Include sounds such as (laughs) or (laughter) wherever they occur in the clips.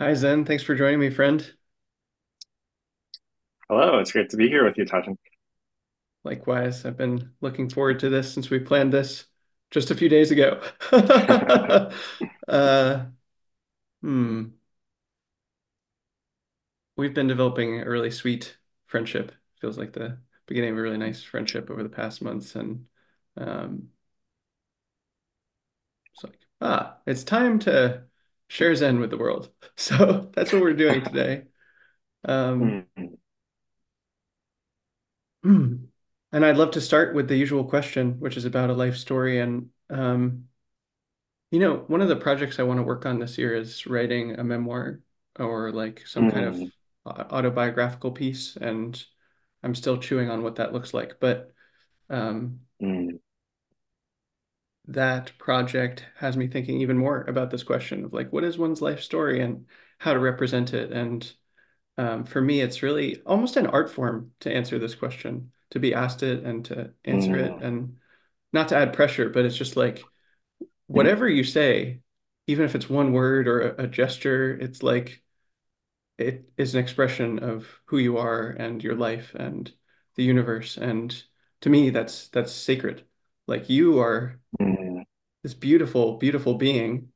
Hi Zen, thanks for joining me, friend. Hello, it's great to be here with you, Tasshin. Likewise, I've been looking forward to this since we planned this just a few days ago. (laughs) (laughs) Uh, hmm. We've been developing a really sweet friendship. Feels like the beginning of a really nice friendship over the past months, and um, it's like, ah, it's time to share Zen with the world. (laughs) So that's what we're doing today. Um, Mm, hmm. And I'd love to start with the usual question, which is about a life story. And um, You know, one of the projects I want to work on this year is writing a memoir or like some kind of mm, autobiographical piece, and I'm still chewing on what that looks like. But um, mm, that project has me thinking even more about this question of like, what is one's life story and how to represent it? And um, for me, it's really almost an art form to answer this question, to be asked it and to answer it, mm, and not to add pressure, but it's just like whatever you say, even if it's one word or a, a gesture, it's like it is an expression of who you are and your life and the universe. And to me, that's that's sacred. Like you are mm, this beautiful, beautiful being,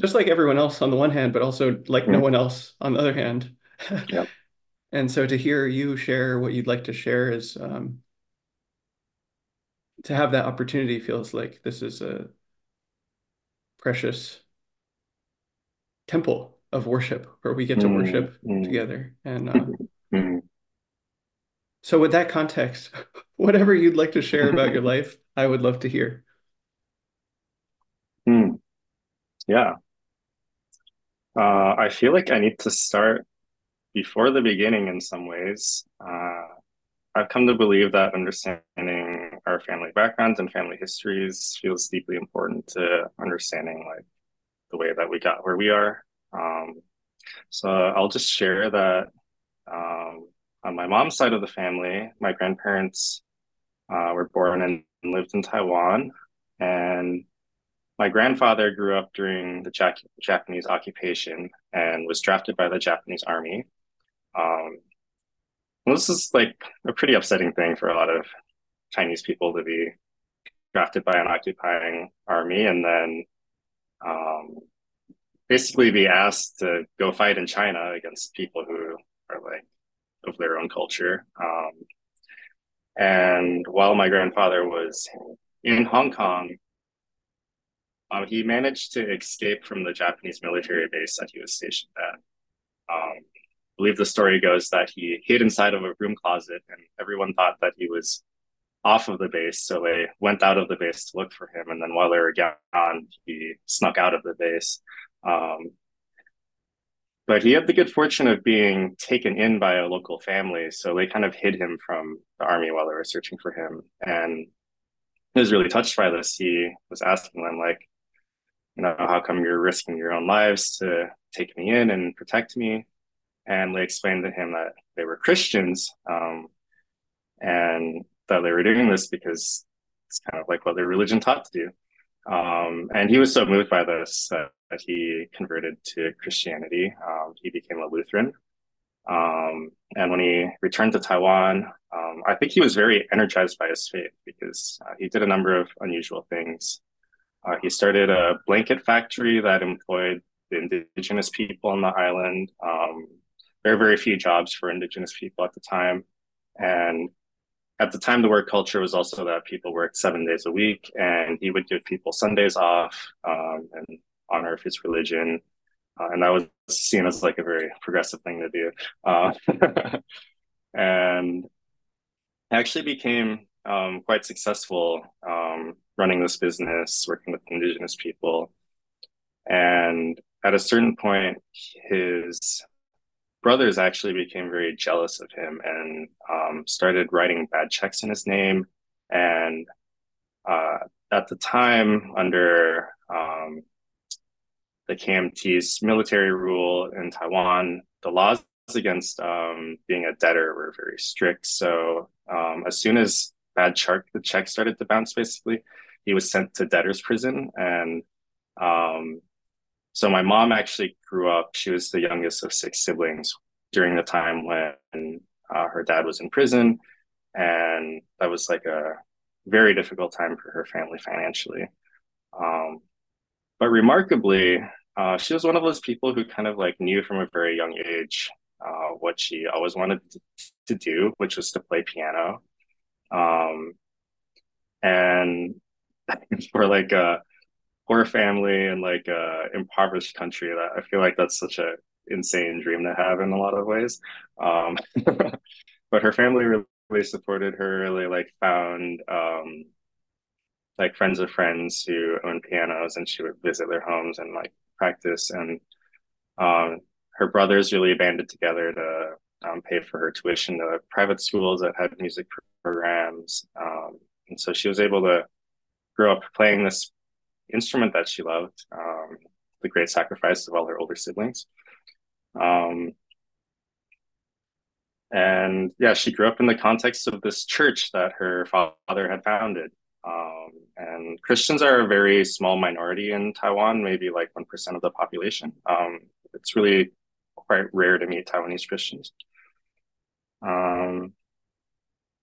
just like everyone else on the one hand, but also like no one else on the other hand. Yep. (laughs) And so to hear you share what you'd like to share is um, to have that opportunity feels like this is a precious temple of worship where we get to Mm, worship mm, together. And uh, mm. so, with that context, (laughs) whatever you'd like to share about your life, I would love to hear. Mm. Yeah. Uh, I feel like I need to start before the beginning in some ways. Uh, I've come to believe that understanding our family backgrounds and family histories feels deeply important to understanding like the way that we got where we are. Um, so I'll just share that Um, on my mom's side of the family, my grandparents uh, were born and lived in Taiwan, and my grandfather grew up during the Jac Japanese occupation and was drafted by the Japanese army. Um, this is like a pretty upsetting thing for a lot of Chinese people to be drafted by an occupying army and then um, basically be asked to go fight in China against people who are like of their own culture. Um, And while my grandfather was in Hong Kong, um, he managed to escape from the Japanese military base that he was stationed at. Um, I believe the story goes that he hid inside of a room closet, and everyone thought that he was off of the base, so they went out of the base to look for him. And then while they were gone, he snuck out of the base. Um, but he had the good fortune of being taken in by a local family, so they kind of hid him from the army while they were searching for him. And he was really touched by this. He was asking them, like, you know, how come you're risking your own lives to take me in and protect me? And they explained to him that they were Christians um, and that they were doing this because it's kind of like what their religion taught to do. Um, and he was so moved by this that, that he converted to Christianity. Um, he became a Lutheran. Um, and when he returned to Taiwan, um, I think he was very energized by his faith because uh, he did a number of unusual things. Uh, he started a blanket factory that employed the indigenous people on the island. Um, there very few jobs for indigenous people at the time. And at the time, the work culture was also that people worked seven days a week, and he would give people Sundays off um, in honor of his religion. Uh, and that was seen as like a very progressive thing to do. Uh, (laughs) and actually became um, quite successful um, running this business, working with indigenous people. And at a certain point, his brothers actually became very jealous of him and um, started writing bad checks in his name. And uh, at the time, under um, the KMT's military rule in Taiwan, the laws against um, being a debtor were very strict. So um, as soon as bad check the check started to bounce, basically, he was sent to debtor's prison, and um, so my mom actually grew up, she was the youngest of six siblings during the time when uh, her dad was in prison. And that was like a very difficult time for her family financially. Um, but remarkably, uh, she was one of those people who kind of like knew from a very young age uh, what she always wanted to, to, do, which was to play piano. Um, and (laughs) for like a poor family and like a impoverished country, that I feel like that's such a insane dream to have in a lot of ways. Um, (laughs) but her family really supported her. Really like found um, like friends of friends who owned pianos, and she would visit their homes and like practice. And um, her brothers really banded together to um, pay for her tuition to private schools that had music programs. Um, and so she was able to grow up playing this instrument that she loved, um, the great sacrifice of all her older siblings. Um, and yeah, she grew up in the context of this church that her father had founded. Um, and Christians are a very small minority in Taiwan, maybe like 1% of the population. Um, it's really quite rare to meet Taiwanese Christians. Um,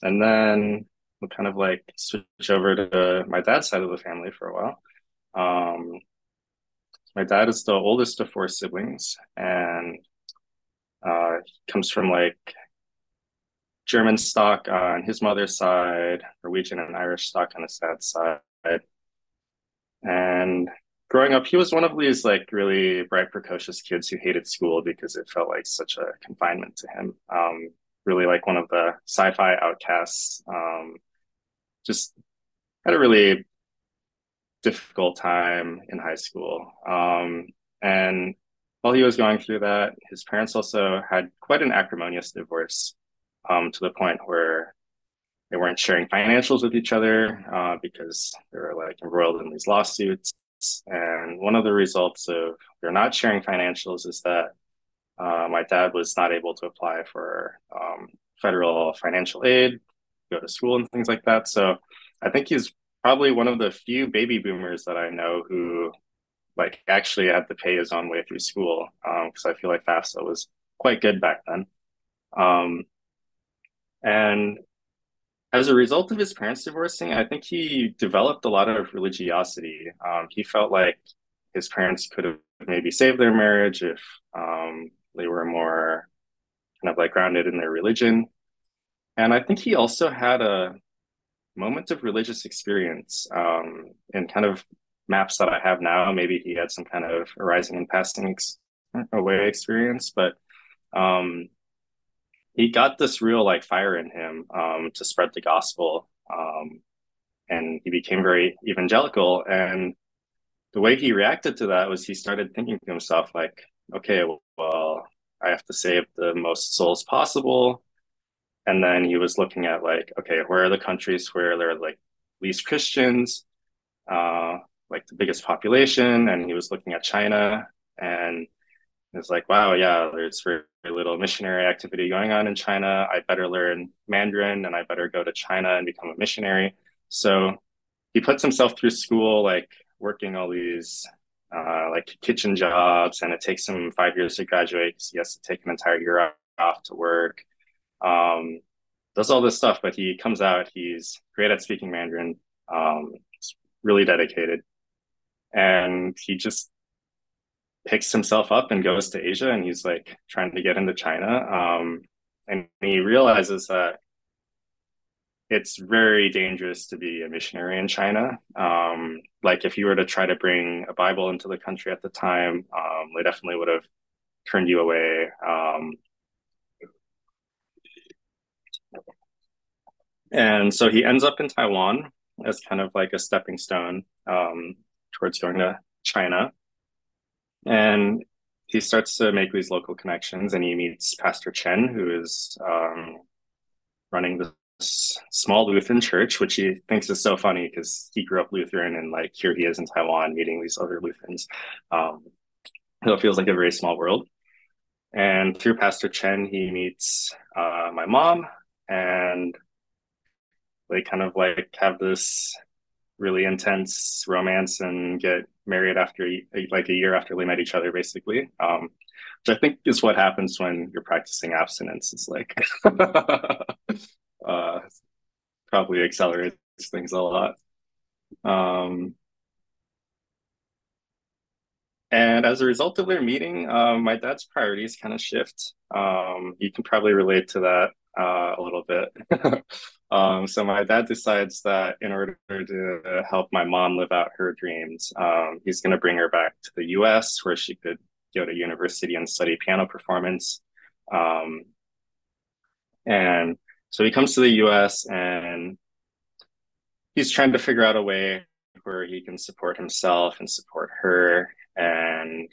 and then we'll kind of like switch over to my dad's side of the family for a while. Um, my dad is the oldest of four siblings, and uh, comes from like German stock on his mother's side, Norwegian and Irish stock on his dad's side. And growing up, he was one of these like really bright, precocious kids who hated school because it felt like such a confinement to him. Um, really like one of the sci-fi outcasts. Um, just had a really difficult time in high school. Um, and while he was going through that, his parents also had quite an acrimonious divorce um, to the point where they weren't sharing financials with each other uh, because they were like embroiled in these lawsuits. And one of the results of they're not sharing financials is that uh, my dad was not able to apply for um, federal financial aid, go to school, and things like that. So I think he's probably one of the few baby boomers that I know who like actually had to pay his own way through school because um, I feel like FAFSA was quite good back then. Um, and as a result of his parents divorcing, I think he developed a lot of religiosity. Um, he felt like his parents could have maybe saved their marriage if um, they were more kind of like grounded in their religion. And I think he also had a moment of religious experience um, and kind of maps that I have now. Maybe he had some kind of arising and passing ex- away experience, but um, he got this real like fire in him um, to spread the gospel, um, and he became very evangelical. And the way he reacted to that was he started thinking to himself like, okay, well, I have to save the most souls possible. And then he was looking at like okay where are the countries where there are like least christians uh like the biggest population? And he was looking at china and it's like wow yeah there's very, very little missionary activity going on in china. I better learn mandarin and i better go to china and become a missionary. So he puts himself through school like working all these uh, like kitchen jobs and it takes him five years to graduate he has to take an entire year off to work um, does all this stuff, but he comes out, he's great at speaking Mandarin, um, really dedicated. And he just picks himself up and goes to Asia and he's like trying to get into China. Um, and he realizes that it's very dangerous to be a missionary in China. Um, like if you were to try to bring a Bible into the country at the time, um, they definitely would have turned you away. Um, And so he ends up in Taiwan as kind of like a stepping stone um, towards going to China. And he starts to make these local connections and he meets Pastor Chen, who is um, running this small Lutheran church, which he thinks is so funny because he grew up Lutheran and like here he is in Taiwan meeting these other Lutherans. Um, so it feels like a very small world. And through Pastor Chen, he meets uh, my mom and they kind of like have this really intense romance and get married after like a year after they met each other, basically. Um, which I think is what happens when you're practicing abstinence. Is like (laughs) uh, probably accelerates things a lot. Um, and as a result of their meeting, um, my dad's priorities kind of shift. Um, you can probably relate to that uh, a little bit. (laughs) um, so my dad decides that in order to help my mom live out her dreams, um, he's going to bring her back to the U.S. where she could go to university and study piano performance. Um, and so he comes to the U.S. and he's trying to figure out a way where he can support himself and support her. And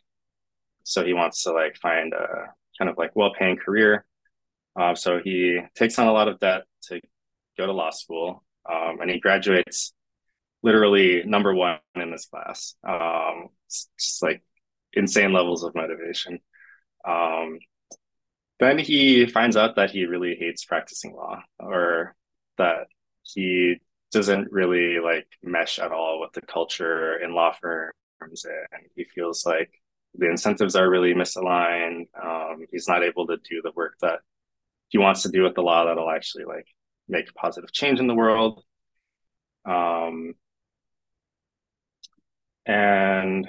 so he wants to like find a kind of like well-paying career. Um, so he takes on a lot of debt to go to law school. Um, and he graduates literally number one in this class. Um, just like insane levels of motivation. Um, then he finds out that he really hates practicing law or that he doesn't really like mesh at all with the culture in law firms and he feels like the incentives are really misaligned. Um, he's not able to do the work that he wants to do with the law that'll actually like make a positive change in the world. Um, and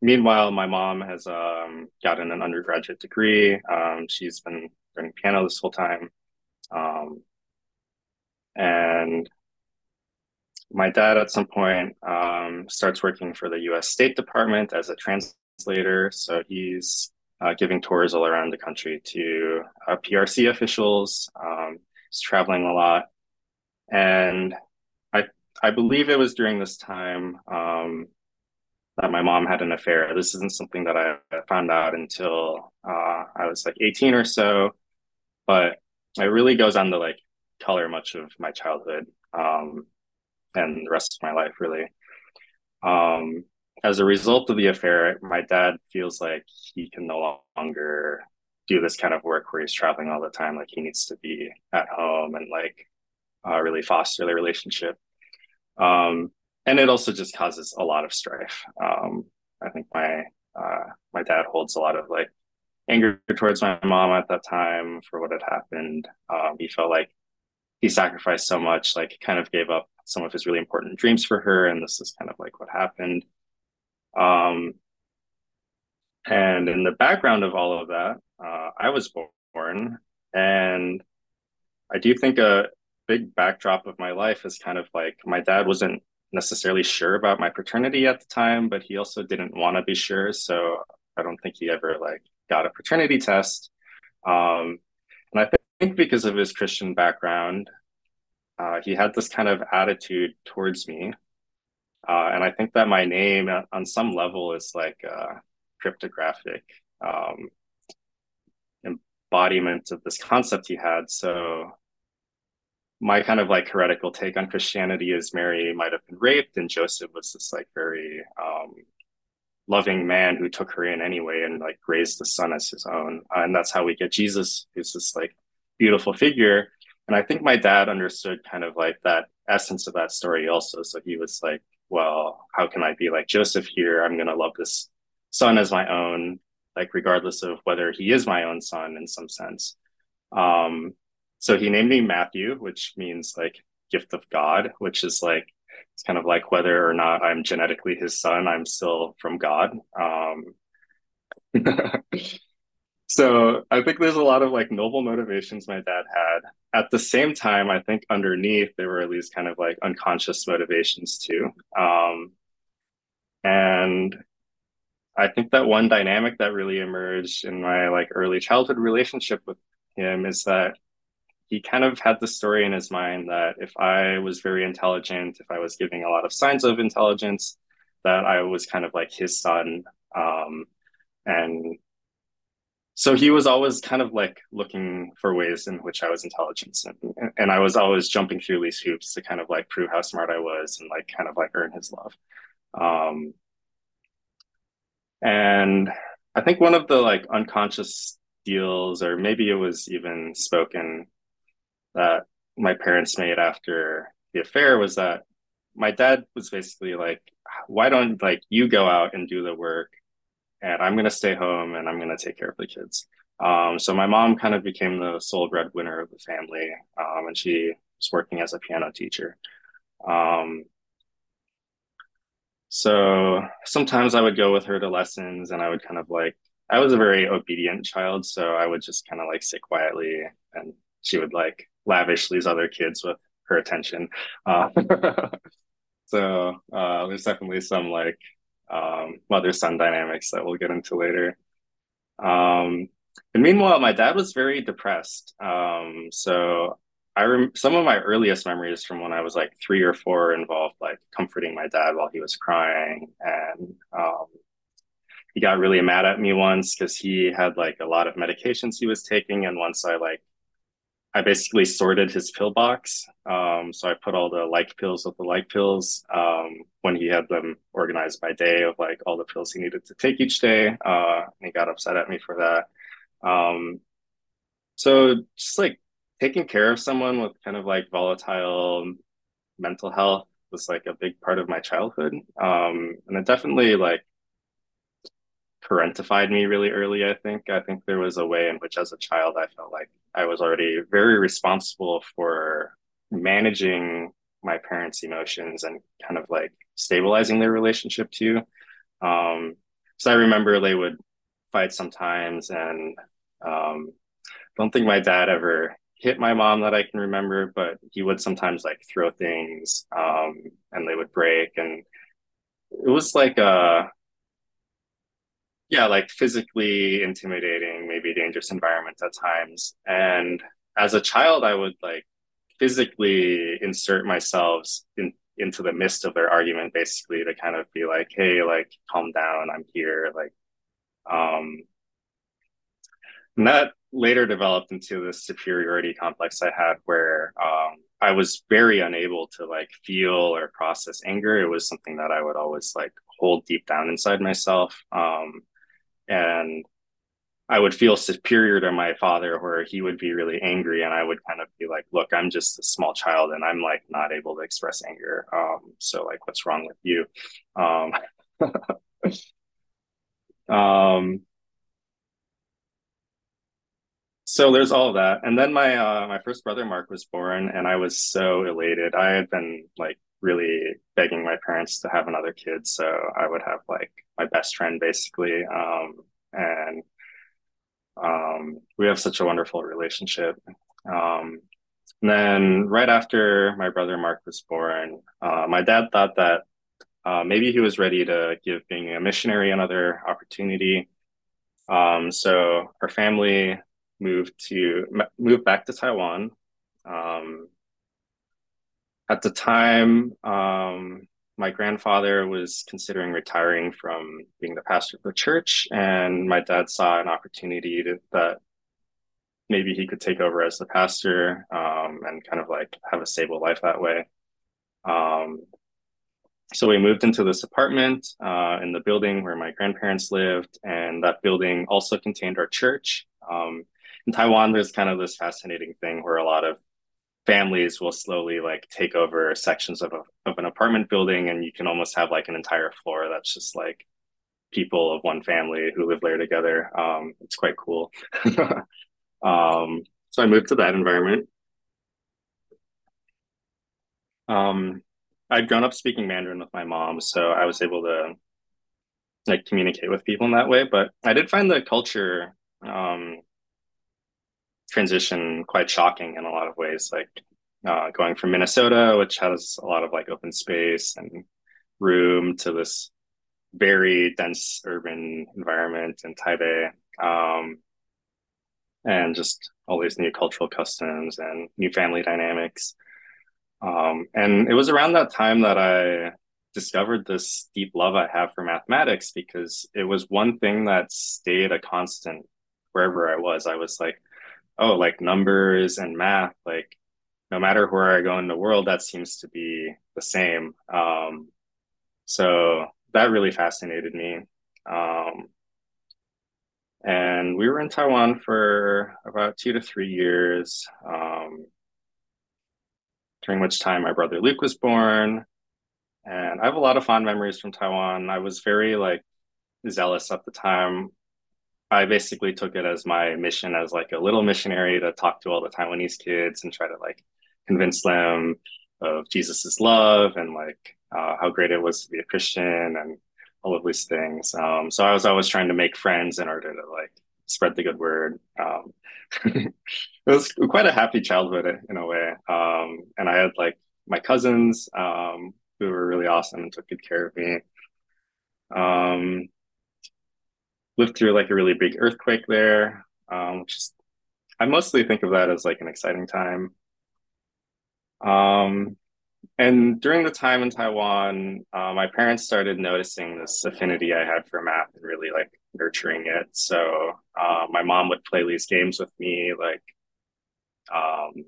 meanwhile my mom has um, gotten an undergraduate degree um, she's been learning piano this whole time um, and my dad at some point um, starts working for the U.S. State Department as a translator. So he's uh, giving tours all around the country to uh, PRC officials. Um, he's traveling a lot, and I I believe it was during this time um, that my mom had an affair. This isn't something that I found out until uh, I was like 18 or so, but it really goes on to like color much of my childhood. Um, and the rest of my life really um, as a result of the affair my dad feels like he can no longer do this kind of work where he's traveling all the time like he needs to be at home and like uh, really foster the relationship um, and it also just causes a lot of strife um, i think my uh, my dad holds a lot of like anger towards my mom at that time for what had happened um, he felt like he sacrificed so much like kind of gave up some of his really important dreams for her, and this is kind of like what happened. Um, and in the background of all of that, uh, I was born, and I do think a big backdrop of my life is kind of like my dad wasn't necessarily sure about my paternity at the time, but he also didn't want to be sure. So I don't think he ever like got a paternity test. Um, and I think because of his Christian background, uh, he had this kind of attitude towards me. Uh, and I think that my name uh, on some level is like a cryptographic um, embodiment of this concept he had. So my kind of like heretical take on Christianity is Mary might have been raped and Joseph was this like very um, loving man who took her in anyway and like raised the son as his own. And that's how we get Jesus, who's this like beautiful figure and I think my dad understood kind of like that essence of that story also. So he was like, well, how can I be like Joseph here? I'm going to love this son as my own, like, regardless of whether he is my own son in some sense. Um, so he named me Matthew, which means like gift of God, which is like, it's kind of like whether or not I'm genetically his son, I'm still from God. Um, (laughs) so I think there's a lot of like noble motivations my dad had. At the same time, I think underneath there were these kind of like unconscious motivations too. Um, and I think that one dynamic that really emerged in my like early childhood relationship with him is that he kind of had the story in his mind that if I was very intelligent, if I was giving a lot of signs of intelligence, that I was kind of like his son. Um, and so he was always kind of like looking for ways in which I was intelligent and, and I was always jumping through these hoops to kind of like prove how smart I was and like kind of like earn his love. Um, and I think one of the like unconscious deals, or maybe it was even spoken that my parents made after the affair was that my dad was basically like, why don't like you go out and do the work and I'm gonna stay home and I'm gonna take care of the kids. Um, so my mom kind of became the sole breadwinner of the family, um, and she was working as a piano teacher. Um, so sometimes I would go with her to lessons, and I would kind of like I was a very obedient child, so I would just kind of like sit quietly, and she would like lavish these other kids with her attention. Uh, (laughs) so uh, there's definitely some like um, mother son dynamics that we'll get into later. Um, and meanwhile, my dad was very depressed. Um, so I rem- some of my earliest memories from when I was like three or four involved like comforting my dad while he was crying, and um, he got really mad at me once because he had like a lot of medications he was taking, and once I like I basically sorted his pill box. Um, so I put all the like pills with the like pills um, when he had them organized by day of like all the pills he needed to take each day. Uh, he got upset at me for that. Um, so just like taking care of someone with kind of like volatile mental health was like a big part of my childhood. Um, and it definitely like parentified me really early, I think. I think there was a way in which, as a child, I felt like I was already very responsible for managing my parents' emotions and kind of like stabilizing their relationship too. Um, so I remember they would fight sometimes, and um, don't think my dad ever hit my mom that I can remember, but he would sometimes like throw things um, and they would break. And it was like a yeah, like physically intimidating, maybe dangerous environment at times. And as a child, I would like physically insert myself in, into the midst of their argument, basically to kind of be like, hey, like, calm down, I'm here. Like, um, and that later developed into this superiority complex I had where um, I was very unable to like feel or process anger. It was something that I would always like hold deep down inside myself. Um, and I would feel superior to my father where he would be really angry and I would kind of be like, look, I'm just a small child and I'm like not able to express anger. Um, so like what's wrong with you? Um, (laughs) um so there's all that. And then my uh my first brother Mark was born and I was so elated. I had been like really begging my parents to have another kid so I would have like my best friend basically. Um, and um, we have such a wonderful relationship. Um, and then right after my brother Mark was born, uh, my dad thought that uh, maybe he was ready to give being a missionary another opportunity. Um, so our family moved to moved back to Taiwan. Um, at the time, um, my grandfather was considering retiring from being the pastor of the church, and my dad saw an opportunity to, that maybe he could take over as the pastor um, and kind of like have a stable life that way. Um, so we moved into this apartment uh, in the building where my grandparents lived, and that building also contained our church. Um, in Taiwan, there's kind of this fascinating thing where a lot of families will slowly like take over sections of, a, of an apartment building and you can almost have like an entire floor that's just like people of one family who live there together. Um, it's quite cool. (laughs) Um, so i moved to that environment. Um, i'd grown up speaking mandarin with my mom so i was able to like communicate with people in that way but i did find the culture um, transition quite shocking in a lot of ways. Like uh, going from Minnesota, which has a lot of like open space and room, to this very dense urban environment in Taipei, um, and just all these new cultural customs and new family dynamics. Um, and it was around that time that I discovered this deep love I have for mathematics because it was one thing that stayed a constant wherever I was. I was like, oh, like numbers and math, like no matter where I go in the world, that seems to be the same. Um, so that really fascinated me. Um, and we were in Taiwan for about two to three years, um, during which time my brother Luke was born. And I have a lot of fond memories from Taiwan. I was very like zealous at the time. I basically took it as my mission as like a little missionary to talk to all the Taiwanese kids and try to like convince them of Jesus's love and like uh, how great it was to be a Christian and all of these things. Um, so I was always trying to make friends in order to like spread the good word. Um, (laughs) it was quite a happy childhood in a way. Um, and I had like my cousins um, who were really awesome and took good care of me. Um, lived through like a really big earthquake there, um, which is I mostly think of that as like an exciting time. Um, and during the time in Taiwan, uh, my parents started noticing this affinity I had for math and really like nurturing it. So uh, my mom would play these games with me, like um,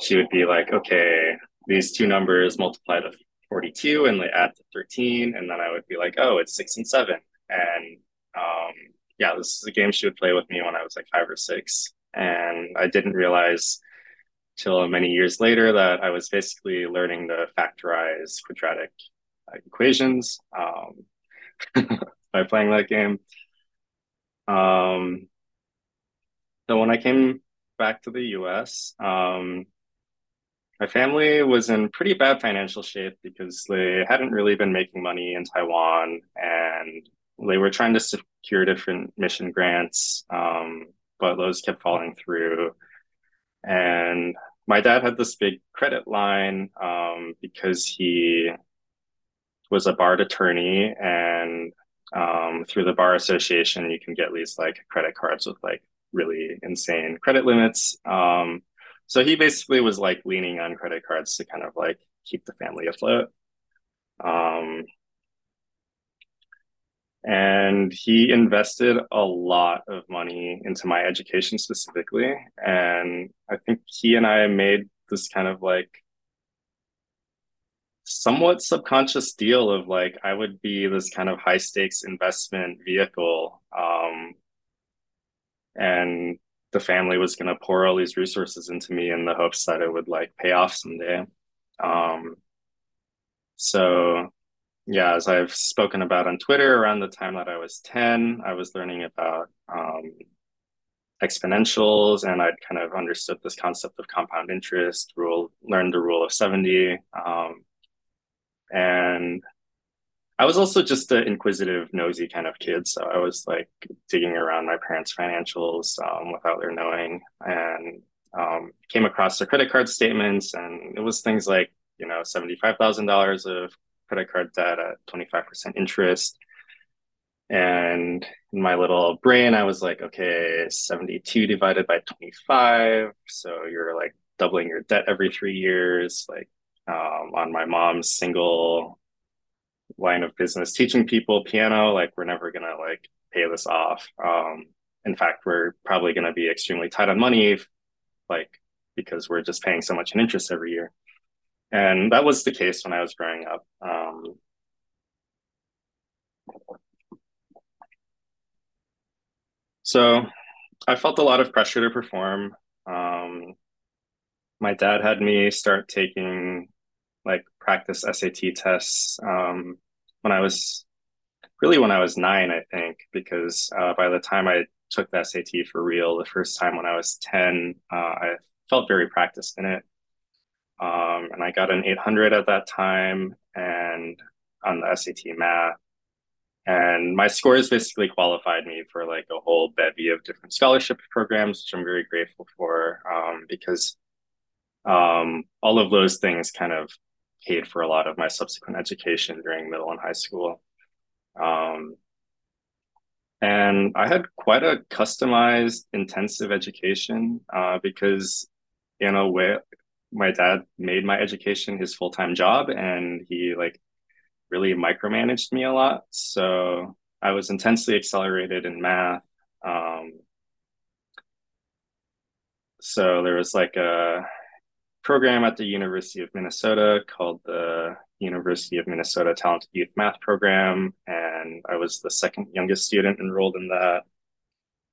she would be like, okay, these two numbers multiply to 42 and they add to 13. And then I would be like, oh, it's six and seven. And um, yeah, this is a game she would play with me when I was like five or six. And I didn't realize till many years later that I was basically learning to factorize quadratic uh, equations um, (laughs) by playing that game. Um, so when I came back to the US, um, my family was in pretty bad financial shape because they hadn't really been making money in Taiwan and they were trying to secure different mission grants, um, but those kept falling through. And my dad had this big credit line um, because he was a bar attorney and um, through the bar association you can get these like credit cards with like really insane credit limits um, so he basically was like leaning on credit cards to kind of like keep the family afloat um, and he invested a lot of money into my education specifically. And i think he and i made this kind of like somewhat subconscious deal of like i would be this kind of high stakes investment vehicle um, and the family was going to pour all these resources into me in the hopes that it would like pay off someday. Um, so yeah, as I've spoken about on Twitter, around the time that I was 10, I was learning about um, exponentials and I'd kind of understood this concept of compound interest, rule, learned the rule of 70. Um, and I was also just an inquisitive, nosy kind of kid. So I was like digging around my parents' financials um, without their knowing and um, came across their credit card statements. And it was things like, you know, $75,000 of credit card debt at 25% interest. And in my little brain, I was like, okay, 72 divided by 25. So you're like doubling your debt every three years. Like um, on my mom's single line of business, teaching people piano, like we're never going to like pay this off. Um, in fact, we're probably going to be extremely tight on money, like because we're just paying so much in interest every year. And that was the case when I was growing up. Um, so I felt a lot of pressure to perform. Um, my dad had me start taking like practice SAT tests um, when I was really when I was nine, I think, because uh, by the time I took the SAT for real the first time when I was 10, uh, I felt very practiced in it. Um, and I got an 800 at that time and on the SAT math. And my scores basically qualified me for like a whole bevy of different scholarship programs, which I'm very grateful for um, because um, all of those things kind of paid for a lot of my subsequent education during middle and high school. Um, and I had quite a customized, intensive education uh, because, in a way, my dad made my education his full-time job and he like really micromanaged me a lot. So i was intensely accelerated in math um, so there was like a program at the university of minnesota called the university of minnesota talented youth math program and i was the second youngest student enrolled in that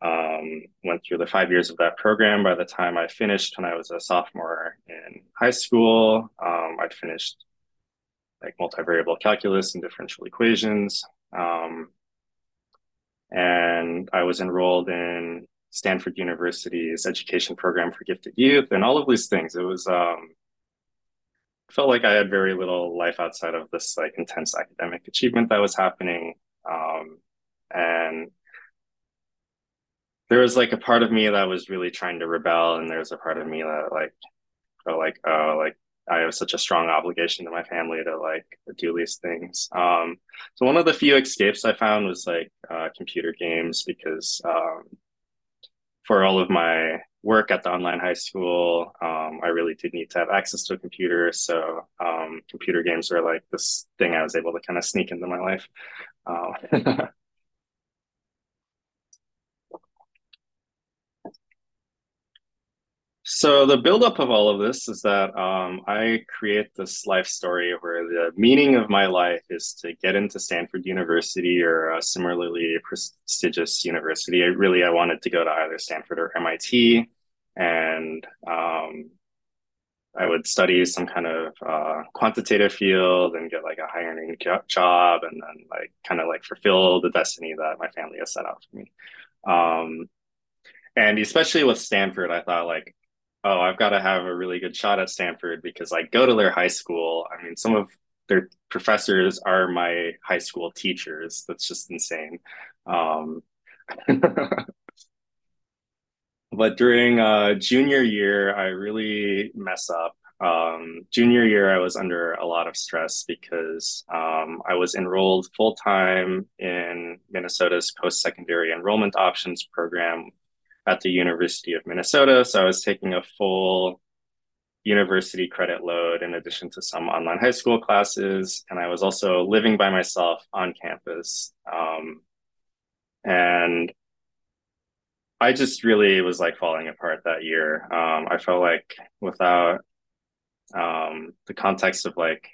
um, went through the five years of that program. By the time I finished, when I was a sophomore in high school, um, I'd finished like multivariable calculus and differential equations. Um, and I was enrolled in Stanford University's education program for gifted youth and all of these things. It was um, felt like I had very little life outside of this like intense academic achievement that was happening. Um, and there was like a part of me that was really trying to rebel, and there's a part of me that like felt like, oh, like I have such a strong obligation to my family to like do these things. Um, so one of the few escapes I found was like uh, computer games because um, for all of my work at the online high school, um, I really did need to have access to a computer. So um, computer games were like this thing I was able to kind of sneak into my life. (laughs) So the buildup of all of this is that um, I create this life story where the meaning of my life is to get into Stanford University or a similarly prestigious university. I really I wanted to go to either Stanford or MIT, and um, I would study some kind of uh, quantitative field and get like a high earning job, and then like kind of like fulfill the destiny that my family has set out for me. Um, and especially with Stanford, I thought like oh, I've got to have a really good shot at Stanford because I go to their high school. I mean, some of their professors are my high school teachers. That's just insane. Um, (laughs) but during uh, junior year, I really mess up. Um, junior year, I was under a lot of stress because um, I was enrolled full time in Minnesota's post secondary enrollment options program, at the University of Minnesota. So I was taking a full university credit load in addition to some online high school classes. And I was also living by myself on campus. Um, and I just really was like falling apart that year. Um, I felt like without um, the context of like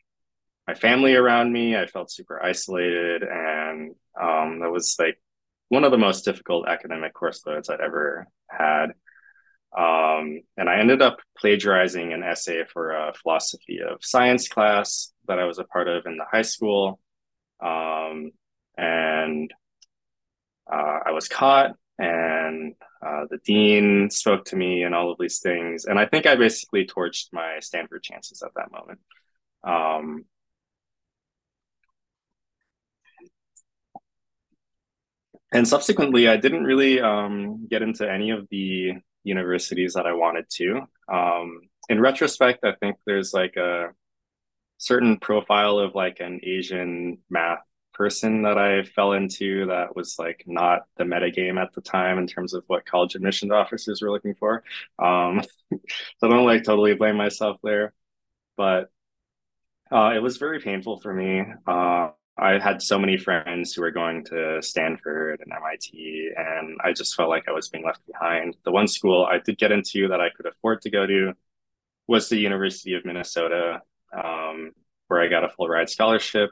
my family around me, I felt super isolated. And um, that was like one of the most difficult academic course loads I'd ever had. Um, and I ended up plagiarizing an essay for a philosophy of science class that I was a part of in the high school. Um, and uh, I was caught, and uh, the dean spoke to me, and all of these things. And I think I basically torched my Stanford chances at that moment. Um, and subsequently, I didn't really um, get into any of the universities that I wanted to. Um, in retrospect, I think there's like a certain profile of like an Asian math person that I fell into that was like not the metagame at the time in terms of what college admissions officers were looking for. Um, (laughs) so I don't like totally blame myself there, but uh, it was very painful for me. Uh, I had so many friends who were going to Stanford and MIT, and I just felt like I was being left behind. The one school I did get into that I could afford to go to was the University of Minnesota, um, where I got a full ride scholarship.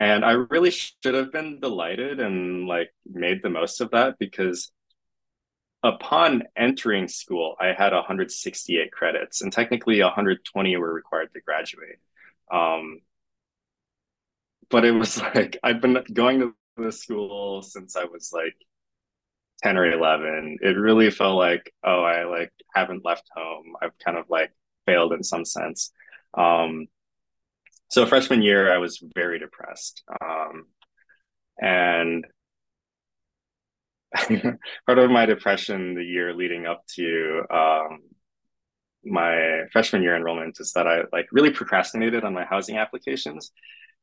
And I really should have been delighted and like made the most of that because upon entering school, I had 168 credits, and technically 120 were required to graduate. Um, but it was (laughs) like I've been going to the school since I was like 10 or 11. It really felt like, oh, I like haven't left home. I've kind of like failed in some sense. Um, so freshman year, I was very depressed. Um, and (laughs) part of my depression the year leading up to um, my freshman year enrollment is that I like really procrastinated on my housing applications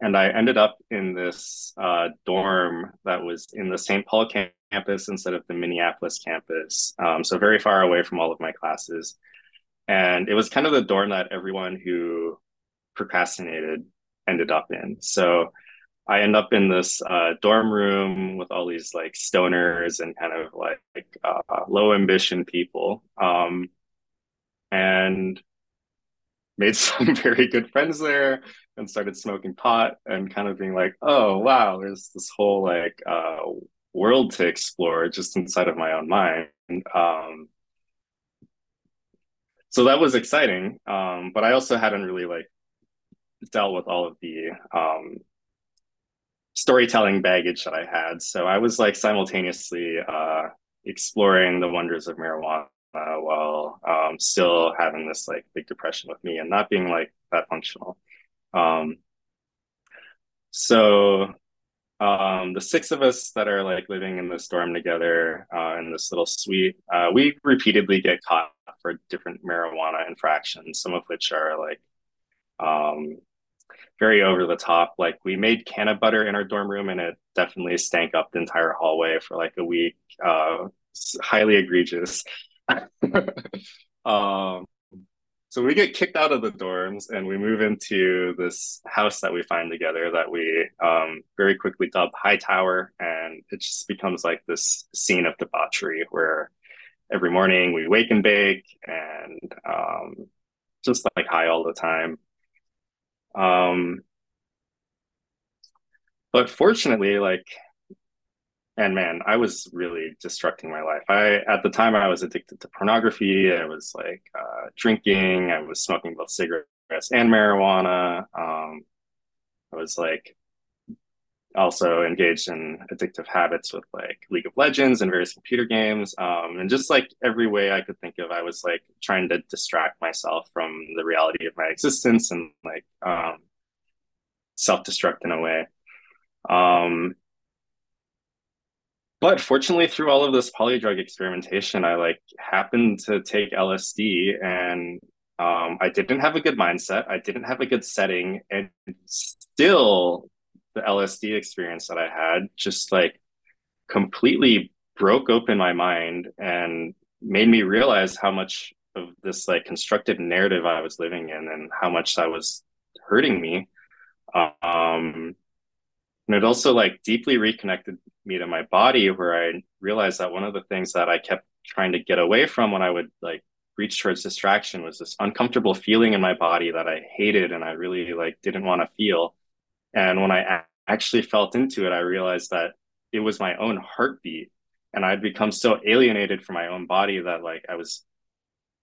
and I ended up in this uh, dorm that was in the St. Paul campus instead of the Minneapolis campus, um, so very far away from all of my classes. And it was kind of the dorm that everyone who procrastinated ended up in. So I end up in this uh, dorm room with all these like stoners and kind of like uh, low ambition people. Um, and made (laughs) some very good friends there and started smoking pot and kind of being like, oh wow, there's this whole like uh, world to explore just inside of my own mind. Um, so that was exciting, um, but I also hadn't really like dealt with all of the um, storytelling baggage that I had. So I was like simultaneously uh, exploring the wonders of marijuana while um, still having this like big depression with me and not being like that functional. Um, so um, the six of us that are like living in this dorm together uh, in this little suite, uh, we repeatedly get caught for different marijuana infractions, some of which are like um, very over the top. Like we made canna butter in our dorm room and it definitely stank up the entire hallway for like a week. Uh, highly egregious. (laughs) um, so we get kicked out of the dorms and we move into this house that we find together that we um, very quickly dub High Tower. And it just becomes like this scene of debauchery where every morning we wake and bake and um, just like high all the time. Um, but fortunately, like and man, I was really destructing my life. I at the time I was addicted to pornography. I was like uh, drinking. I was smoking both cigarettes and marijuana. Um, I was like also engaged in addictive habits with like League of Legends and various computer games. Um, and just like every way I could think of, I was like trying to distract myself from the reality of my existence and like um, self destruct in a way. Um, but fortunately through all of this polydrug experimentation i like happened to take lsd and um, i didn't have a good mindset. I didn't have a good setting. And still the lsd experience that i had just like completely broke open my mind and made me realize how much of this like constructed narrative i was living in and how much that was hurting me. Um and it also like deeply reconnected me to my body where i realized that one of the things that i kept trying to get away from when i would like reach towards distraction was this uncomfortable feeling in my body that i hated and i really like didn't want to feel. And when i a- actually felt into it i realized that it was my own heartbeat. And i'd become so alienated from my own body that like i was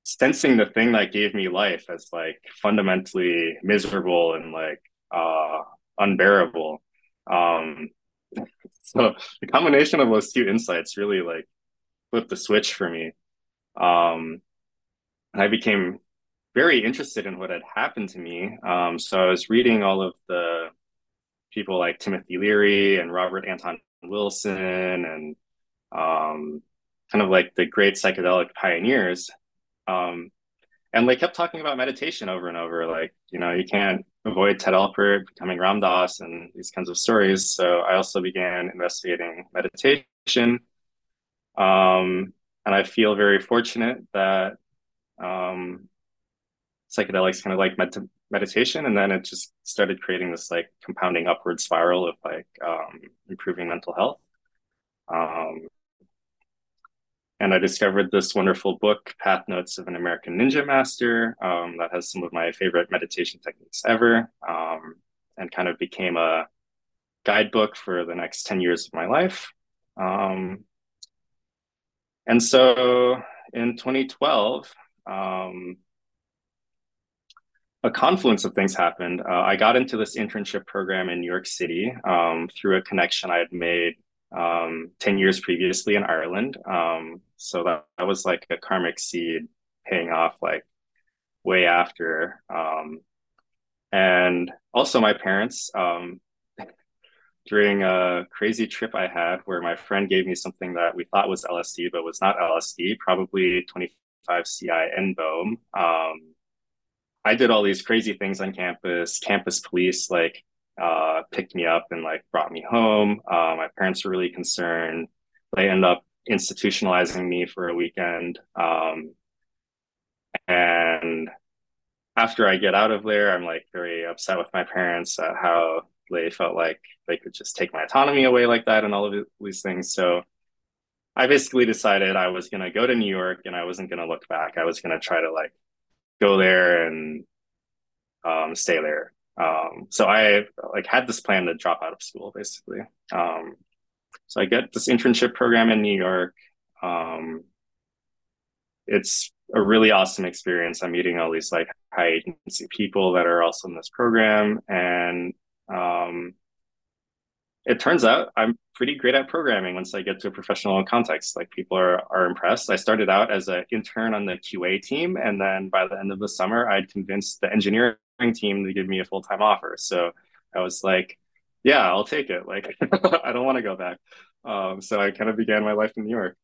sensing the thing that gave me life as like fundamentally miserable and like uh unbearable um, so the combination of those two insights really like flipped the switch for me. Um, and I became very interested in what had happened to me. Um, so I was reading all of the people like Timothy Leary and Robert Anton Wilson and um, kind of like the great psychedelic pioneers. Um, and they kept talking about meditation over and over. Like, you know, you can't avoid Ted Alpert becoming Ram Dass and these kinds of stories. So I also began investigating meditation. Um, and I feel very fortunate that um, psychedelics kind of like med- meditation. And then it just started creating this like compounding upward spiral of like um, improving mental health. Um, and I discovered this wonderful book, Path Notes of an American Ninja Master, um, that has some of my favorite meditation techniques ever, um, and kind of became a guidebook for the next 10 years of my life. Um, and so in 2012, um, a confluence of things happened. Uh, I got into this internship program in New York City um, through a connection I had made um, 10 years previously in Ireland. Um, so that, that was like a karmic seed paying off like way after. Um, and also my parents, um, (laughs) during a crazy trip I had where my friend gave me something that we thought was LSD, but was not LSD, probably 25 CI NBOME. Um, I did all these crazy things on campus, campus police, like uh, picked me up and like brought me home. Uh, my parents were really concerned. They end up institutionalizing me for a weekend. Um, and after I get out of there, I'm like very upset with my parents at how they felt like they could just take my autonomy away like that and all of these things. So I basically decided I was going to go to New York and I wasn't going to look back. I was going to try to like go there and um, stay there. Um, so I like had this plan to drop out of school basically. Um, so I get this internship program in New York. Um, it's a really awesome experience. I'm meeting all these like high agency people that are also in this program, and um, it turns out I'm pretty great at programming once I get to a professional context. Like people are are impressed. I started out as an intern on the QA team, and then by the end of the summer, I'd convinced the engineering team to give me a full time offer. So I was like, "Yeah, I'll take it." Like (laughs) I don't want to go back. Um, so I kind of began my life in New York.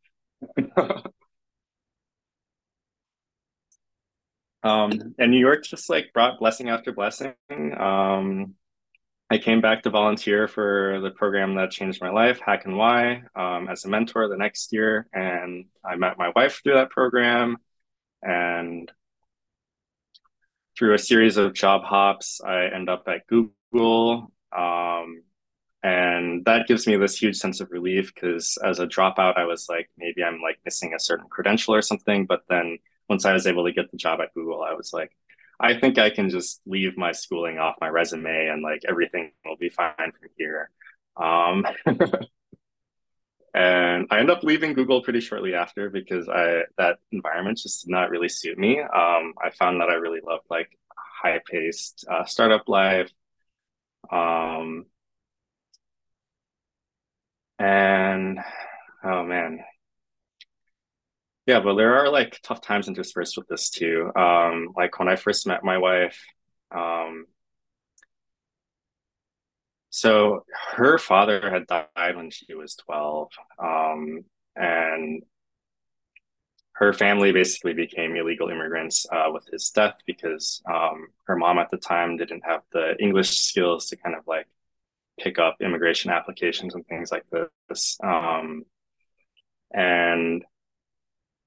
(laughs) um, and New York just like brought blessing after blessing. Um, I came back to volunteer for the program that changed my life, hackNY, um, as a mentor the next year. And I met my wife through that program. And through a series of job hops, I end up at Google. Um, and that gives me this huge sense of relief because as a dropout, I was like, maybe I'm like missing a certain credential or something. But then once I was able to get the job at Google, I was like, I think I can just leave my schooling off my resume and like everything will be fine from here. Um, (laughs) and I end up leaving Google pretty shortly after because I that environment just did not really suit me. Um, I found that I really loved like high paced uh, startup life. Um, and oh man, yeah, but there are like tough times interspersed with this too. Um, like when I first met my wife, um, so her father had died when she was 12. Um, and her family basically became illegal immigrants uh, with his death because um, her mom at the time didn't have the English skills to kind of like pick up immigration applications and things like this. Um, and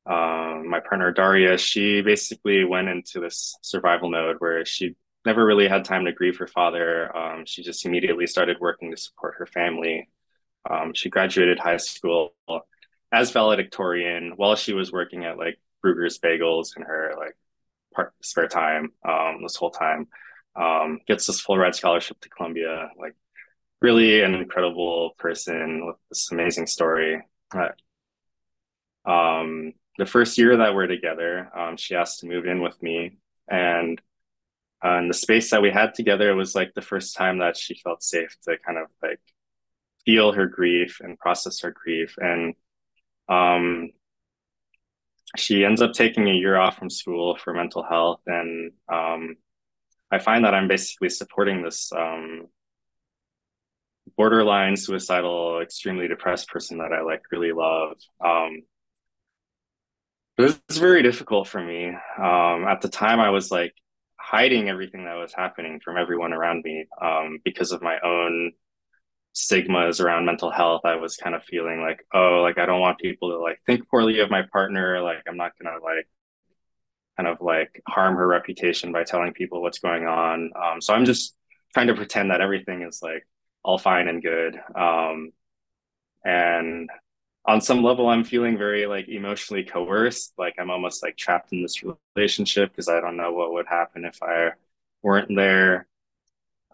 um, my partner Daria, she basically went into this survival mode where she never really had time to grieve her father. Um, she just immediately started working to support her family. Um, she graduated high school as valedictorian while she was working at like Bruegger's Bagels in her like part spare time um, this whole time. Um, gets this full ride scholarship to Columbia. Like really an incredible person with this amazing story. Um, the first year that we're together, um, she asked to move in with me, and uh, in the space that we had together, was like the first time that she felt safe to kind of like feel her grief and process her grief. And um, she ends up taking a year off from school for mental health, and um, I find that I'm basically supporting this um, borderline suicidal, extremely depressed person that I like really love. Um, was very difficult for me. Um, at the time, I was like hiding everything that was happening from everyone around me um, because of my own stigmas around mental health. I was kind of feeling like, oh, like I don't want people to like think poorly of my partner. Like I'm not gonna like kind of like harm her reputation by telling people what's going on. Um, so I'm just trying to pretend that everything is like all fine and good. Um, and on some level i'm feeling very like emotionally coerced. Like i'm almost like trapped in this relationship because i don't know what would happen if i weren't there.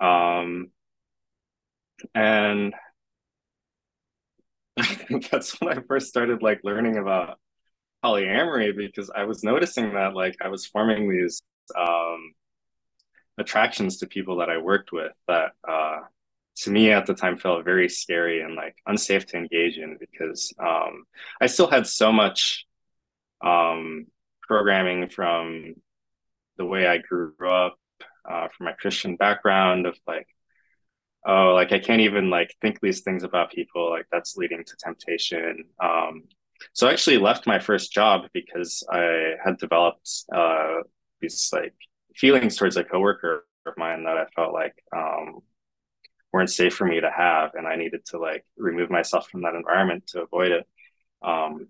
Um and (laughs) I think that's when i first started like learning about polyamory because i was noticing that like i was forming these um attractions to people that i worked with that uh to me at the time felt very scary and like unsafe to engage in because um, I still had so much um, programming from the way I grew up, uh, from my Christian background of like, oh, like I can't even like think these things about people, like that's leading to temptation. Um, so I actually left my first job because I had developed uh, these like feelings towards a coworker of mine that I felt like um, weren't safe for me to have and i needed to like remove myself from that environment to avoid it. Um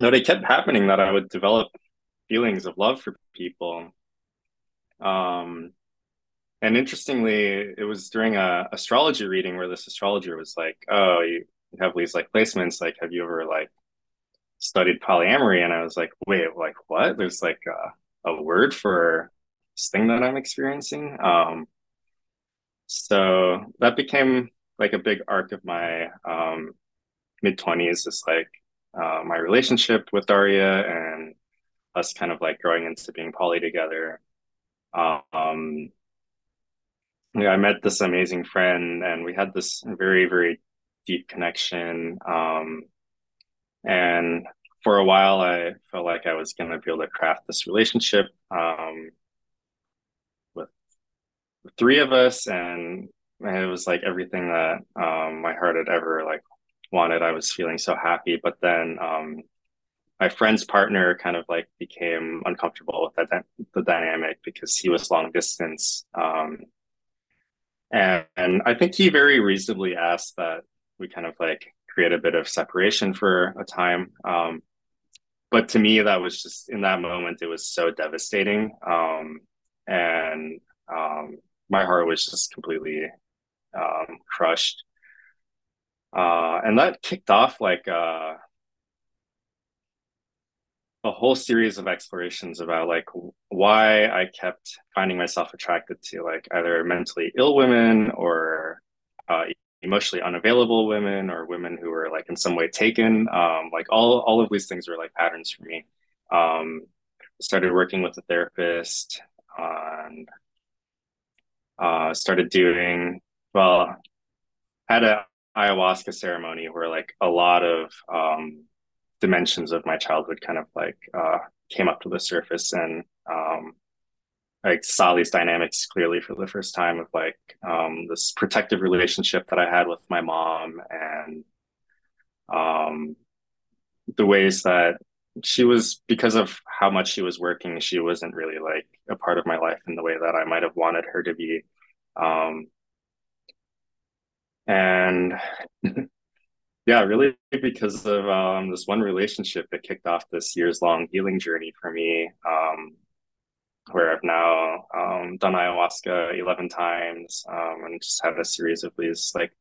no they kept happening that i would develop feelings of love for people. Um and interestingly it was during a astrology reading where this astrologer was like oh you have these like placements like have you ever like studied polyamory? And i was like wait like what? There's like a, a word for thing that I'm experiencing. Um, so that became like a big arc of my um, mid 20s is like uh, my relationship with Daria and us kind of like growing into being poly together. Um, yeah, I met this amazing friend and we had this very, very deep connection. Um, and for a while, I felt like I was going to be able to craft this relationship um, three of us, and, it was like everything that um, my heart had ever like wanted. I was feeling so happy, but then um, my friend's partner kind of like became uncomfortable with that the dynamic because he was long distance. Um, and, and I think he very reasonably asked that we kind of like create a bit of separation for a time. Um, but to me, that was just in that moment, it was so devastating. Um, and um, my heart was just completely um, crushed. Uh, and that kicked off like uh, a whole series of explorations about like why I kept finding myself attracted to like either mentally ill women or uh, emotionally unavailable women or women who were like in some way taken. Um, like all all of these things were like patterns for me. Um, started working with a therapist and uh, started doing well. Had a ayahuasca ceremony where like a lot of um, dimensions of my childhood kind of like uh, came up to the surface and um, I saw these dynamics clearly for the first time of like um, this protective relationship that I had with my mom and um, the ways that she was because of how much she was working she wasn't really like a part of my life in the way that I might have wanted her to be um, and (laughs) yeah really because of um, this one relationship that kicked off this years long healing journey for me um, where I've now um, done ayahuasca 11 times um, and just had a series of these like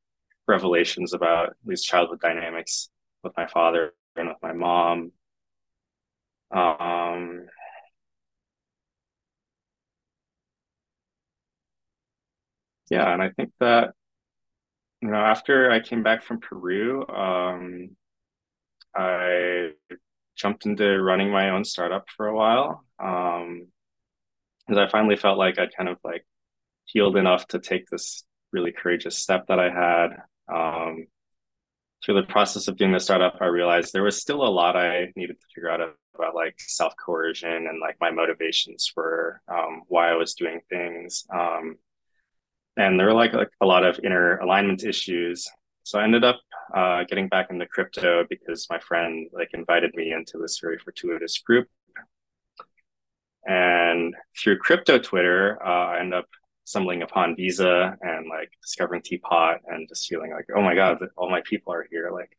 revelations about these childhood dynamics with my father and with my mom. Um, yeah, and I think that you know after I came back from Peru, um, I jumped into running my own startup for a while. Um, because I finally felt like I kind of like healed enough to take this really courageous step that I had. Um, through the process of doing the startup, I realized there was still a lot I needed to figure out about like self coercion and like my motivations for um, why I was doing things. Um, and there were like, like a lot of inner alignment issues. So I ended up uh, getting back into crypto because my friend like invited me into this very fortuitous group and through crypto Twitter, uh, I end up stumbling upon Visa and like discovering TPOT and just feeling like, oh my God, all my people are here. Like,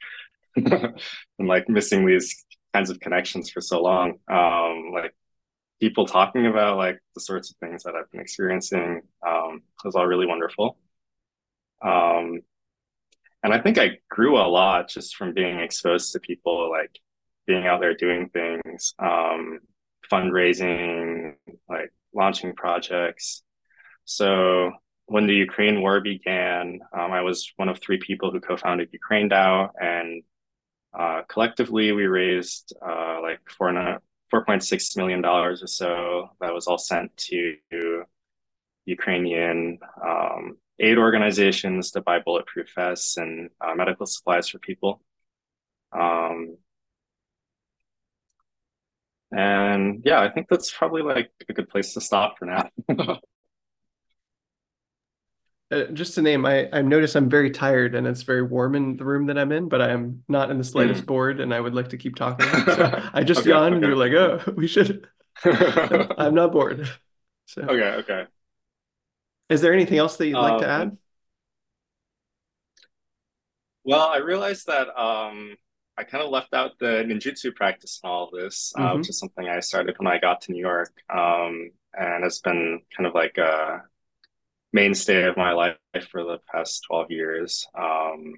(laughs) and like missing these kinds of connections for so long. Um, like people talking about like the sorts of things that I've been experiencing um, was all really wonderful. Um, and I think I grew a lot just from being exposed to people like being out there doing things. Um, fundraising, like launching projects. So when the Ukraine war began, um, I was one of three people who co-founded Ukraine DAO, and uh, collectively we raised uh, like four four point six million dollars or so. That was all sent to Ukrainian um, aid organizations to buy bulletproof vests and uh, medical supplies for people. Um, and yeah, I think that's probably like a good place to stop for now. (laughs) uh, just to name, I I notice I'm very tired and it's very warm in the room that I'm in, but I am not in the slightest mm. bored, and I would like to keep talking. (laughs) So I just okay, yawned, okay. and you're like, "Oh, we should." (laughs) I'm not bored. So (laughs) okay, okay. Is there anything else that you'd like um, to add? Well, I realized that um, I kind of left out the ninjutsu practice and all of this, uh, mm-hmm. which is something I started when I got to New York. Um, and it's been kind of like a mainstay of my life for the past 12 years. Um,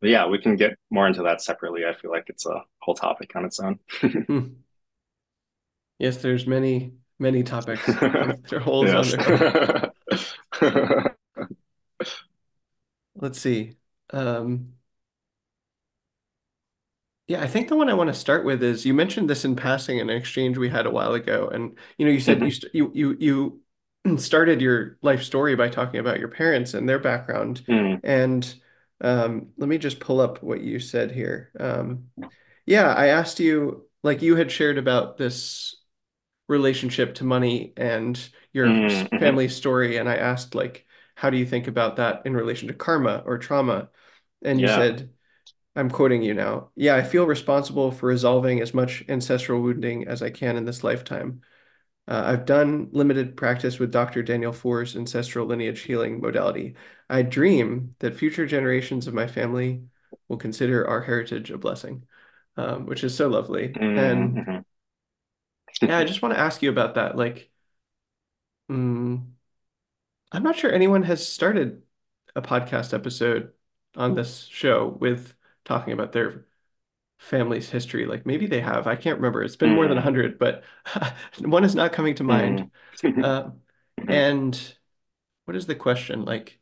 but yeah, we can get more into that separately. I feel like it's a whole topic on its own. hmm. Yes, there's many, many topics. (laughs) there are holes under. (laughs) Let's see. Um, Yeah, I think the one I want to start with is you mentioned this in passing in an exchange we had a while ago, and you know, you said you hmm st you you you (clears throat) started your life story by talking about your parents and their background, mm and um, let me just pull up what you said here. Um, yeah, I asked you like you had shared about this relationship to money and your mm hmm family story, and I asked like, how do you think about that in relation to karma or trauma? And you Yeah. said. I'm quoting you now. Yeah, I feel responsible for resolving as much ancestral wounding as I can in this lifetime. Uh, I've done limited practice with Dr. Daniel Foor's ancestral lineage healing modality. I dream that future generations of my family will consider our heritage a blessing, um, which is so lovely. mm And yeah, I just want to ask you about that. Like, mm, I'm not sure anyone has started a podcast episode on this show with talking about their family's history. Like maybe they have. I can't remember. It's been more than mm 100, but (laughs) one is not coming to mind. mm Uh, (laughs) and what is the question? Like,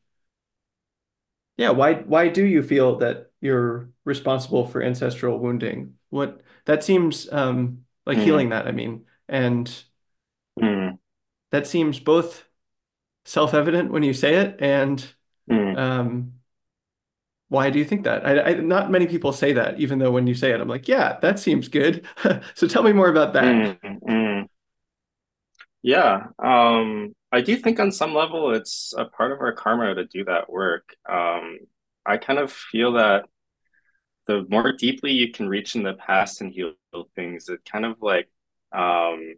yeah, why why do you feel that you're responsible for ancestral wounding? What that seems um, like mm healing that, I mean, and mm that seems both self-evident when you say it, and mm um, why do you think that? I, I, not many people say that, even though when you say it, I'm like, yeah, that seems good. (laughs) So tell me more about that. mm mm Yeah. Um, I do think on some level it's a part of our karma to do that work. Um, I kind of feel that the more deeply you can reach in the past and heal things, it kind of like um,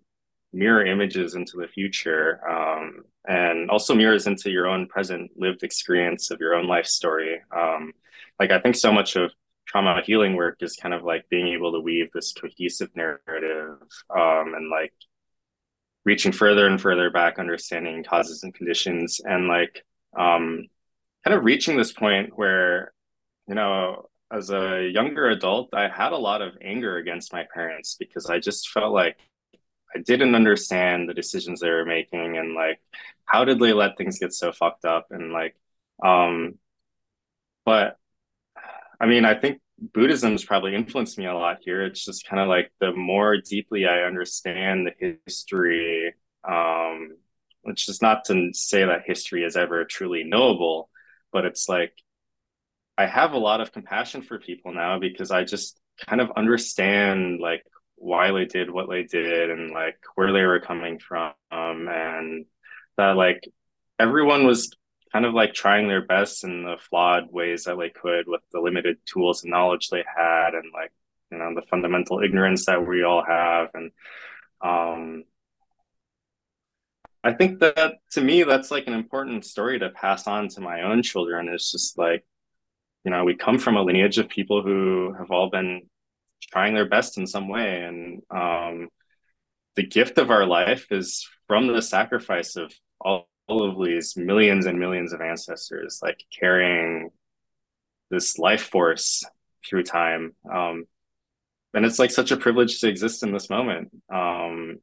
mirror images into the future um, and also mirrors into your own present lived experience of your own life story. Um, like, I think so much of trauma healing work is kind of like being able to weave this cohesive narrative um, and like reaching further and further back, understanding causes and conditions, and like um, kind of reaching this point where you know, as a younger adult, I had a lot of anger against my parents because I just felt like I didn't understand the decisions they were making and like how did they let things get so fucked up and like um but I mean, I think Buddhism's probably influenced me a lot here. It's just kind of like the more deeply I understand the history, um, which is not to say that history is ever truly knowable, but it's like I have a lot of compassion for people now because I just kind of understand like why they did what they did and like where they were coming from and that like everyone was kind of like trying their best in the flawed ways that they could with the limited tools and knowledge they had and like you know the fundamental ignorance that we all have and um I think that to me that's like an important story to pass on to my own children. It's just like you know, we come from a lineage of people who have all been trying their best in some way. And um, the gift of our life is from the sacrifice of all, all of these millions and millions of ancestors, like carrying this life force through time. Um, and it's like such a privilege to exist in this moment. Um,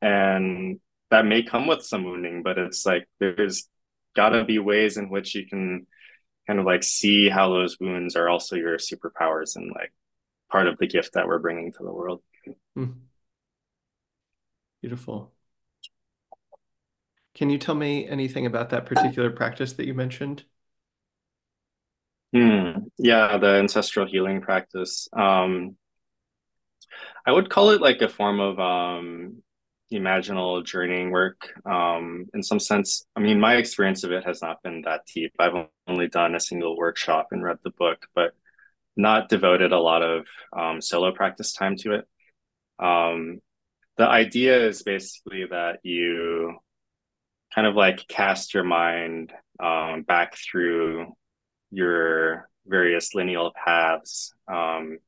and that may come with some wounding, but it's like there's got to be ways in which you can kind of like see how those wounds are also your superpowers and like part of the gift that we're bringing to the world. Hmm, beautiful. Can you tell me anything about that particular practice that you mentioned? Hmm. Yeah, the ancestral healing practice. Um, I would call it like a form of um, imaginal journeying work. Um, in some sense, I mean, my experience of it has not been that deep. I've only done a single workshop and read the book, but not devoted a lot of um, solo practice time to it. Um, the idea is basically that you kind of like cast your mind um, back through your various lineal paths. Um,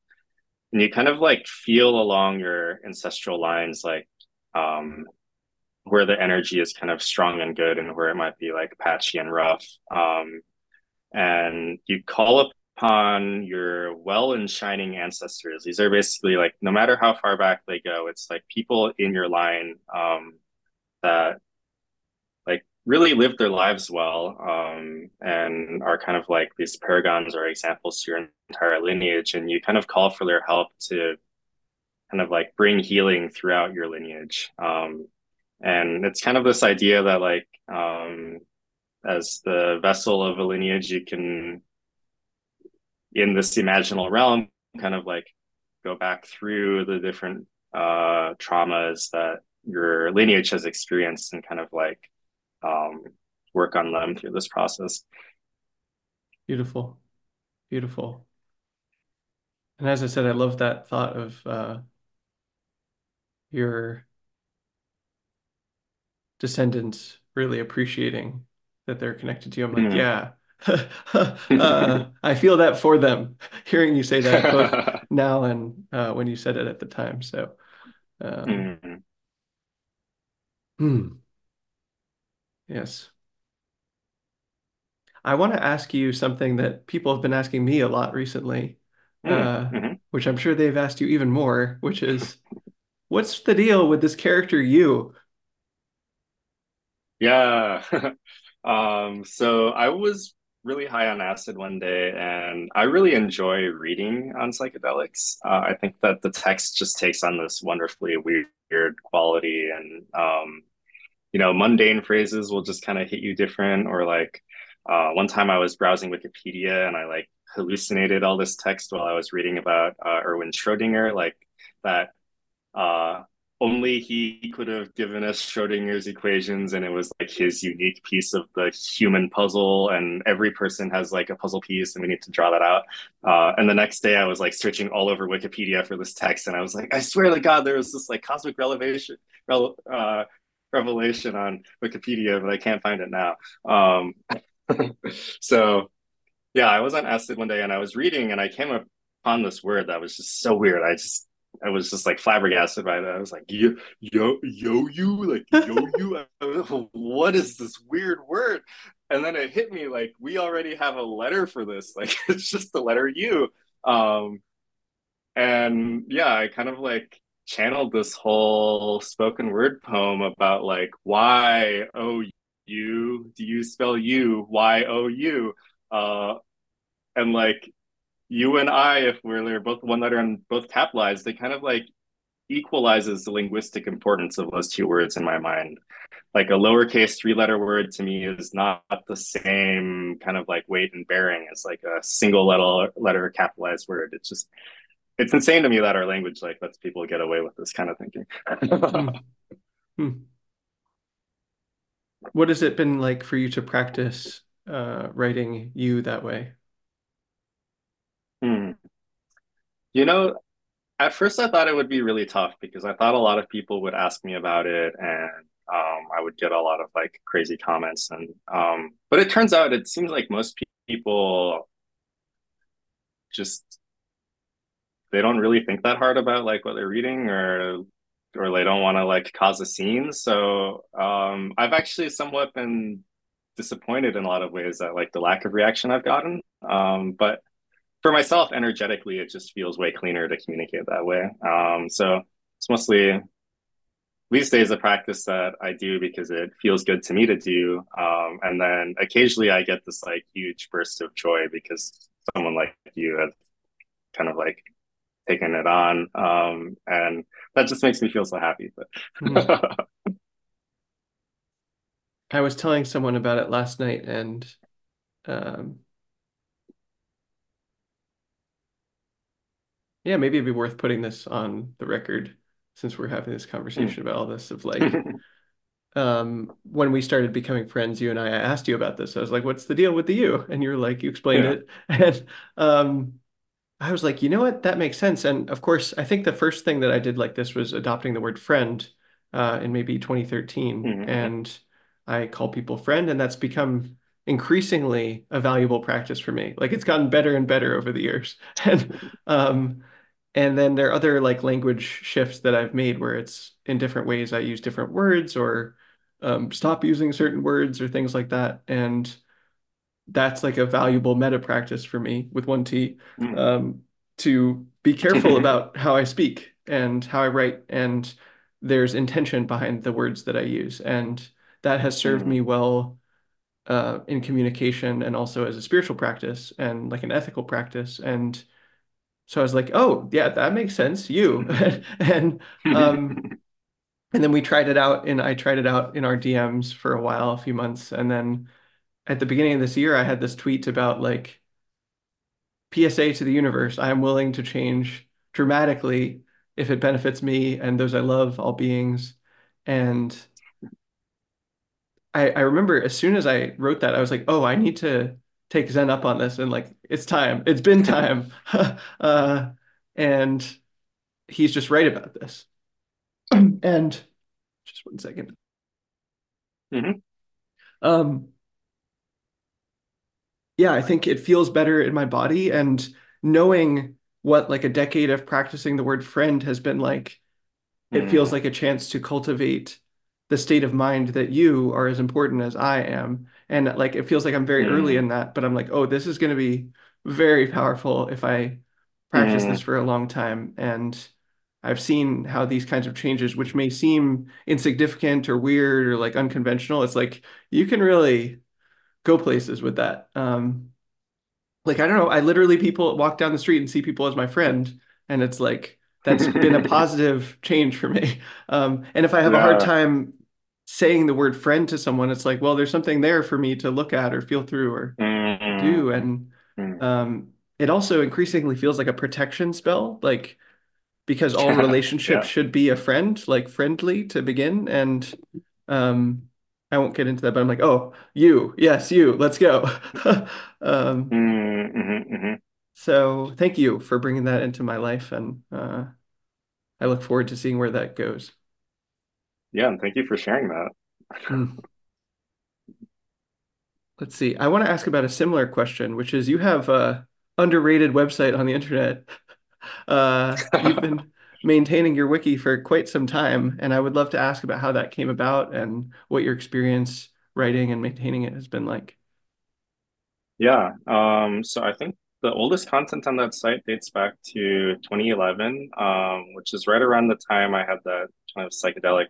and you kind of like feel along your ancestral lines, like um, where the energy is kind of strong and good and where it might be like patchy and rough. Um, and you call upon your well and shining ancestors. These are basically like, no matter how far back they go, it's like people in your line um, that like really live their lives well um, and are kind of like these paragons or examples to your entire lineage. And you kind of call for their help to kind of like bring healing throughout your lineage. Um, and it's kind of this idea that like um, as the vessel of a lineage, you can in this imaginal realm kind of like go back through the different uh, traumas that your lineage has experienced and kind of like um, work on them through this process. Beautiful. Beautiful. And as I said, I love that thought of uh, your descendants really appreciating that they're connected to you. I'm like, mm. yeah, (laughs) uh, I feel that for them. (laughs) Hearing you say that both (laughs) now and uh, when you said it at the time. So, um, mm. hmm. Yes. I want to ask you something that people have been asking me a lot recently, mm. uh, mm-hmm. which I'm sure they've asked you even more, which is, what's the deal with this character you? Yeah. um, so I was really high on acid one day, and I really enjoy reading on psychedelics. Uh, I think that the text just takes on this wonderfully weird quality, and um, you know, mundane phrases will just kind of hit you different. Or like uh, one time I was browsing Wikipedia and I like hallucinated all this text while I was reading about uh, Erwin Schrödinger, like that uh, only he could have given us Schrodinger's equations, and it was like his unique piece of the human puzzle. And every person has like a puzzle piece, and we need to draw that out. Uh, and the next day, I was like searching all over Wikipedia for this text, and I was like, I swear to God, there was this like cosmic revelation, uh, revelation on Wikipedia, but I can't find it now. Um, (laughs) so, yeah, I was on acid one day, and I was reading, and I came upon this word that was just so weird. I just I was just like flabbergasted by that. I was like, yo, yo, yo, you, like, yo, (laughs) you. what is this weird word? And then it hit me like, we already have a letter for this. (laughs) Like, it's just the letter U. Um, and yeah, I kind of like channeled this whole spoken word poem about like, why, oh, you, do you spell you? Why, oh, you? Uh, and like, you and I, if we're both one letter and both capitalized, they kind of like equalizes the linguistic importance of those two words in my mind. Like a lowercase three letter word to me is not the same kind of like weight and bearing as like a single letter letter capitalized word. It's just it's insane to me that our language like lets people get away with this kind of thinking. hmm. Hmm. What has it been like for you to practice uh, writing you that way? Hmm. You know, at first I thought it would be really tough because I thought a lot of people would ask me about it and um, I would get a lot of like crazy comments and um, but it turns out it seems like most people just they don't really think that hard about like what they're reading or or they don't want to like cause a scene. So um, I've actually somewhat been disappointed in a lot of ways at like the lack of reaction I've gotten. Um, but for myself, energetically, it just feels way cleaner to communicate that way. Um, so it's mostly these days a practice that I do because it feels good to me to do. Um, and then occasionally I get this like huge burst of joy because someone like you has kind of like taken it on. Um, and that just makes me feel so happy. But mm. (laughs) I was telling someone about it last night and um, yeah, maybe it'd be worth putting this on the record since we're having this conversation about all this of like (laughs) um when we started becoming friends you and I, I asked you about this. I was like what's the deal with the you? And you're like you explained yeah. it. (laughs) And um I was like you know what? That makes sense. And of course I think the first thing that I did like this was adopting the word friend uh in maybe 2013 mm-hmm. and I call people friend and that's become increasingly a valuable practice for me. Like it's gotten better and better over the years. (laughs) And um and then there are other like language shifts that I've made where it's in different ways I use different words or um, stop using certain words or things like that. And that's like a valuable meta practice for me with one T mm. um, to be careful (laughs) about how I speak and how I write. And there's intention behind the words that I use. And that has served Mm, me well uh, in communication and also as a spiritual practice and like an ethical practice. And so I was like, oh, yeah, that makes sense. You. (laughs) And um, (laughs) and then we tried it out and I tried it out in our DMs for a while, a few months. And then at the beginning of this year, I had this tweet about like PSA to the universe. I am willing to change dramatically if it benefits me and those I love, all beings. And I, I remember as soon as I wrote that, I was like, oh, I need to take Zen up on this. And like, it's time. It's been (laughs) time. (laughs) uh, and he's just right about this. (clears throat) And just one second. mhm, Um, yeah, I think it feels better in my body and knowing what like a decade of practicing the word friend has been like, it feels mm, like a chance to cultivate the state of mind that you are as important as I am. And like it feels like I'm very early in mm, that, but I'm like, oh, this is going to be very powerful if I practice this mm, for a long time. And I've seen how these kinds of changes, which may seem insignificant or weird or like unconventional, it's like you can really go places with that. Um, like I don't know, I literally people walk down the street and see people as my friend, and it's like that's been a (laughs) positive change for me. Um, and if I have a hard time saying the word friend to someone, it's like, well, there's something there for me to look at or feel through or Mm, do. And mm. um, it also increasingly feels like a protection spell, like because all (laughs) relationships Yeah. should be a friend, like friendly to begin. And um, I won't get into that, but I'm like, oh, you, yes, you, let's go. (laughs) Um, Mm, mhm, mhm. so thank you for bringing that into my life, and uh, I look forward to seeing where that goes. Yeah, and thank you for sharing that. Hmm. Let's see. I want to ask about a similar question, which is you have a underrated website on the internet. (laughs) Uh, you've been (laughs) maintaining your wiki for quite some time, and I would love to ask about how that came about and what your experience writing and maintaining it has been like. Yeah. Um, so I think the oldest content on that site dates back to 2011, um, which is right around the time I had that kind of psychedelic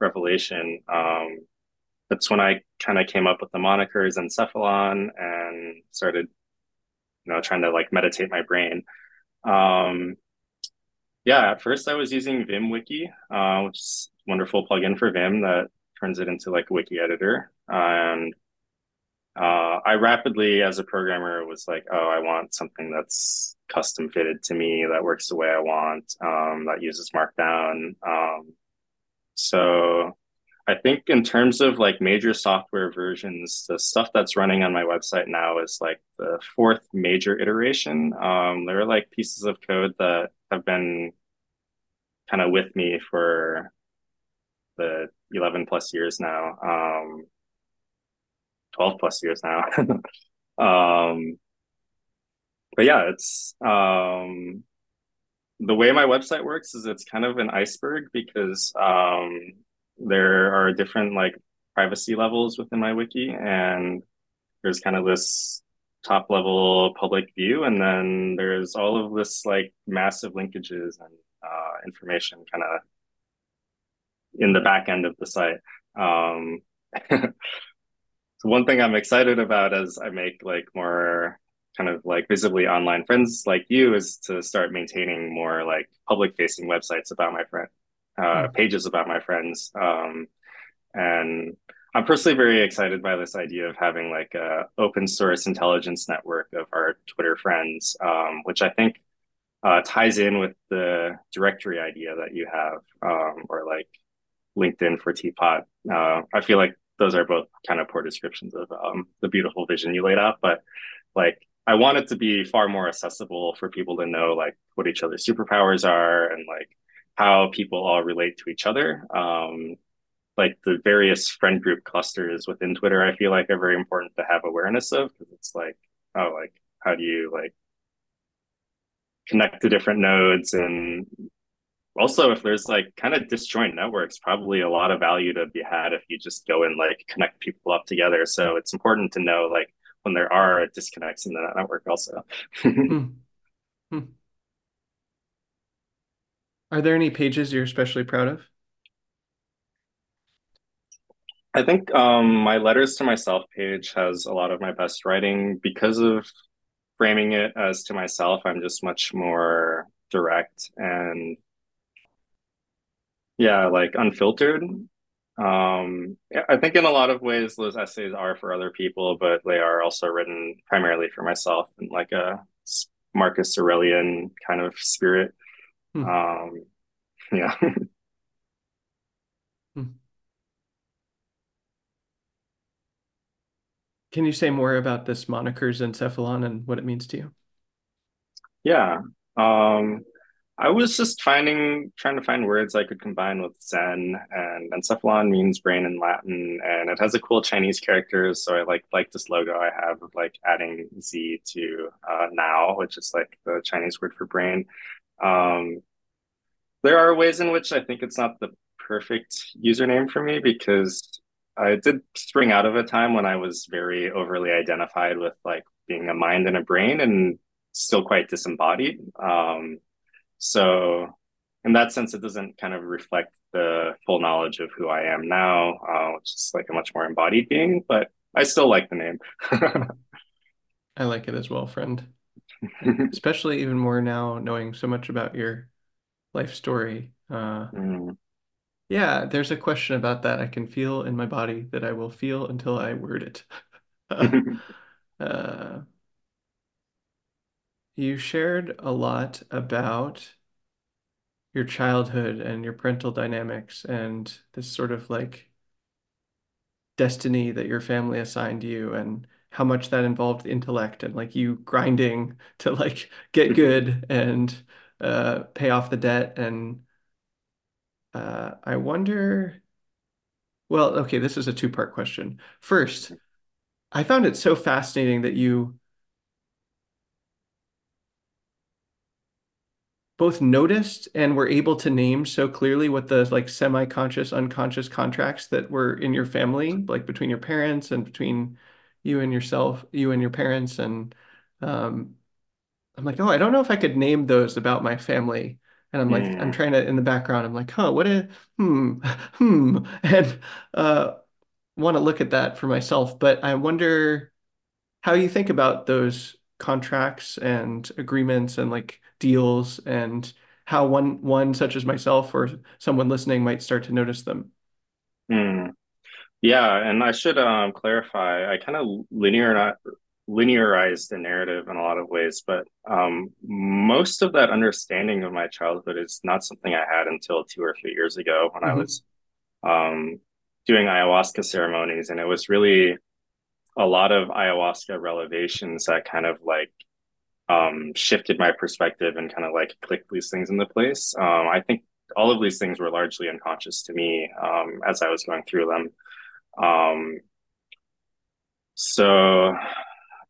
revelation. Um, that's when I kind of came up with the monikers Zencephalon and started, you know, trying to like meditate my brain. Um, yeah, at first I was using VimWiki, uh, which is a wonderful plugin for Vim that turns it into like a wiki editor. And uh, I rapidly, as a programmer, was like, oh, I want something that's custom fitted to me, that works the way I want, um, that uses Markdown. Um, so I think in terms of like major software versions, the stuff that's running on my website now is like the fourth major iteration. Um, there are like pieces of code that have been kind of with me for the 11 plus years now, um, 12 plus years now. (laughs) um, but yeah, it's um, the way my website works is it's kind of an iceberg because um, there are different like privacy levels within my wiki, and there's kind of this top level public view, and then there's all of this like massive linkages and uh, information kind of in the back end of the site. Um, (laughs) so one thing I'm excited about as I make like more kind of like visibly online friends like you is to start maintaining more like public facing websites about my friend uh, Hmm. pages about my friends um, and i'm personally very excited by this idea of having like a open source intelligence network of our twitter friends um, which i think uh, ties in with the directory idea that you have um, or like linkedin for TPOT uh, i feel like those are both kind of poor descriptions of um, the beautiful vision you laid out but like I want it to be far more accessible for people to know like what each other's superpowers are and like how people all relate to each other. Um, like the various friend group clusters within Twitter, I feel like are very important to have awareness of because it's like, oh, like how do you like connect to different nodes and also if there's like kind of disjoint networks probably a lot of value to be had if you just go and like connect people up together so it's important to know like when there are disconnects in the network also Hmm. Hmm. Are there any pages you're especially proud of? I think um, my letters to myself page has a lot of my best writing because of framing it as to myself. I'm just much more direct and yeah, like unfiltered. Um, I think in a lot of ways those essays are for other people, but they are also written primarily for myself in like a Marcus Aurelian kind of spirit. Hmm. Um, (laughs) yeah. Hmm. Can you say more about this monikers Zencephalon and what it means to you? Yeah. Um, I was just finding, trying to find words I could combine with Zen, and encephalon means brain in Latin, and it has a cool Chinese character. So I like like this logo I have of like adding Z to uh, now, which is like the Chinese word for brain. Um, there are ways in which I think it's not the perfect username for me because I did spring out of a time when I was very overly identified with like being a mind and a brain and still quite disembodied. Um, so in that sense, it doesn't kind of reflect the full knowledge of who I am now, uh, which is like a much more embodied being, but I still like the name. (laughs) I like it as well, friend. (laughs) Especially even more now knowing so much about your life story. Uh, mm. yeah, there's a question about that I can feel in my body that I will feel until I word it. (laughs) uh, you shared a lot about your childhood and your parental dynamics and this sort of like destiny that your family assigned you and how much that involved intellect and like you grinding (laughs) to like get good and uh, pay off the debt. And uh, I wonder, well, okay, this is a two-part question. First, I found it so fascinating that you both noticed and were able to name so clearly what the like semi-conscious, unconscious contracts that were in your family, like between your parents and between you and yourself, you and your parents. And um, I'm like, oh, I don't know if I could name those about my family. And I'm like, I'm mm. trying to in the background, I'm like, huh, what a hmm, (laughs) hmm, and uh, want to look at that for myself. But I wonder how you think about those contracts and agreements and like deals and how one one such as myself or someone listening might start to notice them. Mm. Yeah, and I should um, clarify. I kind of linear linearized the narrative in a lot of ways, but um, most of that understanding of my childhood is not something I had until two or three years ago when I hmm was um, doing ayahuasca ceremonies, and it was really a lot of ayahuasca revelations that kind of like um, shifted my perspective and kind of like clicked these things into place. Um, I think all of these things were largely unconscious to me um, as I was going through them. Um, so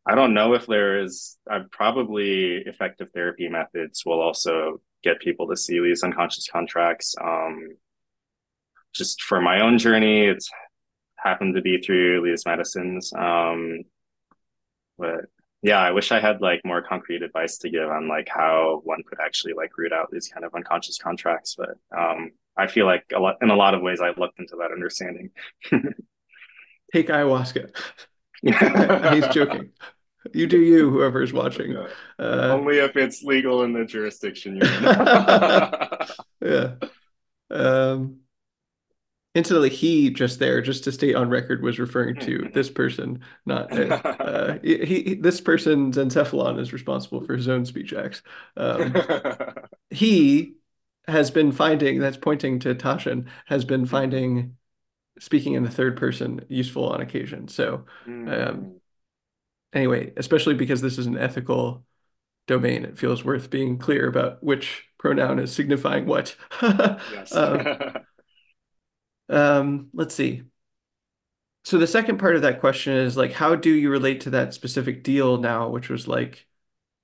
I don't know if there is. Uh, probably effective therapy methods will also get people to see these unconscious contracts. Um, just for my own journey, it's happened to be through these medicines. Um, but yeah, I wish I had like more concrete advice to give on like how one could actually like root out these kind of unconscious contracts. But um, I feel like a lot in a lot of ways I looked into that understanding. (laughs) Take ayahuasca. (laughs) He's joking. You do you, whoever is watching. Uh, Only if it's legal in the jurisdiction you're (laughs) yeah. Um, incidentally, he just there, just to state on record, was referring to (laughs) this person, not uh, uh, (laughs) he, he. This person's encephalon is responsible for his own speech acts. Um, (laughs) he has been finding that's pointing to Tasshin has been finding speaking in the third person useful on occasion. So um, anyway, especially because this is an ethical domain, it feels worth being clear about which pronoun is signifying what. yes. uh, um, let's see. So the second part of that question is like, how do you relate to that specific deal now, which was like,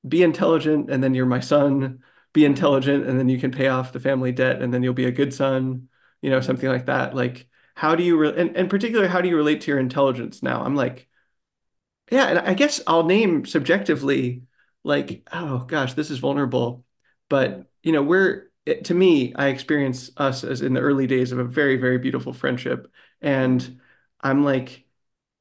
be intelligent and then you're my son, be intelligent and then you can pay off the family debt and then you'll be a good son, you know, something like that. Like, how do you, re- and in particular, how do you relate to your intelligence now? I'm like, yeah, and I guess I'll name subjectively, like, oh gosh, this is vulnerable. But, you know, we're, it, to me, I experience us as in the early days of a very, very beautiful friendship. And I'm like,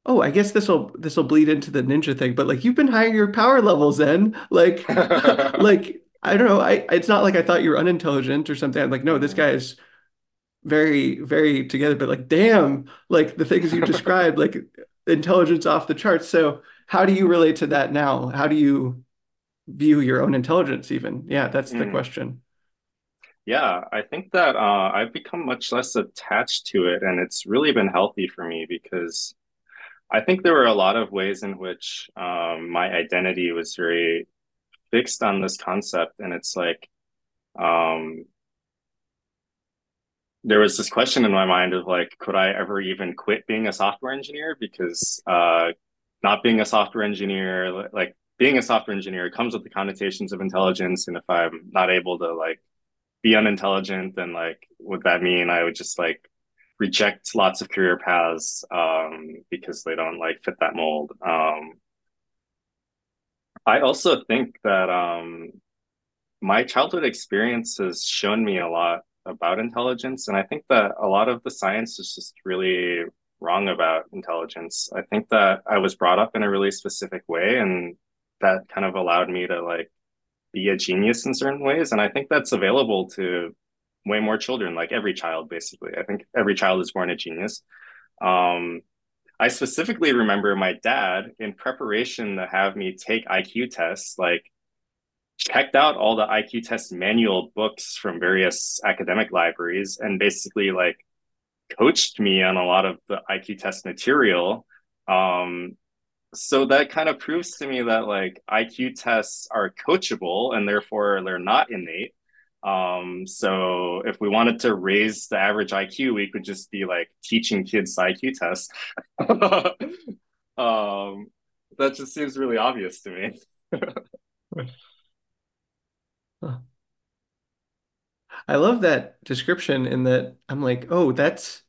oh, I guess this will this will bleed into the ninja thing, but like you've been higher your power levels then. (laughs) Like (laughs) like I don't know, I it's not like I thought you were unintelligent or something. I'm like, no, this Mm. guy is very, very together, but like damn, like the things you (laughs) described, like intelligence off the charts. So how do you relate to that now? How do you view your own intelligence even? Yeah, that's the Mm. question. Yeah, I think that uh, I've become much less attached to it, and it's really been healthy for me because I think there were a lot of ways in which um, my identity was very fixed on this concept, and it's like um, there was this question in my mind of like, could I ever even quit being a software engineer? Because uh, not being a software engineer, like being a software engineer, comes with the connotations of intelligence, and if I'm not able to like be unintelligent, then like would that mean I would just like reject lots of career paths um, because they don't like fit that mold? Um, I also think that um, my childhood experience has shown me a lot about intelligence, and I think that a lot of the science is just really wrong about intelligence. I think that I was brought up in a really specific way, and that kind of allowed me to like be a genius in certain ways. And I think that's available to way more children, like every child, basically. I think every child is born a genius. Um, I specifically remember my dad in preparation to have me take IQ tests, like checked out all the IQ test manual books from various academic libraries and basically like coached me on a lot of the IQ test material. Um, so that kind of proves to me that like IQ tests are coachable and therefore they're not innate. Um, so if we wanted to raise the average IQ, we could just be like teaching kids IQ tests. (laughs) um, that just seems really obvious to me. (laughs) I love that description in that I'm like, oh, that's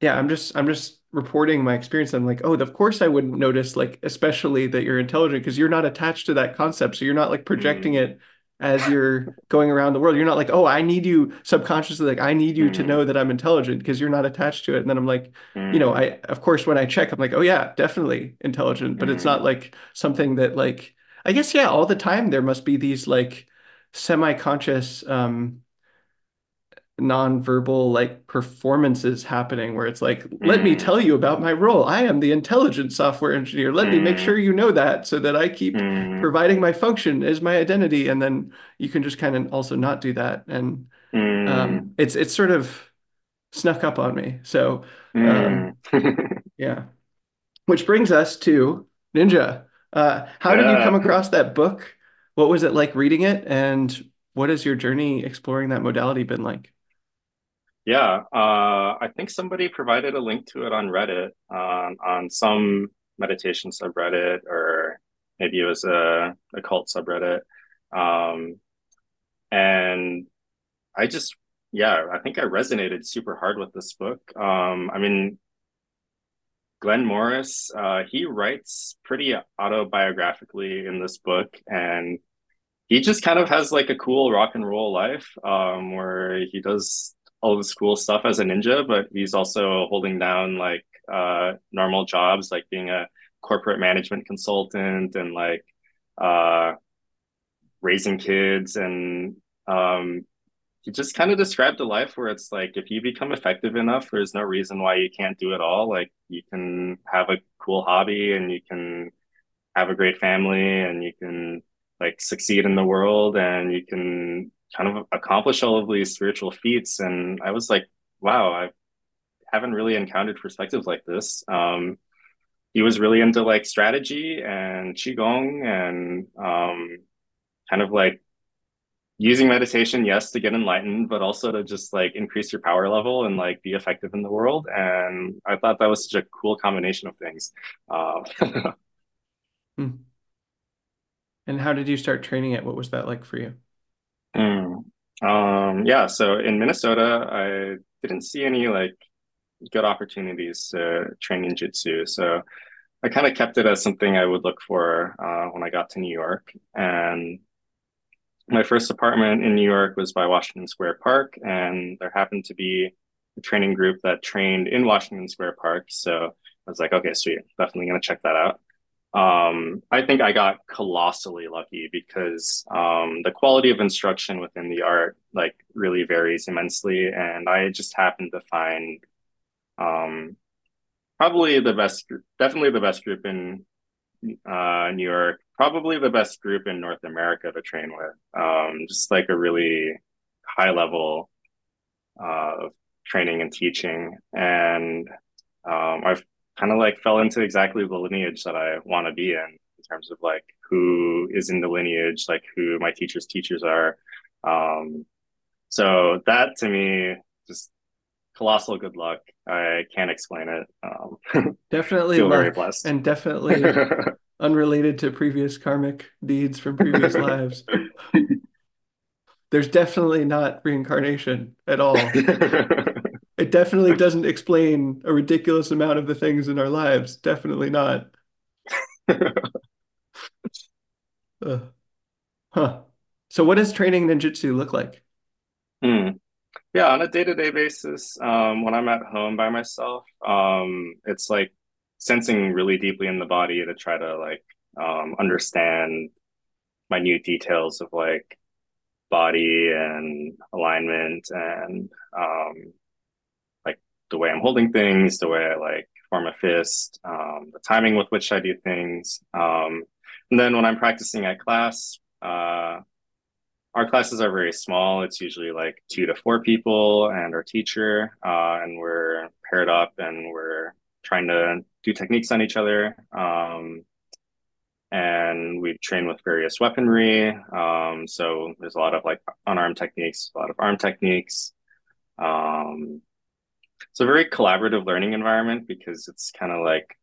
yeah, I'm just I'm just reporting my experience. I'm like, oh, of course I wouldn't notice, like, especially that you're intelligent because you're not attached to that concept. So you're not like projecting mm, it as you're going around the world. You're not like, oh, I need you subconsciously, like, I need you to mm, know that I'm intelligent because you're not attached to it. And then I'm like, you know, mm, I of course when I check, I'm like, oh yeah, definitely intelligent, but it's not mm, like something that like I guess yeah, all the time there must be these like semi-conscious um non-verbal like performances happening where it's like, let me mm, tell you about my role. I am the intelligent software engineer. Let me make mm, sure you know that so that I keep mm, providing my function as my identity. And then you can just kind of also not do that. And mm, um, it's it's sort of snuck up on me. So um, mm. (laughs) yeah. Which brings us to Ninja. Uh, how did you come across that book? What was it like reading it? And what has your journey exploring that modality been like? Yeah, uh, I think somebody provided a link to it on Reddit, um, on some meditation subreddit, or maybe it was a, a cult subreddit. Um, and I just, yeah, I think I resonated super hard with this book. Um, I mean, Glenn Morris, uh, he writes pretty autobiographically in this book, and he just kind of has like a cool rock and roll life um, where he does all this cool stuff as a ninja, but he's also holding down like uh, normal jobs, like being a corporate management consultant and like uh, raising kids. And um, he just kind of described a life where it's like if you become effective enough, there's no reason why you can't do it all. Like you can have a cool hobby and you can have a great family and you can like succeed in the world and you can kind of accomplish all of these spiritual feats. And I was like, wow, I haven't really encountered perspectives like this. Um, he was really into like strategy and qigong and um, kind of like using meditation, yes, to get enlightened, but also to just like increase your power level and like be effective in the world. And I thought that was such a cool combination of things. Uh, (laughs) Hmm. And how did you start training it? What was that like for you? Mm. Um, yeah, so in Minnesota, I didn't see any like good opportunities to train ninjutsu. So I kind of kept it as something I would look for uh, when I got to New York. And my first apartment in New York was by Washington Square Park, and there happened to be a training group that trained in Washington Square Park. So I was like, okay, sweet, definitely gonna check that out. Um, I think I got colossally lucky because um, the quality of instruction within the art like really varies immensely, and I just happened to find um, probably the best, definitely the best group in uh, New York, probably the best group in North America to train with. Um, just like a really high level uh, of training and teaching, and um, I've kind of like fell into exactly the lineage that I want to be in, in terms of like who is in the lineage, like who my teachers' teachers are. Um, so that to me just colossal good luck. I can't explain it. Um, (laughs) definitely feel very blessed, and definitely (laughs) unrelated to previous karmic deeds from previous (laughs) lives. There's definitely not reincarnation at all. It definitely doesn't explain a ridiculous amount of the things in our lives. Definitely not. (laughs) uh, huh. So, what does training ninjutsu look like? Hmm. Yeah, on a day-to-day basis, um, when I'm at home by myself, um, it's like sensing really deeply in the body to try to like um, understand minute details of like body and alignment and um, the way I'm holding things, the way I like form a fist, um, the timing with which I do things. Um, and then when I'm practicing at class, uh, our classes are very small. It's usually like two to four people and our teacher, uh, and we're paired up and we're trying to do techniques on each other. Um, and we train with various weaponry. Um, so there's a lot of like unarmed techniques, a lot of arm techniques. Um, it's a very collaborative learning environment because it's kind of like,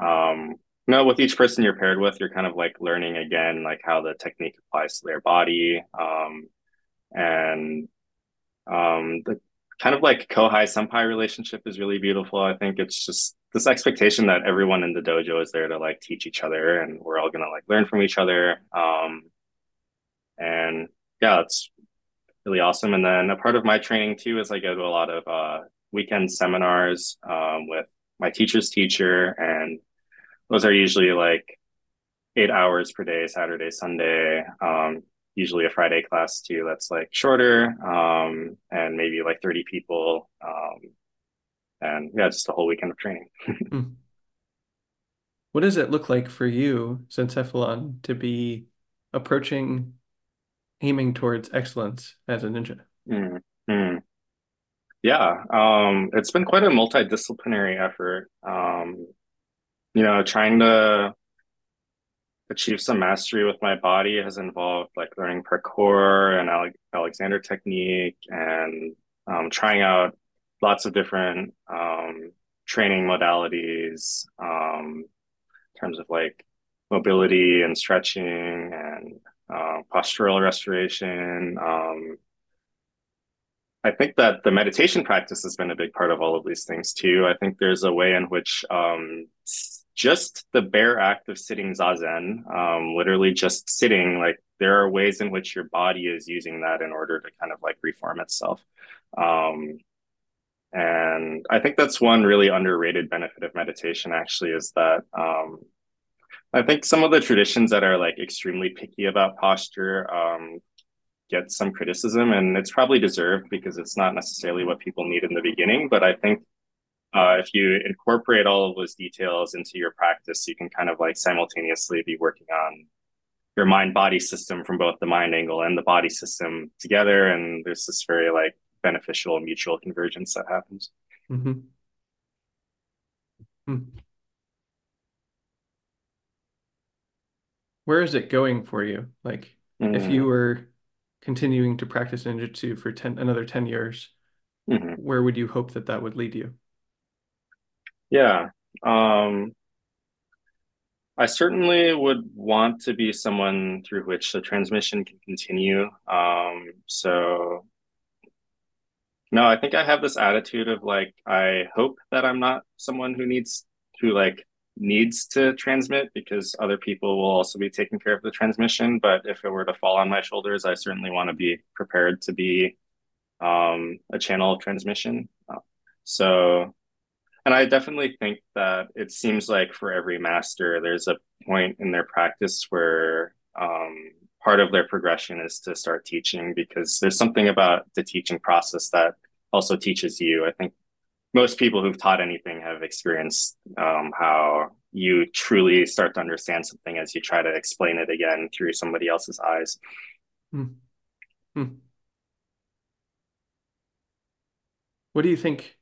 um, you know, with each person you're paired with, you're kind of like learning again, like how the technique applies to their body. Um, and um, the kind of like kohai senpai relationship is really beautiful. I think it's just this expectation that everyone in the dojo is there to like teach each other and we're all gonna like learn from each other. Um, and yeah, it's really awesome. And then a part of my training too is I go to a lot of uh, weekend seminars um, with my teacher's teacher, and those are usually like eight hours per day, Saturday, Sunday. Um, usually a Friday class too that's like shorter um, and maybe like 30 people. Um, and yeah, just a whole weekend of training. (laughs) Hmm. What does it look like for you, Zencephalon, to be approaching aiming towards excellence as a ninja? Mm, mm. Yeah, um, it's been quite a multidisciplinary effort. Um, you know, trying to achieve some mastery with my body has involved like learning parkour and Ale Alexander technique and um, trying out lots of different um, training modalities um, in terms of like mobility and stretching and uh, postural restoration. Um, I think that the meditation practice has been a big part of all of these things too. I think there's a way in which um, just the bare act of sitting zazen, um, literally just sitting, like there are ways in which your body is using that in order to kind of like reform itself. Um, and I think that's one really underrated benefit of meditation actually is that um, I think some of the traditions that are like extremely picky about posture get some criticism and it's probably deserved because it's not necessarily what people need in the beginning. But I think uh, if you incorporate all of those details into your practice, you can kind of like simultaneously be working on your mind body system from both the mind angle and the body system together. And there's this very like beneficial mutual convergence that happens. Mm-hmm. Hmm. Where is it going for you? Like, mm-hmm. if you were continuing to practice ninjutsu for 10 another 10 years, mm-hmm. where would you hope that that would lead you? Yeah. Um, I certainly would want to be someone through which the transmission can continue. Um, so, no, I think I have this attitude of like, I hope that I'm not someone who needs who like needs to transmit because other people will also be taking care of the transmission. But if it were to fall on my shoulders, I certainly want to be prepared to be um, a channel of transmission. So, and I definitely think that it seems like for every master, there's a point in their practice where um, part of their progression is to start teaching because there's something about the teaching process that also teaches you. I think most people who've taught anything have experienced um, how you truly start to understand something as you try to explain it again through somebody else's eyes. Hmm. Hmm. What do you think?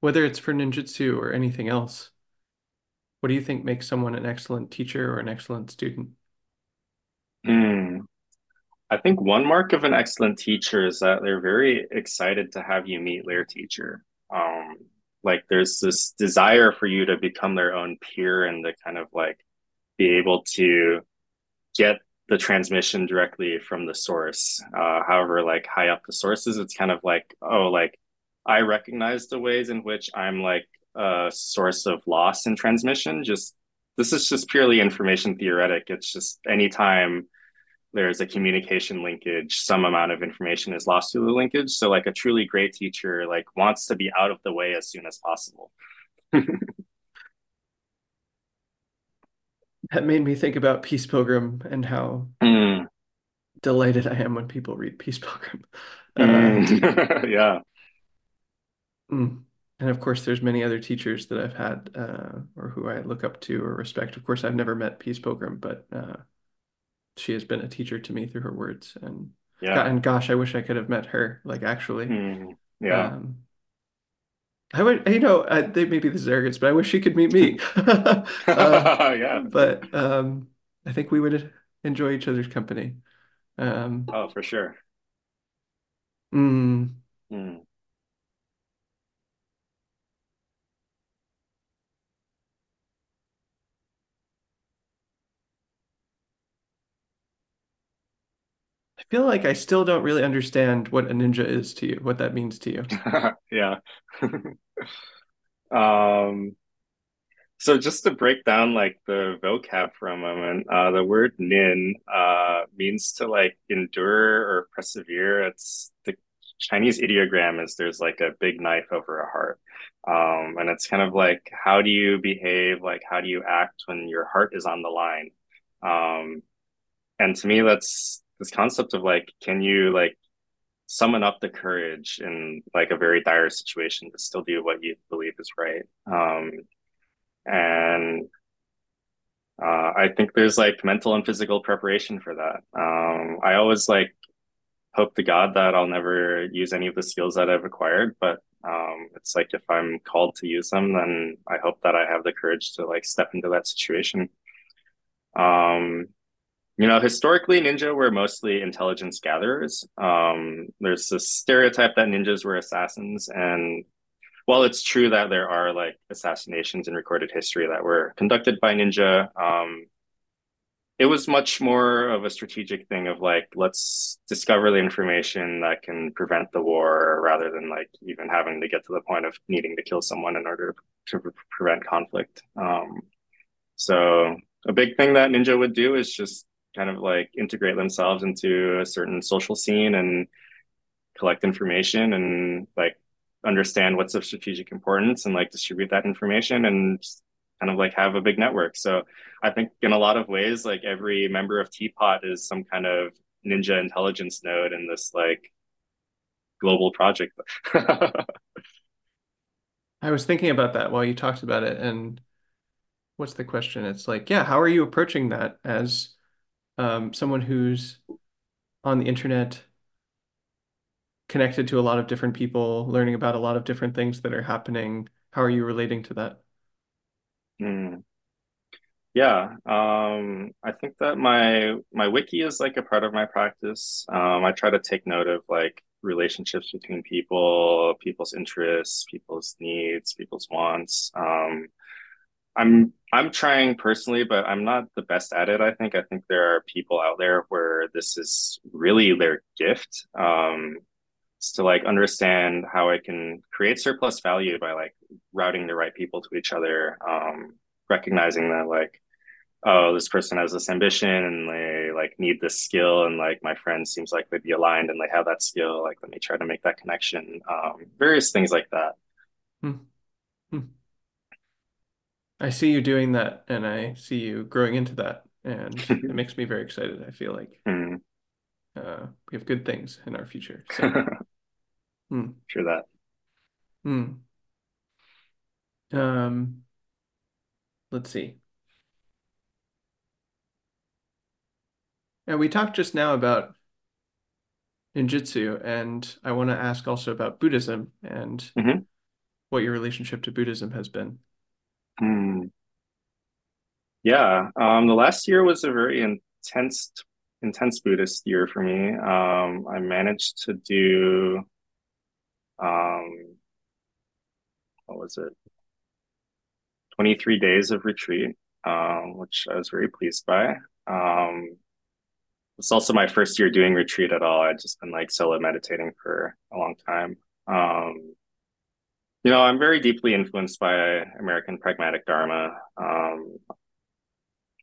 Whether it's for ninjutsu or anything else, what do you think makes someone an excellent teacher or an excellent student? Mm. I think one mark of an excellent teacher is that they're very excited to have you meet their teacher. Um, like there's this desire for you to become their own peer and to kind of like be able to get the transmission directly from the source. Uh, however, like high up the sources, it's kind of like, oh, like I recognize the ways in which I'm like a source of loss in transmission. Just this is just purely information theoretic. It's just anytime there's a communication linkage, some amount of information is lost through the linkage. So like a truly great teacher like wants to be out of the way as soon as possible. (laughs) that made me think about Peace Pilgrim and how mm. delighted I am when people read Peace Pilgrim. Mm. (laughs) Uh, yeah. Mm. And of course, there's many other teachers that I've had uh, or who I look up to or respect. Of course, I've never met Peace Pilgrim, but uh, she has been a teacher to me through her words. And yeah, and gosh, I wish I could have met her. Like actually, mm. yeah. Um, I would, you know, I, they maybe this is arrogance, but I wish she could meet me. uh, (laughs) (laughs) (laughs) yeah. But um, I think we would enjoy each other's company. Um, oh, for sure. Mm, mm. I feel like I still don't really understand what a ninja is to you, what that means to you. (laughs) yeah. (laughs) um, so just to break down like the vocab for a moment, uh, the word nin uh, means to like endure or persevere. It's the Chinese ideogram is there's like a big knife over a heart. Um, and it's kind of like how do you behave, like how do you act when your heart is on the line? Um, and to me, that's this concept of like, can you like summon up the courage in like a very dire situation to still do what you believe is right? Um, and uh, I think there's like mental and physical preparation for that. Um, I always like hope to God that I'll never use any of the skills that I've acquired, but um, it's like if I'm called to use them, then I hope that I have the courage to like step into that situation. Um, you know, historically, ninja were mostly intelligence gatherers. Um, there's this stereotype that ninjas were assassins, and while it's true that there are like assassinations in recorded history that were conducted by ninja, um, it was much more of a strategic thing of like, let's discover the information that can prevent the war rather than like even having to get to the point of needing to kill someone in order to prevent conflict. Um, so a big thing that ninja would do is just kind of like integrate themselves into a certain social scene and collect information and like understand what's of strategic importance and like distribute that information and kind of like have a big network. So I think in a lot of ways, like every member of TPOT is some kind of ninja intelligence node in this like global project. (laughs) I was thinking about that while you talked about it. And what's the question? It's like, yeah, how are you approaching that as um, someone who's on the internet, connected to a lot of different people, learning about a lot of different things that are happening. How are you relating to that? Mm. Yeah, um, I think that my my wiki is like a part of my practice. Um, I try to take note of like relationships between people, people's interests, people's needs, people's wants. Um, I'm I'm trying personally, but I'm not the best at it. I think I think there are people out there where this is really their gift. Um, to like understand how I can create surplus value by like routing the right people to each other. Um, recognizing that like oh, this person has this ambition and they like need this skill, and like my friend seems like they'd be aligned and they have that skill. Like, let me try to make that connection. Um, various things like that. Hmm. Hmm. I see you doing that and I see you growing into that. And it (laughs) makes me very excited. I feel like Hmm. uh, we have good things in our future. So, (laughs) hmm. Sure that. Hmm. Um, let's see. And we talked just now about ninjutsu, and I want to ask also about Buddhism and hmm what your relationship to Buddhism has been. Hmm. Yeah. Um, the last year was a very intense, intense Buddhist year for me. Um, I managed to do um, what was it? 23 days of retreat, um, which I was very pleased by. Um, it's also my first year doing retreat at all. I'd just been like solo meditating for a long time. Um, you know, I'm very deeply influenced by American pragmatic Dharma. Um,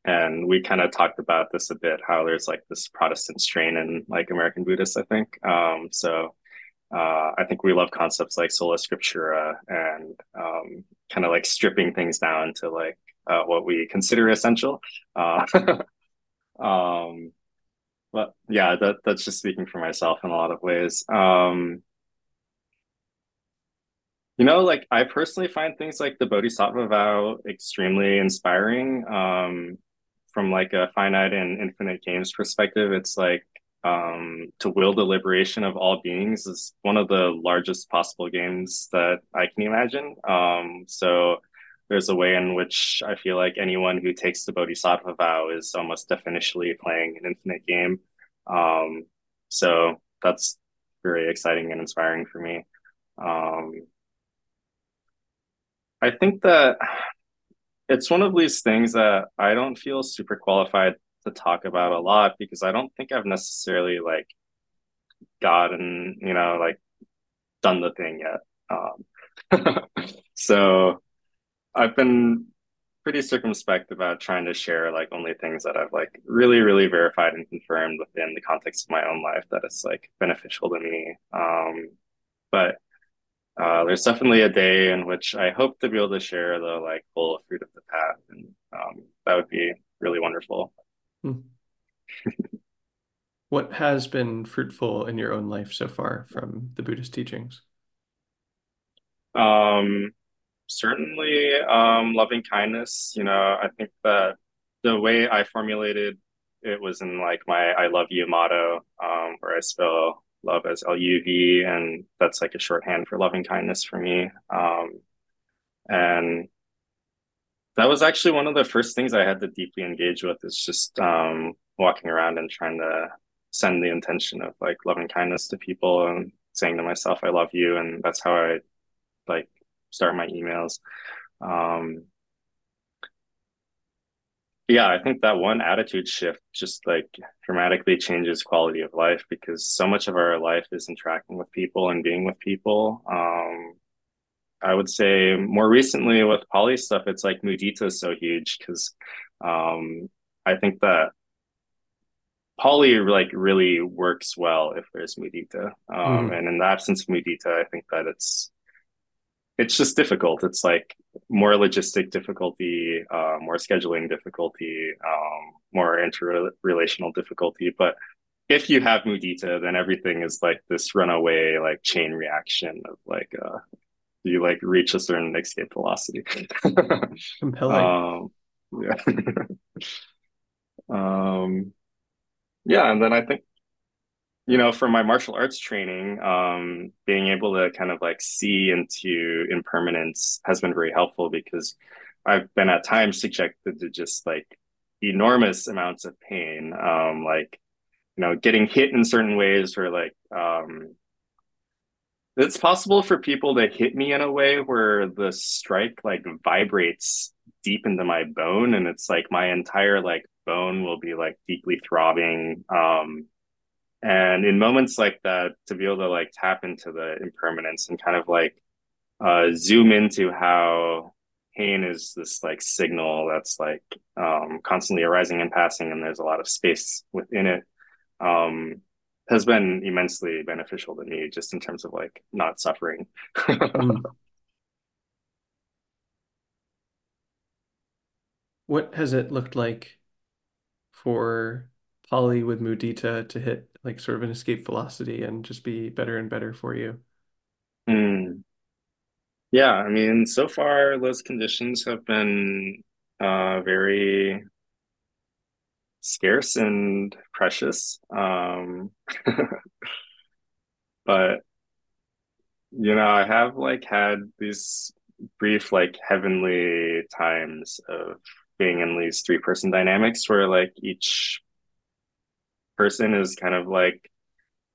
and we kind of talked about this a bit, how there's like this Protestant strain in like American Buddhists, I think. Um, so uh, I think we love concepts like sola scriptura and um, kind of like stripping things down to like uh, what we consider essential. Uh, (laughs) um, but yeah, that that's just speaking for myself in a lot of ways. Um, you know, like I personally find things like the Bodhisattva vow extremely inspiring. Um, from like a finite and infinite games perspective, it's like um, to will the liberation of all beings is one of the largest possible games that I can imagine. Um, so there's a way in which I feel like anyone who takes the Bodhisattva vow is almost definitionally playing an infinite game. Um, so that's very exciting and inspiring for me. Um, I think that it's one of these things that I don't feel super qualified to talk about a lot because I don't think I've necessarily like gotten, you know, like done the thing yet. Um, (laughs) so I've been pretty circumspect about trying to share like only things that I've like really, really verified and confirmed within the context of my own life that it's like beneficial to me. Um, but uh, there's definitely a day in which I hope to be able to share the like full fruit of the path, and um, that would be really wonderful. Hmm. (laughs) What has been fruitful in your own life so far from the Buddhist teachings? Um, certainly, um, loving kindness. You know, I think that the way I formulated it was in like my "I love you" motto, um, where I spell love as L U V, and that's like a shorthand for loving kindness for me. Um, and that was actually one of the first things I had to deeply engage with is just um, walking around and trying to send the intention of like loving kindness to people and saying to myself, I love you. And that's how I like start my emails. Um, yeah, I think that one attitude shift just like dramatically changes quality of life because so much of our life is interacting with people and being with people. Um, I would say more recently with poly stuff, it's like mudita is so huge because um, I think that poly like really works well if there's mudita. Um, hmm and in the absence of mudita, I think that it's it's just difficult. It's like more logistic difficulty, uh, more scheduling difficulty, um, more interrelational difficulty. But if you have mudita, then everything is like this runaway like chain reaction of like uh, you like reach a certain escape velocity. (laughs) Compelling. um, yeah. (laughs) um, yeah, and then I think you know, for my martial arts training, um, being able to kind of like see into impermanence has been very helpful because I've been at times subjected to just like enormous amounts of pain, um, like you know, getting hit in certain ways or like um, it's possible for people to hit me in a way where the strike like vibrates deep into my bone and it's like my entire like bone will be like deeply throbbing um and in moments like that to be able to like tap into the impermanence and kind of like uh zoom into how pain is this like signal that's like um, constantly arising and passing, and there's a lot of space within it. Um, has been immensely beneficial to me just in terms of like not suffering. Mm. (laughs) What has it looked like for poly with mudita to hit like sort of an escape velocity and just be better and better for you? Mm. Yeah, I mean, so far those conditions have been uh, very scarce and precious. Um, (laughs) but you know, I have like had these brief like heavenly times of being in these three person dynamics where like each person is kind of like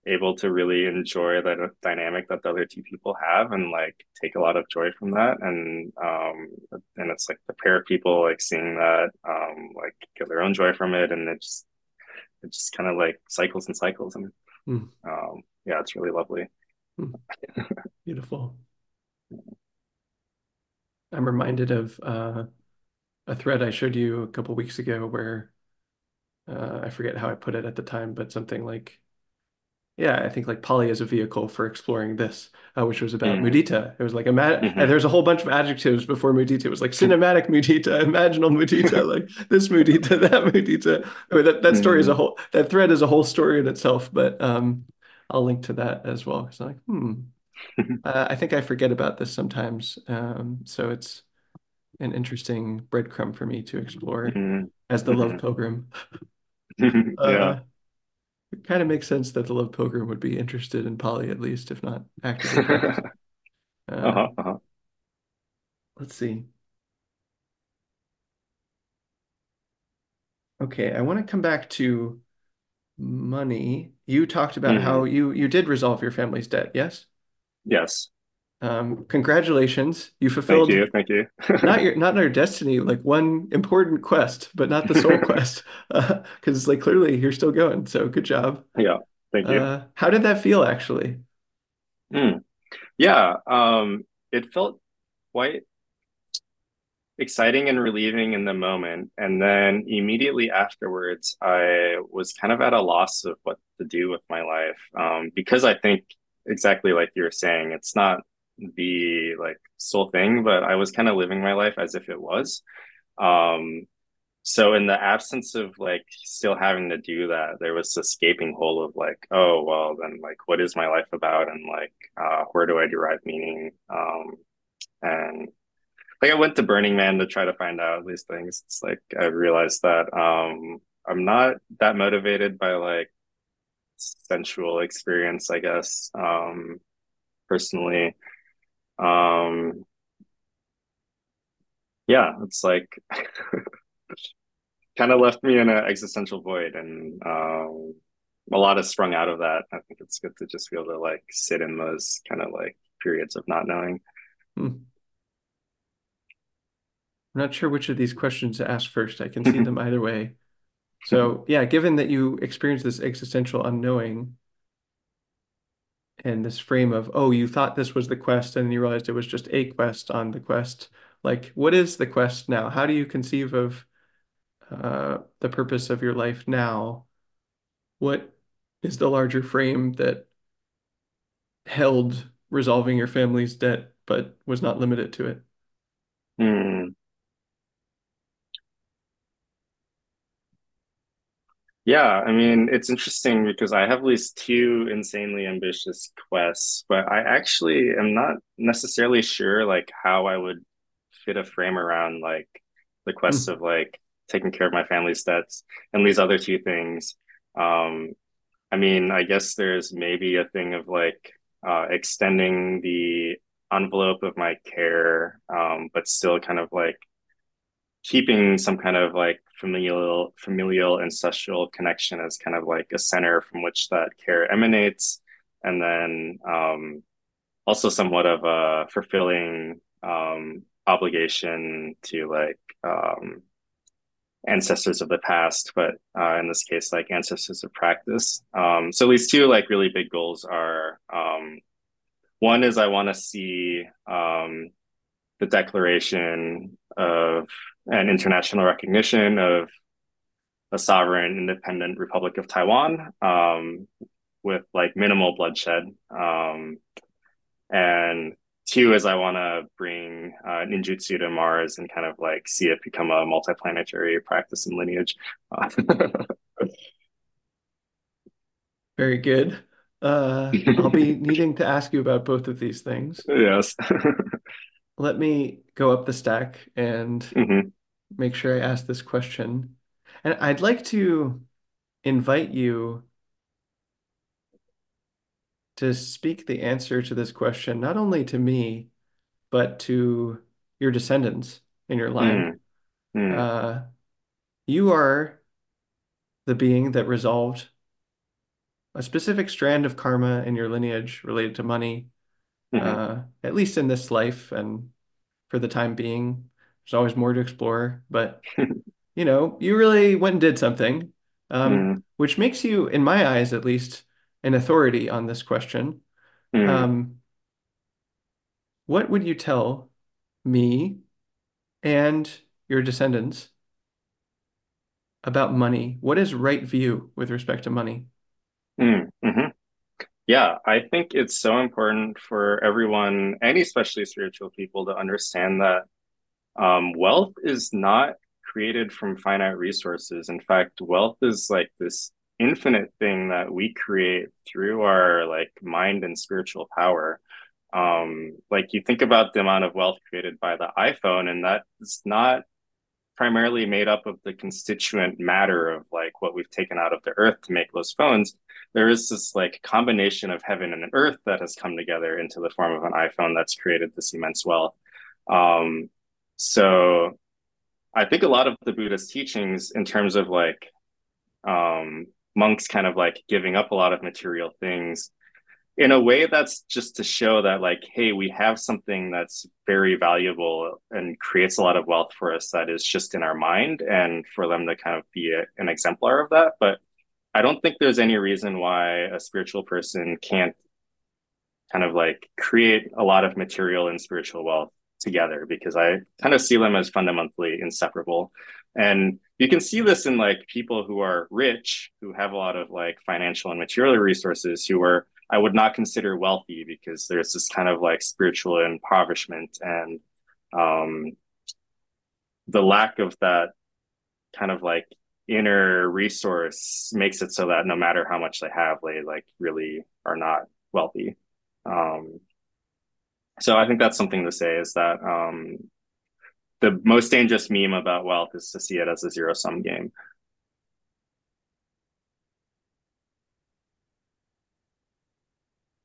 able to really enjoy the dynamic that the other two people have and like take a lot of joy from that and um and it's like the pair of people like seeing that um like get their own joy from it and it just it just kind of like cycles and cycles and Mm. um yeah it's really lovely Mm. (laughs) Beautiful. I'm reminded of uh, a thread I showed you a couple weeks ago where uh, I forget how I put it at the time, but something like, yeah, I think like Pali as a vehicle for exploring this, uh, which was about mm mudita. It was like, ima and hmm there's a whole bunch of adjectives before mudita. It was like cinematic mudita, imaginal mudita, (laughs) like this mudita, (laughs) that mudita. I mean, that, that story is a mm whole, that thread is a whole story in itself, but um, I'll link to that as well. Because I'm like, hmm, (laughs) uh, I think I forget about this sometimes. Um, so it's an interesting breadcrumb for me to explore mm as the Love Pilgrim. (laughs) yeah Uh, it kind of makes sense that the Love Pilgrim would be interested in poly at least, if not actively. (laughs) Uh, uh-huh, uh-huh. let's see. Okay, I want to come back to money. You talked about how hmm you you did resolve your family's debt, yes? yes Um, congratulations. You fulfilled thank you thank you (laughs) not your not your destiny, like one important quest, but not the sole (laughs) quest. (laughs) Uh, because it's like clearly you're still going. So good job. yeah thank you Uh, how did that feel actually? mm. yeah um it felt quite exciting and relieving in the moment. And then immediately afterwards, I was kind of at a loss of what to do with my life. Um, because I think exactly like you're saying, it's not the like sole thing, but I was kind of living my life as if it was. Um, so in the absence of like still having to do that, there was this gaping hole of like, oh, well, then like, what is my life about? And like, uh, where do I derive meaning? Um, and like I went to Burning Man to try to find out these things. It's like I realized that um I'm not that motivated by like sensual experience, I guess, um personally. Um yeah, it's like (laughs) kind of left me in an existential void and um a lot has sprung out of that. I think it's good to just be able to like sit in those kind of like periods of not knowing. Hmm. I'm not sure which of these questions to ask first. I can see (laughs) them either way. So yeah, given that you experienced this existential unknowing and this frame of, oh, you thought this was the quest and you realized it was just a quest on the quest, like what is the quest now? How do you conceive of uh, the purpose of your life now? What is the larger frame that held resolving your family's debt but was not limited to it? Hmm. Yeah, I mean, it's interesting because I have at least two insanely ambitious quests, but I actually am not necessarily sure like how I would fit a frame around like the quests Hmm. of like taking care of my family's debts and these other two things. Um, I mean, I guess there's maybe a thing of like uh, extending the envelope of my care, um, but still kind of like keeping some kind of like familial familial ancestral connection as kind of like a center from which that care emanates. And then um, also somewhat of a fulfilling um, obligation to like um, ancestors of the past but uh, in this case like ancestors of practice. Um, so these two like really big goals are um, one is i want to see um, the declaration of an international recognition of a sovereign independent republic of taiwan um, with like minimal bloodshed um, and two is I want to bring uh, ninjutsu to Mars and kind of like see it become a multiplanetary practice and lineage. (laughs) Very good. Uh, I'll be (laughs) needing to ask you about both of these things. yes. (laughs) Let me go up the stack and hmm make sure I ask this question. And I'd like to invite you to speak the answer to this question, not only to me, but to your descendants in your line. mm mm Uh, you are the being that resolved a specific strand of karma in your lineage related to money, hmm uh, at least in this life and for the time being. There's always more to explore, but (laughs) you know, you really went and did something, um, mm which makes you, in my eyes at least, an authority on this question. mm Um, what would you tell me and your descendants about money? What is right view with respect to money? mm hmm Yeah, I think it's so important for everyone, and especially spiritual people, to understand that um, wealth is not created from finite resources. In fact, wealth is like this infinite thing that we create through our like mind and spiritual power. Um, like you think about the amount of wealth created by the iPhone, and that is not primarily made up of the constituent matter of like what we've taken out of the earth to make those phones. There is this like combination of heaven and earth that has come together into the form of an iPhone that's created this immense wealth. Um, so I think a lot of the Buddhist teachings, in terms of like um, monks kind of like giving up a lot of material things, in a way that's just to show that like hey we have something that's very valuable and creates a lot of wealth for us that is just in our mind and for them to kind of be a, an exemplar of that but i don't think there's any reason why a spiritual person can't kind of like create a lot of material and spiritual wealth together because I kind of see them as fundamentally inseparable. And you can see this in like people who are rich, who have a lot of like financial and material resources, who are, I would not consider wealthy because there's this kind of like spiritual impoverishment and um, the lack of that kind of like inner resource makes it so that no matter how much they have, they like really are not wealthy. Um, so I think that's something to say is that um, the most dangerous meme about wealth is to see it as a zero sum game.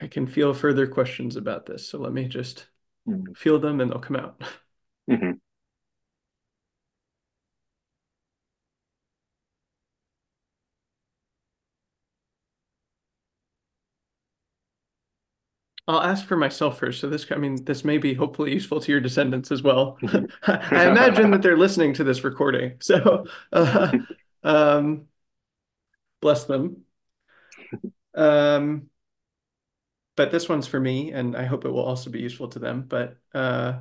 I can feel further questions about this, so let me just Mm-hmm. feel them and they'll come out. Mm-hmm. I'll ask for myself first. So this, I mean, this may be hopefully useful to your descendants as well. (laughs) (laughs) I imagine that they're listening to this recording, (laughs) so uh, um, bless them. Um, but this one's for me, and I hope it will also be useful to them. But uh,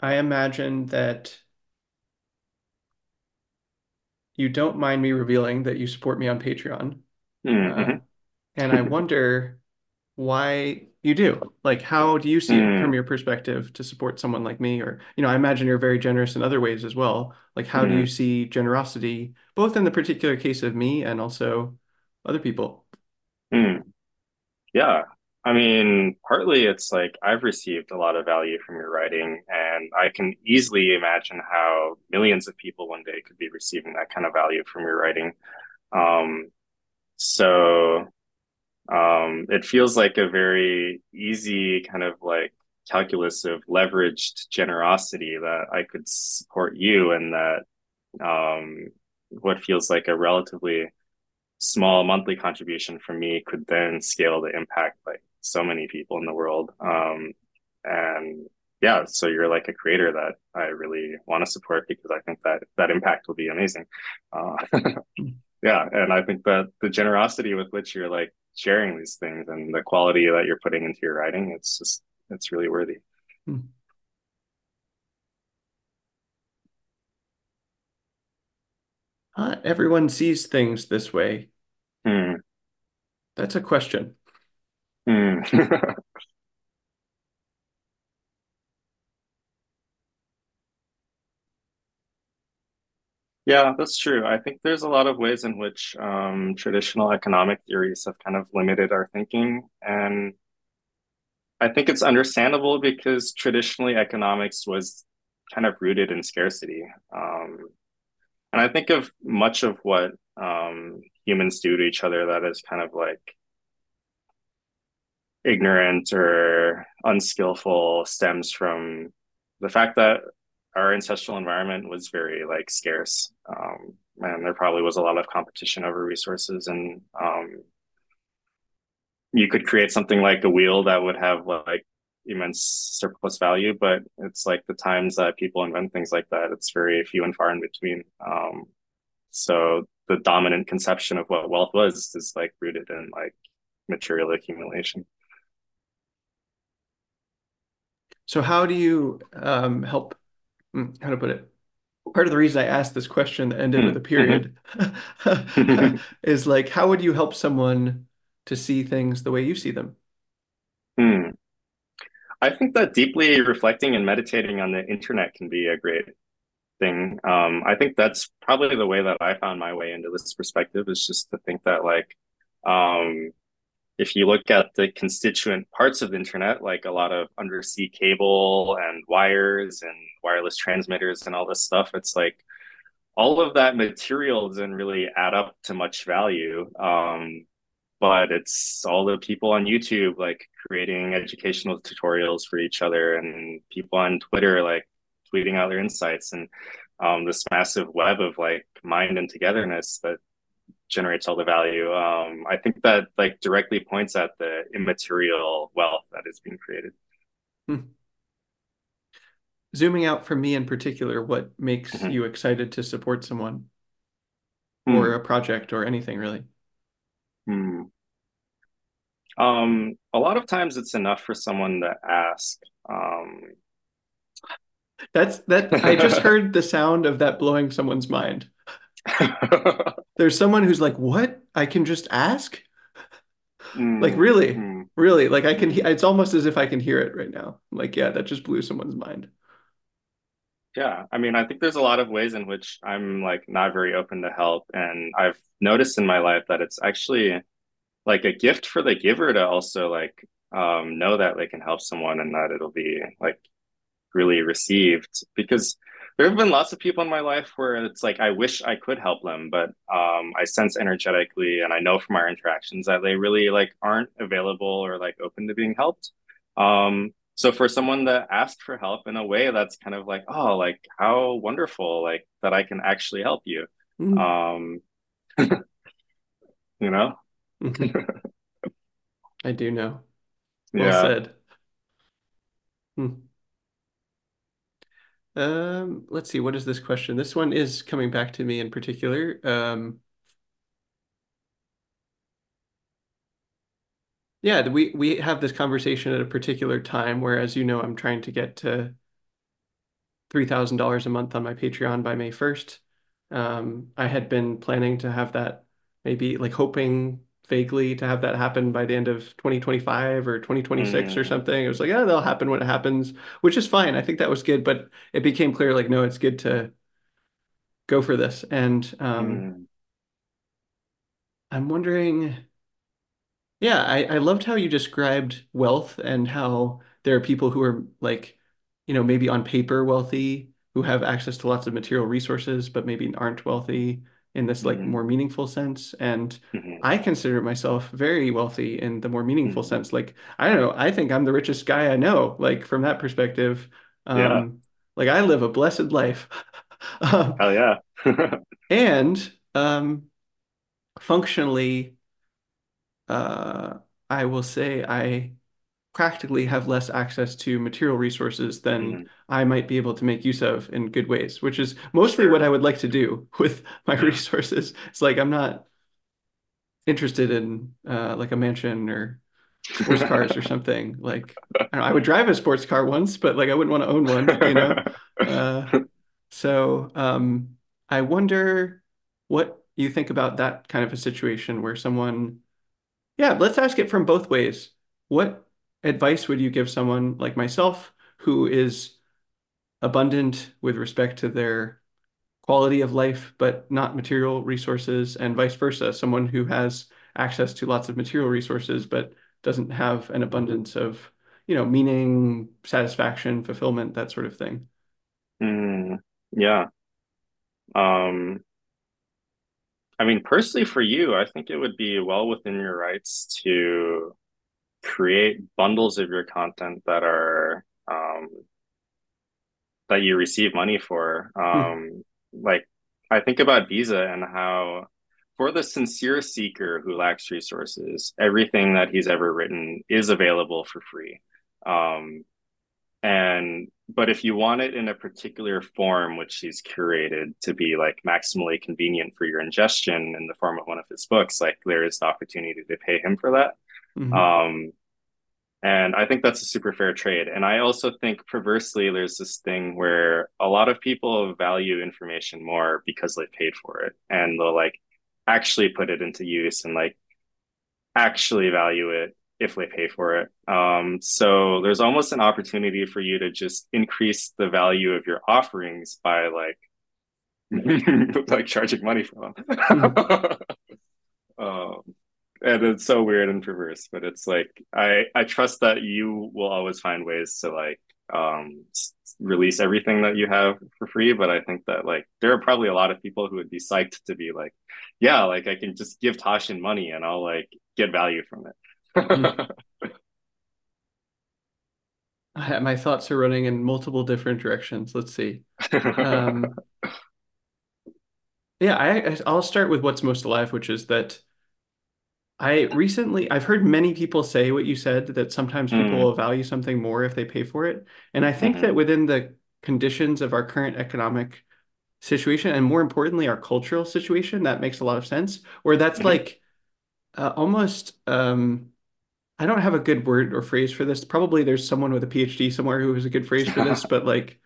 I imagine that you don't mind me revealing that you support me on Patreon. Uh, Mm-hmm. and I wonder why you do. Like, how do you see it from Mm-hmm. your perspective to support someone like me? Or, you know, I imagine you're very generous in other ways as well. Like, how do you Mm-hmm. see generosity, both in the particular case of me and also other people? Mm-hmm. Yeah. I mean, partly it's like I've received a lot of value from your writing, and I can easily imagine how millions of people one day could be receiving that kind of value from your writing. Um, so Um, it feels like a very easy kind of like calculus of leveraged generosity that I could support you and that um, what feels like a relatively small monthly contribution from me could then scale to impact like so many people in the world. Um, and yeah, so you're like a creator that I really want to support because I think that that impact will be amazing. Uh, (laughs) yeah, and I think that the generosity with which you're like sharing these things and the quality that you're putting into your writing, it's just it's really worthy. Hmm. Not everyone sees things this way. Hmm. That's a question. Hmm. (laughs) Yeah, that's true. I think there's a lot of ways in which um, traditional economic theories have kind of limited our thinking. And I think it's understandable because traditionally economics was kind of rooted in scarcity. Um, and I think of much of what um, humans do to each other that is kind of like ignorant or unskillful stems from the fact that our ancestral environment was very like scarce. Um, and there probably was a lot of competition over resources and um, you could create something like a wheel that would have like immense surplus value, but it's like the times that people invent things like that, it's very few and far in between. Um, so the dominant conception of what wealth was is like rooted in like material accumulation. So how do you um, help, how to put it? Part of the reason I asked this question that ended with a Mm-hmm. period (laughs) is like, how would you help someone to see things the way you see them? Hmm. I think that deeply reflecting and meditating on the internet can be a great thing. Um, I think that's probably the way that I found my way into this perspective is just to think that like um, if you look at the constituent parts of the internet, like a lot of undersea cable and wires and wireless transmitters and all this stuff, it's like all of that material doesn't really add up to much value. Um, but it's all the people on YouTube like creating educational tutorials for each other and people on Twitter like tweeting out their insights and um, this massive web of like mind and togetherness that generates all the value. Um, I think that like directly points at the immaterial wealth that is being created. Hmm. Zooming out for me in particular, what makes Mm-hmm. you excited to support someone or Hmm. a project or anything really? Hmm. Um, a lot of times it's enough for someone to ask. Um, That's that I just (laughs) heard the sound of that blowing someone's mind. (laughs) There's someone who's like, "What? I can just ask?" Like, mm, really? mm, Really? Like I can he it's almost as if I can hear it right now. Like, yeah, that just blew someone's mind. Yeah, I mean, I think there's a lot of ways in which I'm like not very open to help, and I've noticed in my life that it's actually like a gift for the giver to also like um, know that they can help someone and that it'll be like really received. Because there have been lots of people in my life where it's like I wish I could help them, but um, I sense energetically and I know from our interactions that they really like aren't available or like open to being helped. Um, so for someone to ask for help in a way that's kind of like, oh, like how wonderful, like that I can actually help you. Mhm. Um, (laughs) you know? (laughs) I do know. (laughs) Well Yeah. said. Hmm. Um, let's see, what is this question? This one is coming back to me in particular. Um, yeah, we we have this conversation at a particular time where, as you know, I'm trying to get to $3,000 a month on my Patreon by May 1st. Um, I had been planning to have that maybe like hoping vaguely to have that happen by the end of 2025 or 2026 or Mm, something. It was like, yeah, that'll happen when it happens, which is fine. I think that was good, but it became clear like, no, it's good to go for this. And um, mm, I'm wondering. Yeah, I, I loved how you described wealth and how there are people who are like, you know, maybe on paper wealthy, who have access to lots of material resources, but maybe aren't wealthy in this like more mm, meaningful sense. And mm, I consider myself very wealthy in the more meaningful mm. sense. Like, I don't know, I think I'm the richest guy I know, like from that perspective. Yeah. Um, like I live a blessed life. (laughs) Um, Hell yeah. (laughs) and um, functionally, uh, I will say I practically have less access to material resources than Mm, I might be able to make use of in good ways, which is mostly what I would like to do (laughs) with my Yeah. resources. It's like I'm not interested in uh, like a mansion or. sports cars or something. (laughs) Like I, know, I would drive a sports car once, but like I wouldn't want to own one, you know? (laughs) Uh, so um, I wonder what you think about that kind of a situation where someone, yeah, let's ask it from both ways. What advice would you give someone like myself who is abundant with respect to their quality of life, but not material resources, and vice versa, someone who has access to lots of material resources, but doesn't have an abundance of, you know, meaning, satisfaction, fulfillment, that sort of thing. Mm, yeah. Um, I mean, personally for you, I think it would be well within your rights to create bundles of your content that are um, that you receive money for. Hmm. Um, like I think about Visa and how for the sincere seeker who lacks resources, everything that he's ever written is available for free. Um, and but if you want it in a particular form, which he's curated to be like maximally convenient for your ingestion in the form of one of his books, like there is the opportunity to pay him for that. hmm Um, and I think that's a super fair trade. And I also think perversely, there's this thing where a lot of people value information more because they paid for it and they'll like actually put it into use and like actually value it if they pay for it. Um, so there's almost an opportunity for you to just increase the value of your offerings by like (laughs) like charging money for hmm them. (laughs) um, and it's so weird and perverse, but it's like I I trust that you will always find ways to like um release everything that you have for free. But I think that like there are probably a lot of people who would be psyched to be like, yeah, like I can just give Tasshin money and I'll like get value from it. (laughs) I, my thoughts are running in multiple different directions. Let's see. Um, (laughs) yeah, I, I'll start with what's most alive, which is that I recently I've heard many people say what you said that sometimes people mm, will value something more if they pay for it. And I think that hmm within the conditions of our current economic situation and more importantly our cultural situation, that makes a lot of sense. Where that's hmm like uh, almost um I don't have a good word or phrase for this. Probably there's someone with a PhD somewhere who has a good phrase for this, (laughs) but like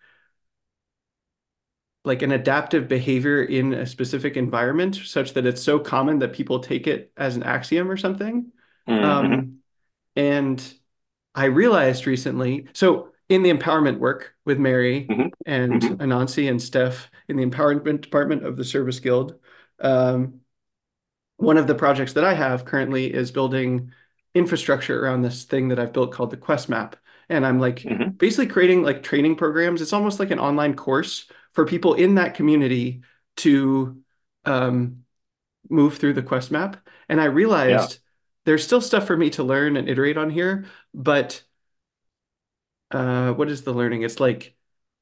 like an adaptive behavior in a specific environment such that it's so common that people take it as an axiom or something. hmm Um, and I realized recently, so in the empowerment work with Mary hmm and hmm Anansi and Steph in the empowerment department of the Service Guild, um, one of the projects that I have currently is building infrastructure around this thing that I've built called the Quest Map. And I'm like hmm basically creating like training programs. It's almost like an online course for people in that community to um, move through the Quest Map. And I Yeah. realized there's still stuff for me to learn and iterate on here, but uh, what is the learning? It's like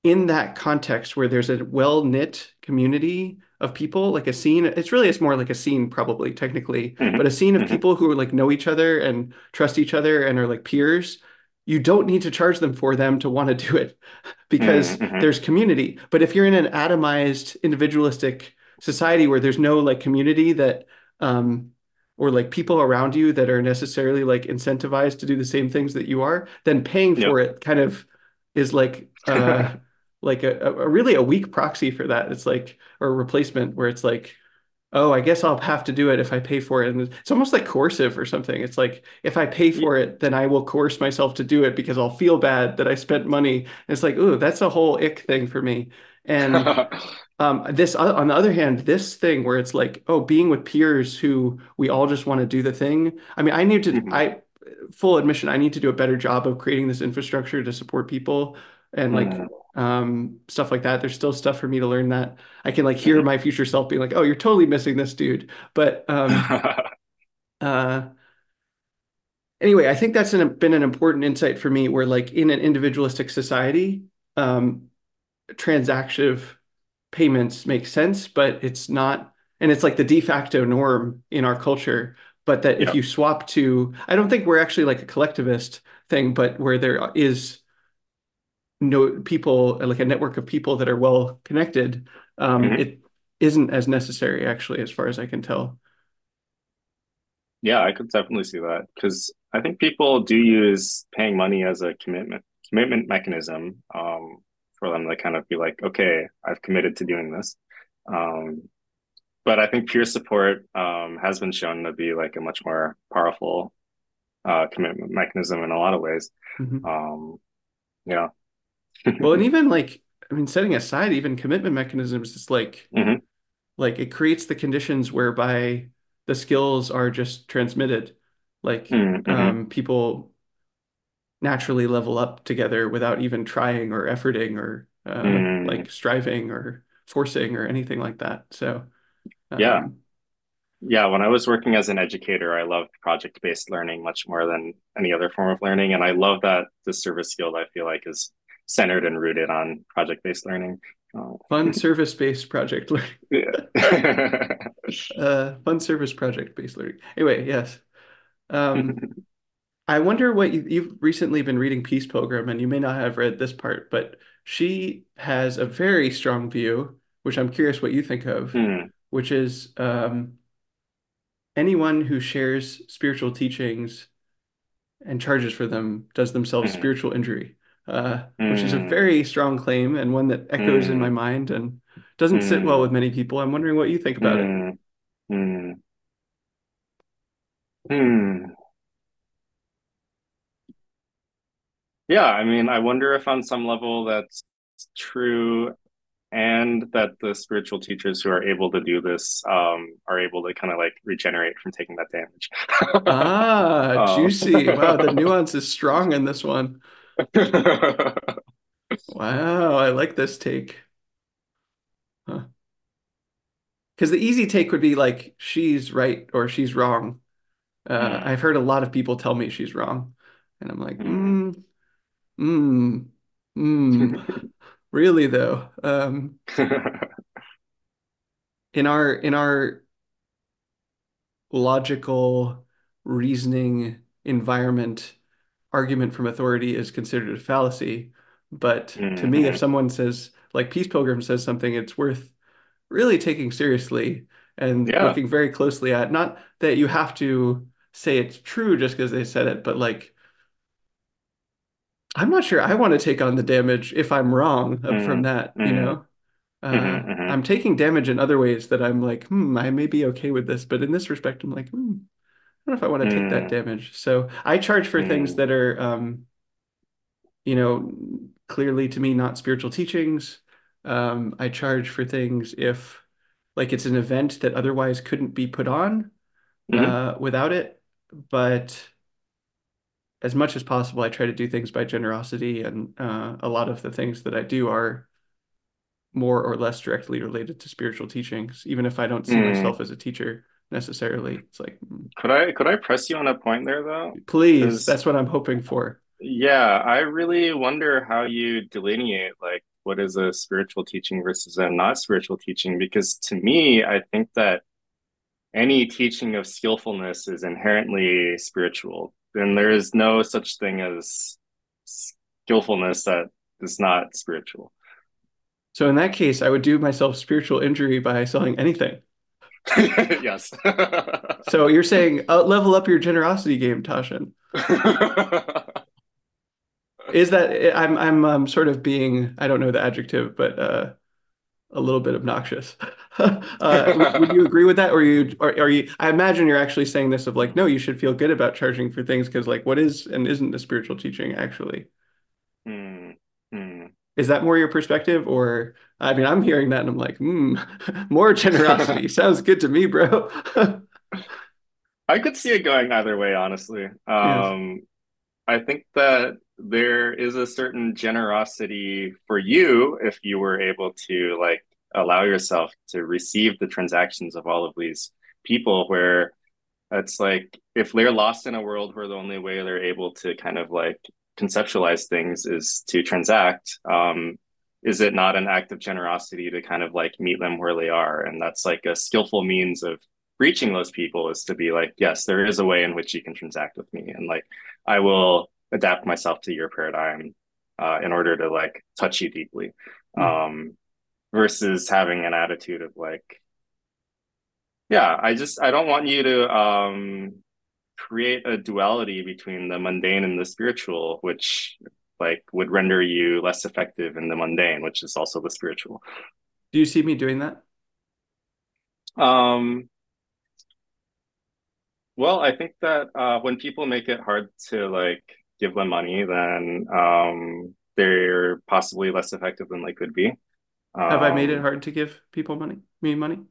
in that context where there's a well-knit community of people, like a scene. It's really it's more like a scene, probably technically, hmm but a scene of hmm people who like know each other and trust each other and are like peers. You don't need to charge them for them to want to do it (laughs) because hmm there's community. But if you're in an atomized, individualistic society where there's no like community that um, or like people around you that are necessarily like incentivized to do the same things that you are, then paying Yep. for it kind of is like uh (laughs) like a, a really a weak proxy for that. It's like or a replacement where it's like, oh, I guess I'll have to do it if I pay for it. And it's almost like coercive or something. It's like if I pay for it, then I will coerce myself to do it because I'll feel bad that I spent money. And it's like, ooh, that's a whole ick thing for me. And (laughs) um, this, on the other hand, this thing where it's like, oh, being with peers who we all just want to do the thing. I mean, I need to, hmm I, full admission, I need to do a better job of creating this infrastructure to support people and like hmm um, stuff like that. There's still stuff for me to learn that I can like hear my future self being like, oh, you're totally missing this dude. But um, (laughs) uh, anyway, I think that's an, been an important insight for me where like in an individualistic society, um, transactive payments make sense, but it's not, and it's like the de facto norm in our culture. But that if you swap to, I don't think we're actually like a collectivist thing, but where there is no people, like a network of people that are well connected, um, hmm it isn't as necessary actually, as far as I can tell. Yeah, I could definitely see that because I think people do use paying money as a commitment commitment mechanism um, for them to kind of be like, okay, I've committed to doing this. Um, but I think peer support um, has been shown to be like a much more powerful uh, commitment mechanism in a lot of ways. Mhm. Um, yeah. Well, and even like, I mean, setting aside even commitment mechanisms, it's like hmm like it creates the conditions whereby the skills are just transmitted. Like hmm um, people naturally level up together without even trying or efforting or uh, mm like striving or forcing or anything like that. So, Yeah. um, Yeah. When I was working as an educator, I loved project-based learning much more than any other form of learning. And I love that the service skill I feel like is centered and rooted on project-based learning. Uh, fun service-based project learning, (laughs) yeah. (laughs) uh, fun service project-based learning. Anyway, yes. Um, I wonder what you, you've recently been reading Peace Pilgrim, and you may not have read this part, but she has a very strong view, which I'm curious what you think of, Hmm. which is um, anyone who shares spiritual teachings and charges for them does themselves Hmm. spiritual injury, uh, which is a Hmm. very strong claim and one that echoes in my Hmm. mind and doesn't sit well Hmm. with many people. I'm wondering what you think about it. Hmm. Hmm. Hmm. Yeah, I mean, I wonder if on some level that's true and that the spiritual teachers who are able to do this um, are able to kind of like regenerate from taking that damage. (laughs) Ah, um, juicy. Wow, the (laughs) nuance is strong in this one. (laughs) Wow, I like this take. Huh. Because the easy take would be like, she's right or she's wrong. Uh, mm, I've heard a lot of people tell me she's wrong. And I'm like, mm. mm, mm, mm. (laughs) Really though, um, (laughs) in our in our logical reasoning environment, argument from authority is considered a fallacy. But to me, if Mhm. someone says, like Peace Pilgrim says something, it's worth really taking seriously and Yeah. looking very closely at. Not that you have to say it's true just because they said it, but like, I'm not sure I want to take on the damage if I'm wrong uh, from that, you mm, know? Uh, mhm, I'm taking damage in other ways that I'm like, hmm, I may be okay with this, but in this respect, I'm like, hmm, I don't know if I want to take that mm, damage. So I charge for things mm, that are, um, you know, clearly to me not spiritual teachings. Um, I charge for things if like it's an event that otherwise couldn't be put on mhm, uh, without it. But as much as possible, I try to do things by generosity, and uh, a lot of the things that I do are more or less directly related to spiritual teachings, even if I don't see mm. myself as a teacher necessarily. It's like, Could I could I press you on a point there though? please, that's what I'm hoping for. yeah, I really wonder how you delineate like what is a spiritual teaching versus a not spiritual teaching. Because to me, I think that any teaching of skillfulness is inherently spiritual. And there is no such thing as skillfulness that is not spiritual. So in that case, I would do myself spiritual injury by selling anything. (laughs) Yes. So you're saying uh, level up your generosity game, Tasshin. Is that I'm I'm um, sort of being I don't know the adjective, but uh, a little bit obnoxious. (laughs) uh, would, would you agree with that, or you or are you? I imagine you're actually saying this of like, no, you should feel good about charging for things because like, what is and isn't a spiritual teaching actually? Hmm. Is that more your perspective, or I mean, I'm hearing that and I'm like, hmm, (laughs) more generosity (laughs) sounds good to me, bro. I could see it going either way, honestly. Yes. Um, I think that there is a certain generosity for you if you were able to like allow yourself to receive the transactions of all of these people where it's like if they're lost in a world where the only way they're able to kind of like conceptualize things is to transact, um, is it not an act of generosity to kind of like meet them where they are? And that's like a skillful means of reaching those people is to be like, yes, there is a way in which you can transact with me. And like, I will adapt myself to your paradigm uh, in order to like touch you deeply. Hmm. Um, versus having an attitude of like, yeah, I just I don't want you to um create a duality between the mundane and the spiritual, which like would render you less effective in the mundane, which is also the spiritual. Do you see me doing that? Um, well, I think that uh, when people make it hard to like give them money, then um, they're possibly less effective than they could be. Have I made it Um, hard to give people money, me money?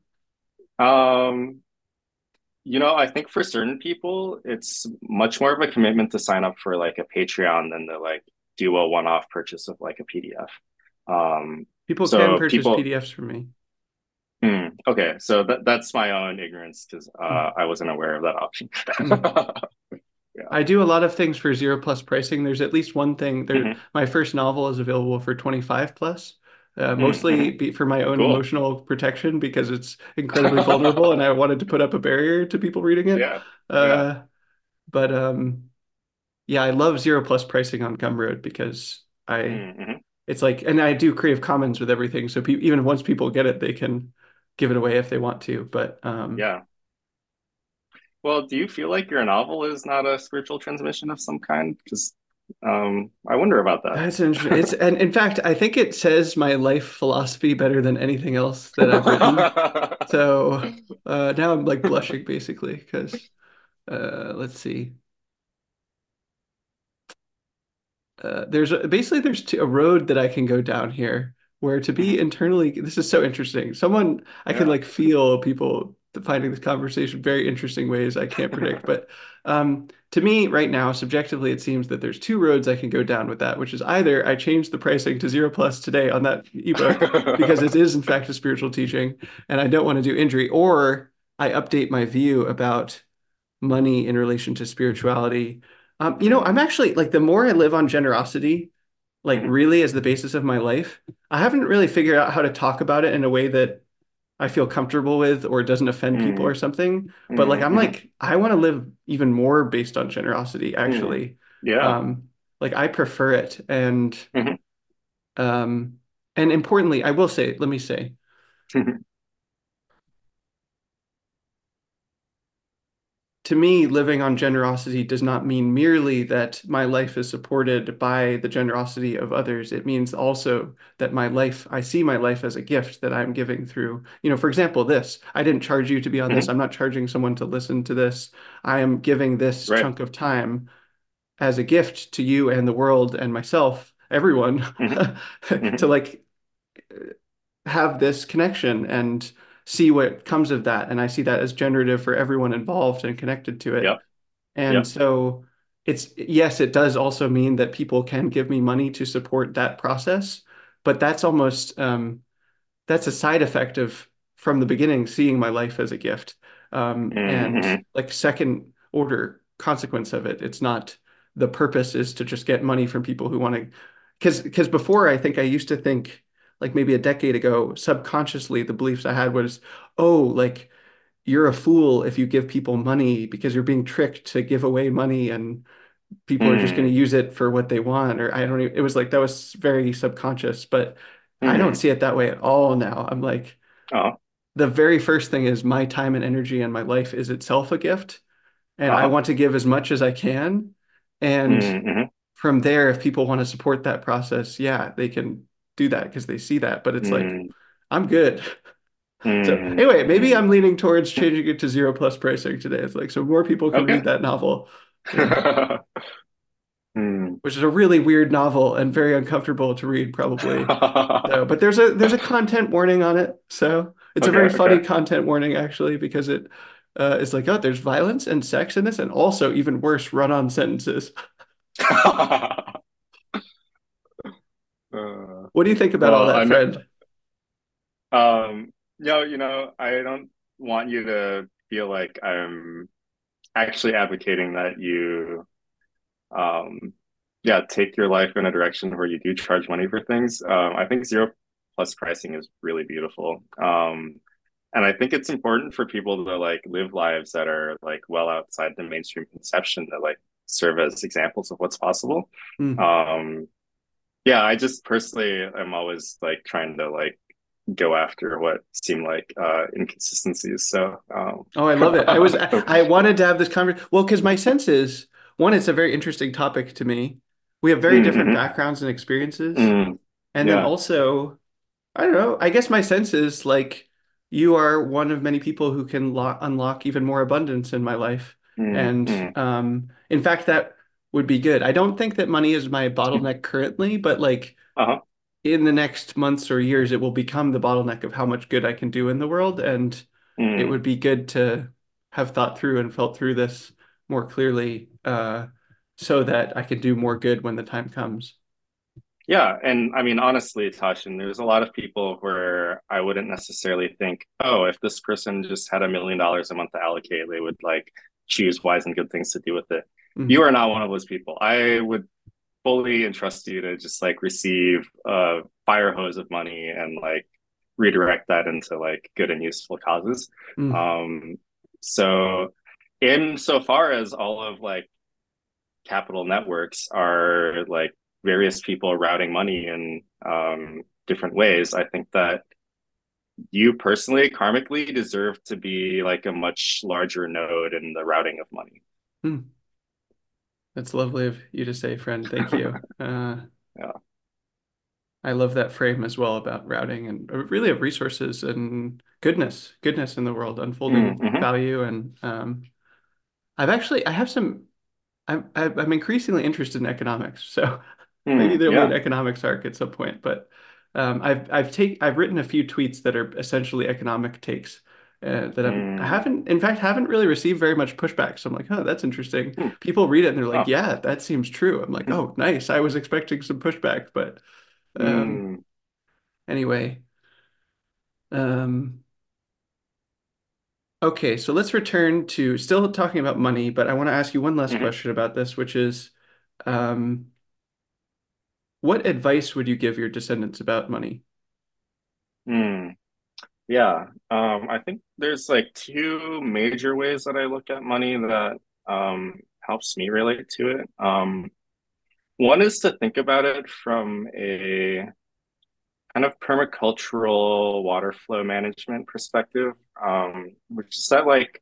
um, you know, I think for certain people, it's much more of a commitment to sign up for like a Patreon than to like do a one-off purchase of like a PDF. Um, People can purchase people, PDFs from me. hmm, okay, so that that's my own ignorance because uh, I wasn't aware of that option. Mm. (laughs) Yeah. I do a lot of things for zero plus pricing. There's at least one thing there. hmm My first novel is available for 25 plus, uh, mostly hmm (laughs) be, for my own Cool. emotional protection because it's incredibly vulnerable and I wanted to put up a barrier to people reading it. Yeah. Yeah. Uh, but um, yeah, I love zero plus pricing on Gumroad because I hmm it's like, and I do Creative Commons with everything. So pe even once people get it, they can give it away if they want to. But um, Yeah. Well, do you feel like your novel is not a spiritual transmission of some kind? Because um, I wonder about that. That's interesting. It's and in fact, I think it says my life philosophy better than anything else that I've written. (laughs) So uh, now I'm like blushing basically because uh, let's see. Uh, there's a, basically there's two, a road that I can go down here where to be Mhm. internally. This is so interesting. Someone I can like feel people finding this conversation very interesting ways I can't predict. (laughs) But um, to me right now, subjectively, it seems that there's two roads I can go down with that, which is either I change the pricing to zero plus today on that ebook (laughs) because it is in fact a spiritual teaching and I don't want to do injury, or I update my view about money in relation to spirituality. Um, you know, I'm actually like the more I live on generosity, like mhm, really as the basis of my life, I haven't really figured out how to talk about it in a way that I feel comfortable with or doesn't offend people mm, or something. But like mm, I'm mhm, like I want to live even more based on generosity, mm. actually. Yeah. Um, like I prefer it. And Mhm, um, and importantly, I will say, let me say, mhm, to me, living on generosity does not mean merely that my life is supported by the generosity of others. It means also that my life, I see my life as a gift that I'm giving through, you know, for example, this. I didn't charge you to be on this. mhm. I'm not charging someone to listen to this. I am giving this Right. chunk of time as a gift to you and the world and myself, everyone, Mhm, (laughs) to mhm. like have this connection and see what comes of that. And I see that as generative for everyone involved and connected to it. Yep. And Yep. so it's, yes, it does also mean that people can give me money to support that process, but that's almost, um, that's a side effect of from the beginning seeing my life as a gift um, Mm, and like second order consequence of it it's not the purpose is to just get money from people who want to because because before i think i used to think like maybe a decade ago subconsciously the beliefs i had was oh like you're a fool if you give people money because you're being tricked to give away money and people are just going to mm, use it for what they want or I don't even, it was like that was very subconscious but I don't mhm. see it that way at all now. I'm like Uh-huh. the very first thing is my time and energy and my life is itself a gift and I Uh-huh. want to give as much as I can and Mm, mhm, from there if people want to support that process, yeah, they can do that because they see that, but it's like mm, I'm good. (laughs) So mm, anyway, maybe mm. I'm leaning towards changing it to zero plus pricing today. It's like so more people can Okay. read that novel. Yeah. (laughs) Mm. which is a really weird novel and very uncomfortable to read, probably. So, (laughs) but there's a there's a content warning on it, so it's a Okay, very okay. funny content warning actually because it uh, is like, oh, there's violence and sex in this, and also even worse, run-on sentences. Uh, What do you think about all that, I'm friend? um no, you know, I don't want you to feel like I'm actually advocating that you um yeah, take your life in a direction where you do charge money for things. Um, I think zero plus pricing is really beautiful. Um, and I think it's important for people to like live lives that are like well outside the mainstream conception that like serve as examples of what's possible. Hmm. Um, yeah, I just personally i'm always like trying to like go after what seem like uh, inconsistencies. So, um, Oh, I love it. I was (laughs) I wanted to have this conversation. Well, because my sense is one, it's a very interesting topic to me. We have very different mm-hmm, backgrounds and experiences. mm, And then also, I don't know, I guess my sense is like you are one of many people who can lo unlock even more abundance in my life. mm, And mm, um, in fact, that would be good. I don't think that money is my bottleneck currently, but like uh-huh, in the next months or years, it will become the bottleneck of how much good I can do in the world. And it mm. would be good to have thought through and felt through this more clearly, uh, so that I can do more good when the time comes. Yeah, and I mean, honestly, Tasshin, there's a lot of people where I wouldn't necessarily think, oh, if this person just had a million dollars a month to allocate, they would like choose wise and good things to do with it. You Mhm. are not one of those people. I would fully entrust you to just like receive a fire hose of money and like redirect that into like good and useful causes. Mm. Um, so in so far as all of like capital networks are like various people routing money in um, different ways, I think that you personally, karmically, deserve to be like a much larger node in the routing of money. Mm. That's lovely of you to say, friend. Thank you. (laughs) Uh, Yeah. I love that frame as well about routing and uh, really of resources and goodness, goodness in the world, unfolding Mm-hmm. value. And um, I've actually, I have some, I'm, I'm increasingly interested in economics. So (laughs) maybe Mm, there'll be an economics arc at some point. But um, I've, I've take, I've written a few tweets that are essentially economic takes uh, that have, I Mm, haven't, in fact, haven't really received very much pushback. So I'm like, oh, that's interesting. mm, People read it and they're like, oh, yeah, that seems true. I'm like, mm, oh, nice. I was expecting some pushback, but um, mm, anyway. Um, okay, so let's return to still talking about money, but I want to ask you one last mhm, question about this, which is, um, what advice would you give your descendants about money? mm. Yeah. Um, I think there's like two major ways that I look at money that um, helps me relate to it. Um, one is to think about it from a kind of permacultural water flow management perspective, um, which is that like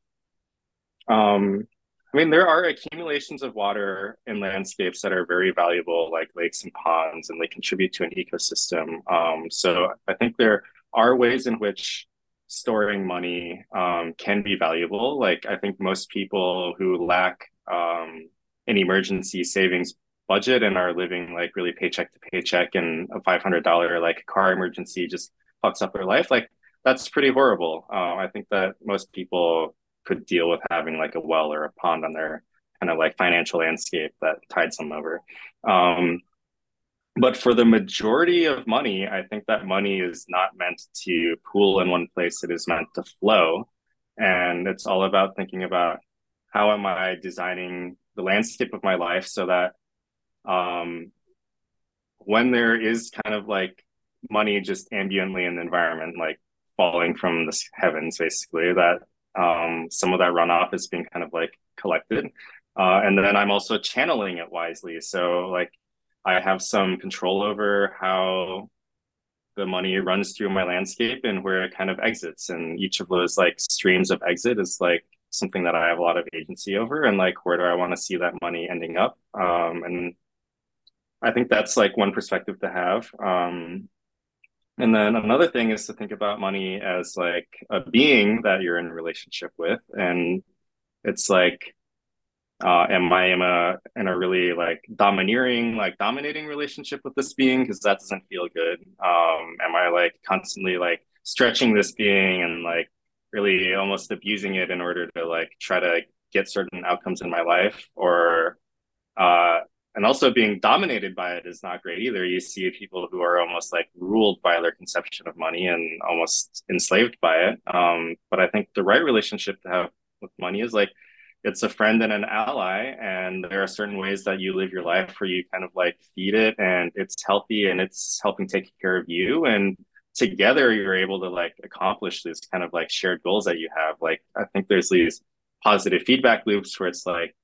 um, I mean there are accumulations of water in landscapes that are very valuable, like lakes and ponds, and they contribute to an ecosystem. Um, so I think there are ways in which storing money um, can be valuable. Like I think most people who lack um, an emergency savings budget and are living like really paycheck to paycheck and a $500 like car emergency just fucks up their life like that's pretty horrible uh, i think that most people could deal with having like a well or a pond on their kind of like financial landscape that tides them over. Um, but for the majority of money i think that money is not meant to pool in one place. It is meant to flow. And it's all about thinking about how am i designing the landscape of my life so that um, when there is kind of like money just ambiently in the environment, like falling from the heavens, basically, that um, some of that runoff is being kind of like collected. Uh, and then I'm also channeling it wisely. So, like, I have some control over how the money runs through my landscape and where it kind of exits. And each of those like streams of exit is like something that I have a lot of agency over. And like, where do I want to see that money ending up? Um, and I think that's like one perspective to have. Um, and then another thing is to think about money as like a being that you're in relationship with. And it's like, uh, am I in a in a really like domineering, like dominating relationship with this being? Because that doesn't feel good. Um, am I like constantly like stretching this being and like really almost abusing it in order to like try to get certain outcomes in my life? Or uh, and also being dominated by it is not great either. You see people who are almost like ruled by their conception of money and almost enslaved by it. Um, but I think the right relationship to have with money is like it's a friend and an ally, and there are certain ways that you live your life where you kind of like feed it and it's healthy and it's helping take care of you and together you're able to like accomplish these kind of like shared goals that you have like i think there's these positive feedback loops where it's like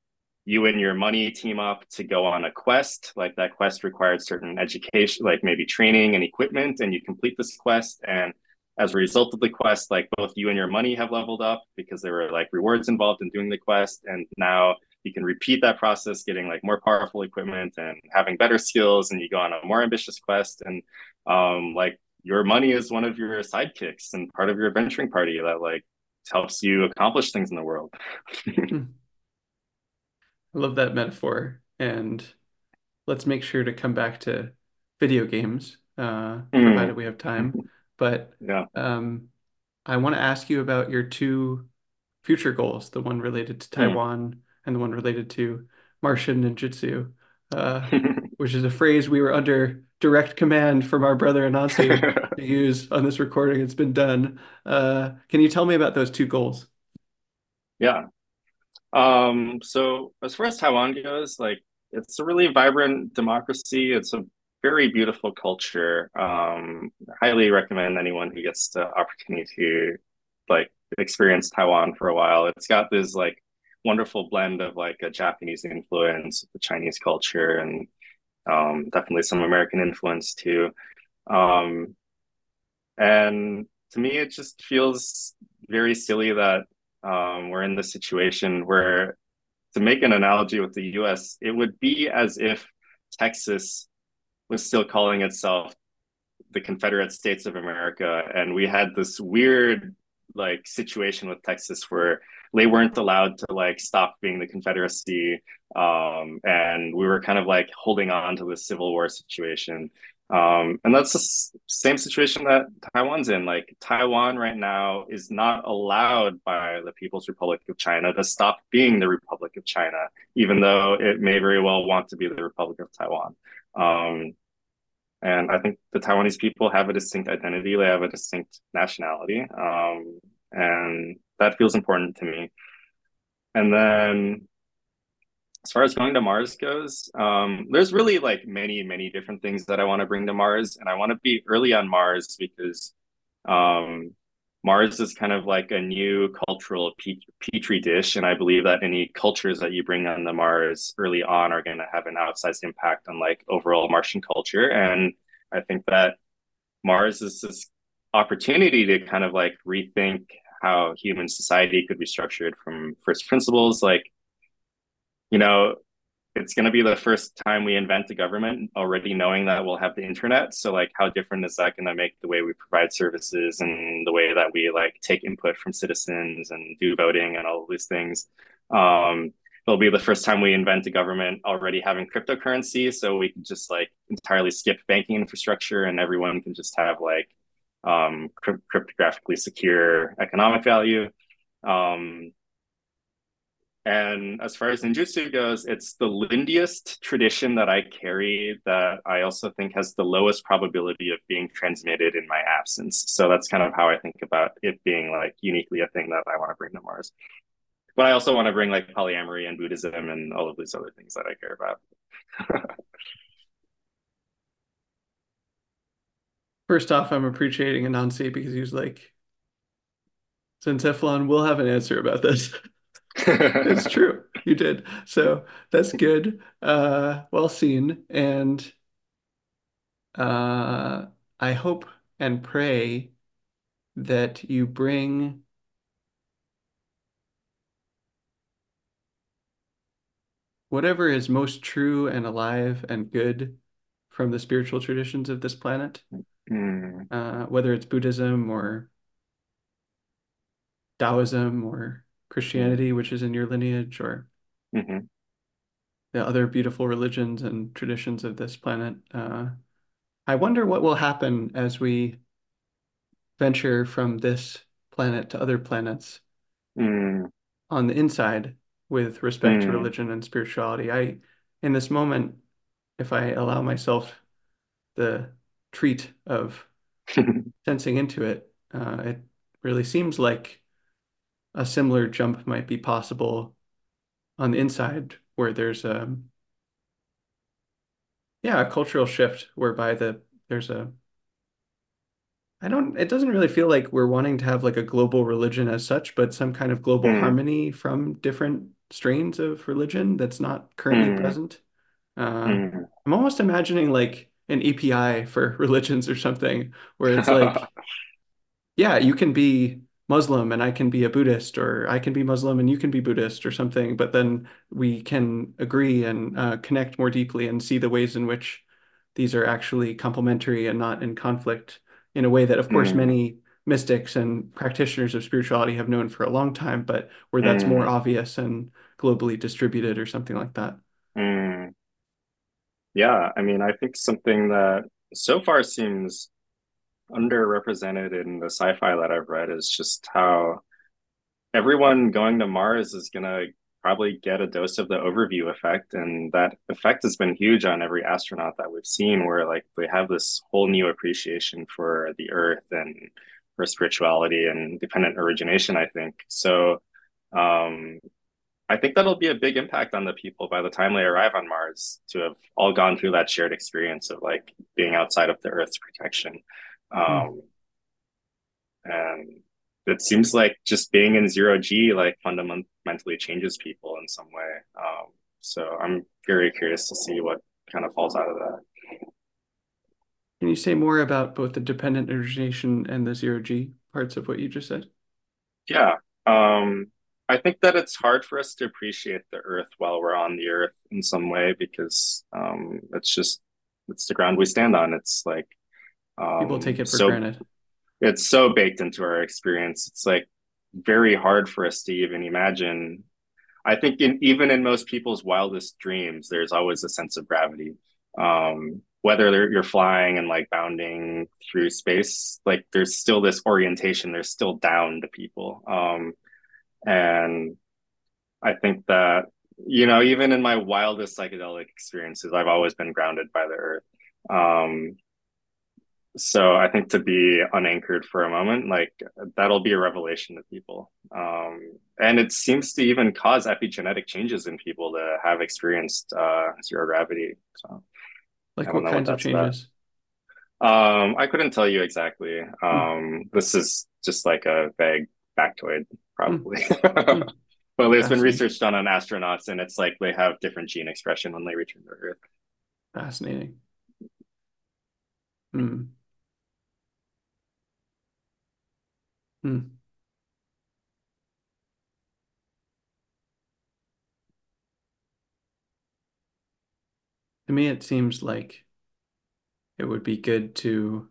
you and your money team up to go on a quest. Like that quest required certain education, like maybe training and equipment, and you complete this quest. And as a result of the quest, like both you and your money have leveled up because there were like rewards involved in doing the quest, and now you can repeat that process, getting like more powerful equipment and having better skills, and you go on a more ambitious quest, and um, like your money is one of your sidekicks and part of your adventuring party that like helps you accomplish things in the world. (laughs) Hmm. I love that metaphor. And let's make sure to come back to video games, uh, provided Mm, we have time. But yeah. um, I want to ask you about your two future goals, the one related to Mm. Taiwan and the one related to Martian ninjutsu, uh, (laughs) which is a phrase we were under direct command from our brother Anansi (laughs) to use on this recording. It's been done. Uh, can you tell me about those two goals? yeah. Um, so as far as Taiwan goes, like it's a really vibrant democracy. It's a very beautiful culture. Um, highly recommend anyone who gets the opportunity to like experience Taiwan for a while. It's got this like wonderful blend of like a Japanese influence, the Chinese culture, and um, definitely some American influence too. Um, and to me, it just feels very silly that um, we're in this situation where to make an analogy with the US, it would be as if Texas was still calling itself the Confederate States of America. And we had this weird like situation with Texas where they weren't allowed to like stop being the Confederacy. Um, and we were kind of like holding on to the Civil War situation. Um, and that's the same situation that Taiwan's in. Like Taiwan right now is not allowed by the People's Republic of China to stop being the Republic of China, even though it may very well want to be the Republic of Taiwan. Um, and I think the Taiwanese people have a distinct identity, they have a distinct nationality. Um, and that feels important to me. And then as far as going to Mars goes, um, there's really like many, many different things that I want to bring to Mars. And I want to be early on Mars because um, Mars is kind of like a new cultural petri dish. And I believe that any cultures that you bring on the Mars early on are going to have an outsized impact on like overall Martian culture. And I think that Mars is this opportunity to kind of like rethink how human society could be structured from first principles. Like, you know, it's going to be the first time we invent a government already knowing that we'll have the internet. So like how different is that going to make the way we provide services and the way that we like take input from citizens and do voting and all these things? Um, it'll be the first time we invent a government already having cryptocurrency so we can just like entirely skip banking infrastructure and everyone can just have like um, cryptographically secure economic value. Um, and as far as ninjutsu goes, it's the lindiest tradition that I carry that I also think has the lowest probability of being transmitted in my absence. So that's kind of how I think about it being like uniquely a thing that I want to bring to Mars. But I also want to bring like polyamory and Buddhism and all of these other things that I care about. (laughs) First off, I'm appreciating Anansi because he was like, Zencephalon will have an answer about this. (laughs) It's (laughs) true. You did. So that's good. Uh, well seen. And uh, I hope and pray that you bring whatever is most true and alive and good from the spiritual traditions of this planet, mm. uh, whether it's Buddhism or Taoism or Christianity, which is in your lineage, or mm-hmm. the other beautiful religions and traditions of this planet. Uh, I wonder what will happen as we venture from this planet to other planets mm. on the inside with respect mm. to religion and spirituality. I, in this moment, if I allow myself the treat of (laughs) sensing into it, uh, it really seems like a similar jump might be possible on the inside where there's a yeah a cultural shift whereby the there's a I don't it doesn't really feel like we're wanting to have like a global religion as such but some kind of global mm. harmony from different strains of religion that's not currently mm. present uh, mm. I'm almost imagining like an API for (laughs) religions or something where it's like (laughs) yeah, you can be Muslim and I can be a Buddhist, or I can be Muslim and you can be Buddhist or something, but then we can agree and uh, connect more deeply and see the ways in which these are actually complementary and not in conflict in a way that, of course, Mm, many mystics and practitioners of spirituality have known for a long time, but where that's more mm, obvious and globally distributed or something like that. mm. Yeah, I mean, I think something that so far seems underrepresented in the sci-fi that I've read is just how everyone going to Mars is gonna probably get a dose of the overview effect, and that effect has been huge on every astronaut that we've seen, where like they have this whole new appreciation for the Earth and for spirituality and dependent origination, I think. So um I think that'll be a big impact on the people by the time they arrive on Mars to have all gone through that shared experience of like being outside of the Earth's protection. Hmm. Um, and it seems like just being in zero G like fundamentally changes people in some way. Um, so I'm very curious to see what kind of falls out of that. Can you say more about both the dependent origination and the zero G parts of what you just said? Yeah. Um, I think that it's hard for us to appreciate the Earth while we're on the Earth in some way because um, it's just it's the ground we stand on. It's like People take um, it for so granted. it's so baked into our experience. It's like very hard for us to even imagine. I think in even in most people's wildest dreams, there's always a sense of gravity. Um, whether you're flying and like bounding through space, like there's still this orientation. There's still down to people. Um, and I think that, you know, even in my wildest psychedelic experiences, I've always been grounded by the earth. Um, so I think to be unanchored for a moment, like that'll be a revelation to people. Um, and it seems to even cause epigenetic changes in people to have experienced uh, zero gravity. So Like what know what kinds of about. changes? Um, I couldn't tell you exactly. Hmm. Um, this is just like a vague factoid, probably. Hmm. (laughs) But there's been research done on astronauts, and it's like they have different gene expression when they return to Earth. Fascinating. Hmm. Hmm. To me, it seems like it would be good to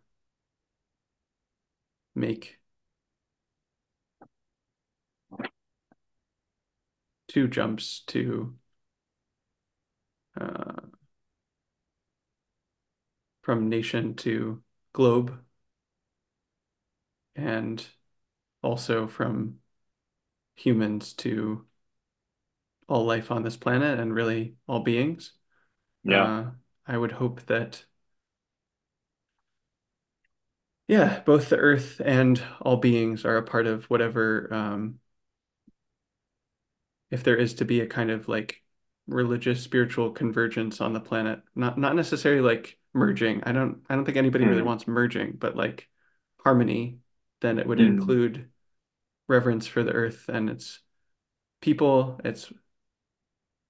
make two jumps to uh, from nation to globe and also from humans to all life on this planet and really all beings. Yeah. Uh, I would hope that, yeah, both the Earth and all beings are a part of whatever, um, if there is to be a kind of like religious, spiritual convergence on the planet. Not not necessarily like merging. I don't I don't think anybody really Mm, wants merging, but like harmony, then it would mm, include reverence for the Earth and its people, its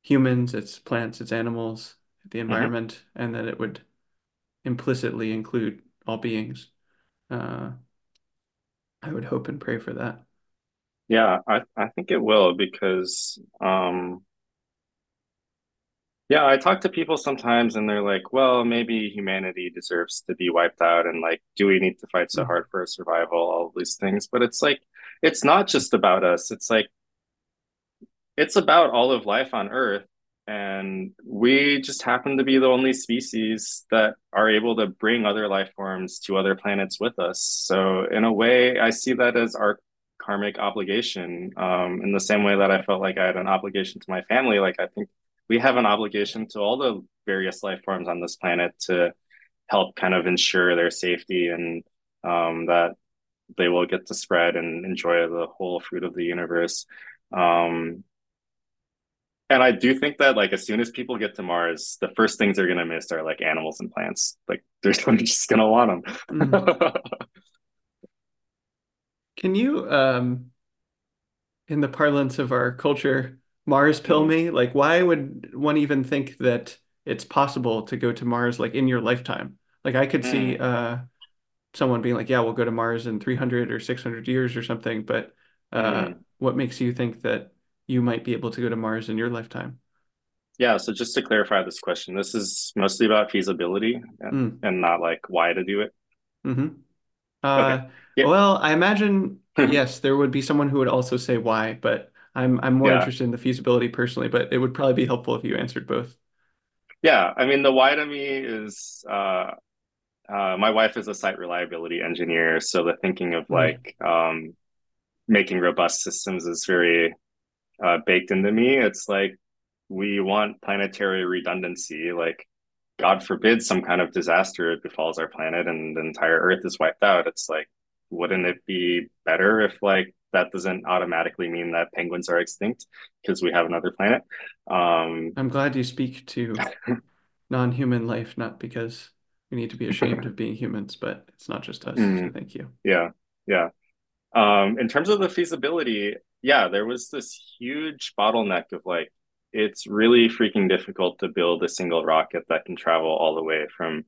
humans, its plants, its animals, the mhm. environment, and that it would implicitly include all beings. Uh, I would hope and pray for that. Yeah, I, I think it will because um yeah, I talk to people sometimes and they're like, well, maybe humanity deserves to be wiped out and like, do we need to fight so Mm, hard for survival, all these things. But it's like it's not just about us. It's like it's about all of life on Earth. And we just happen to be the only species that are able to bring other life forms to other planets with us. So, in a way, I see that as our karmic obligation. Um, in the same way that I felt like I had an obligation to my family, like I think we have an obligation to all the various life forms on this planet to help kind of ensure their safety and um, that they will get to spread and enjoy the whole fruit of the universe. Um, and I do think that like as soon as people get to Mars, the first things they're gonna miss are like animals and plants. Like (laughs) they're just gonna want them. Can you, um, in the parlance of our culture, Mars pill mm, me? Like, why would one even think that it's possible to go to Mars like in your lifetime? Like, I could see mm, uh, someone being like, yeah, we'll go to Mars in 300 or 600 years or something, but uh, Mm. what makes you think that you might be able to go to Mars in your lifetime? Yeah, so just to clarify this question, this is mostly about feasibility and, Mm, and not like why to do it. hmm Okay. Uh, Yeah. well, I imagine (laughs) yes, there would be someone who would also say why, but I'm I'm more Yeah. interested in the feasibility personally, but it would probably be helpful if you answered both. Yeah. I mean, the why to me is uh, uh, my wife is a site reliability engineer, so the thinking of Mm, like um, making robust systems is very uh, baked into me. It's like we want planetary redundancy. Like, God forbid some kind of disaster befalls our planet and the entire Earth is wiped out. It's like, wouldn't it be better if like that doesn't automatically mean that penguins are extinct because we have another planet? Um, I'm glad you speak to (laughs) non-human life, not because we need to be ashamed of being humans, but it's not just us, so mm, thank you. yeah, yeah. Um, in terms of the feasibility, yeah, there was this huge bottleneck of like, it's really freaking difficult to build a single rocket that can travel all the way from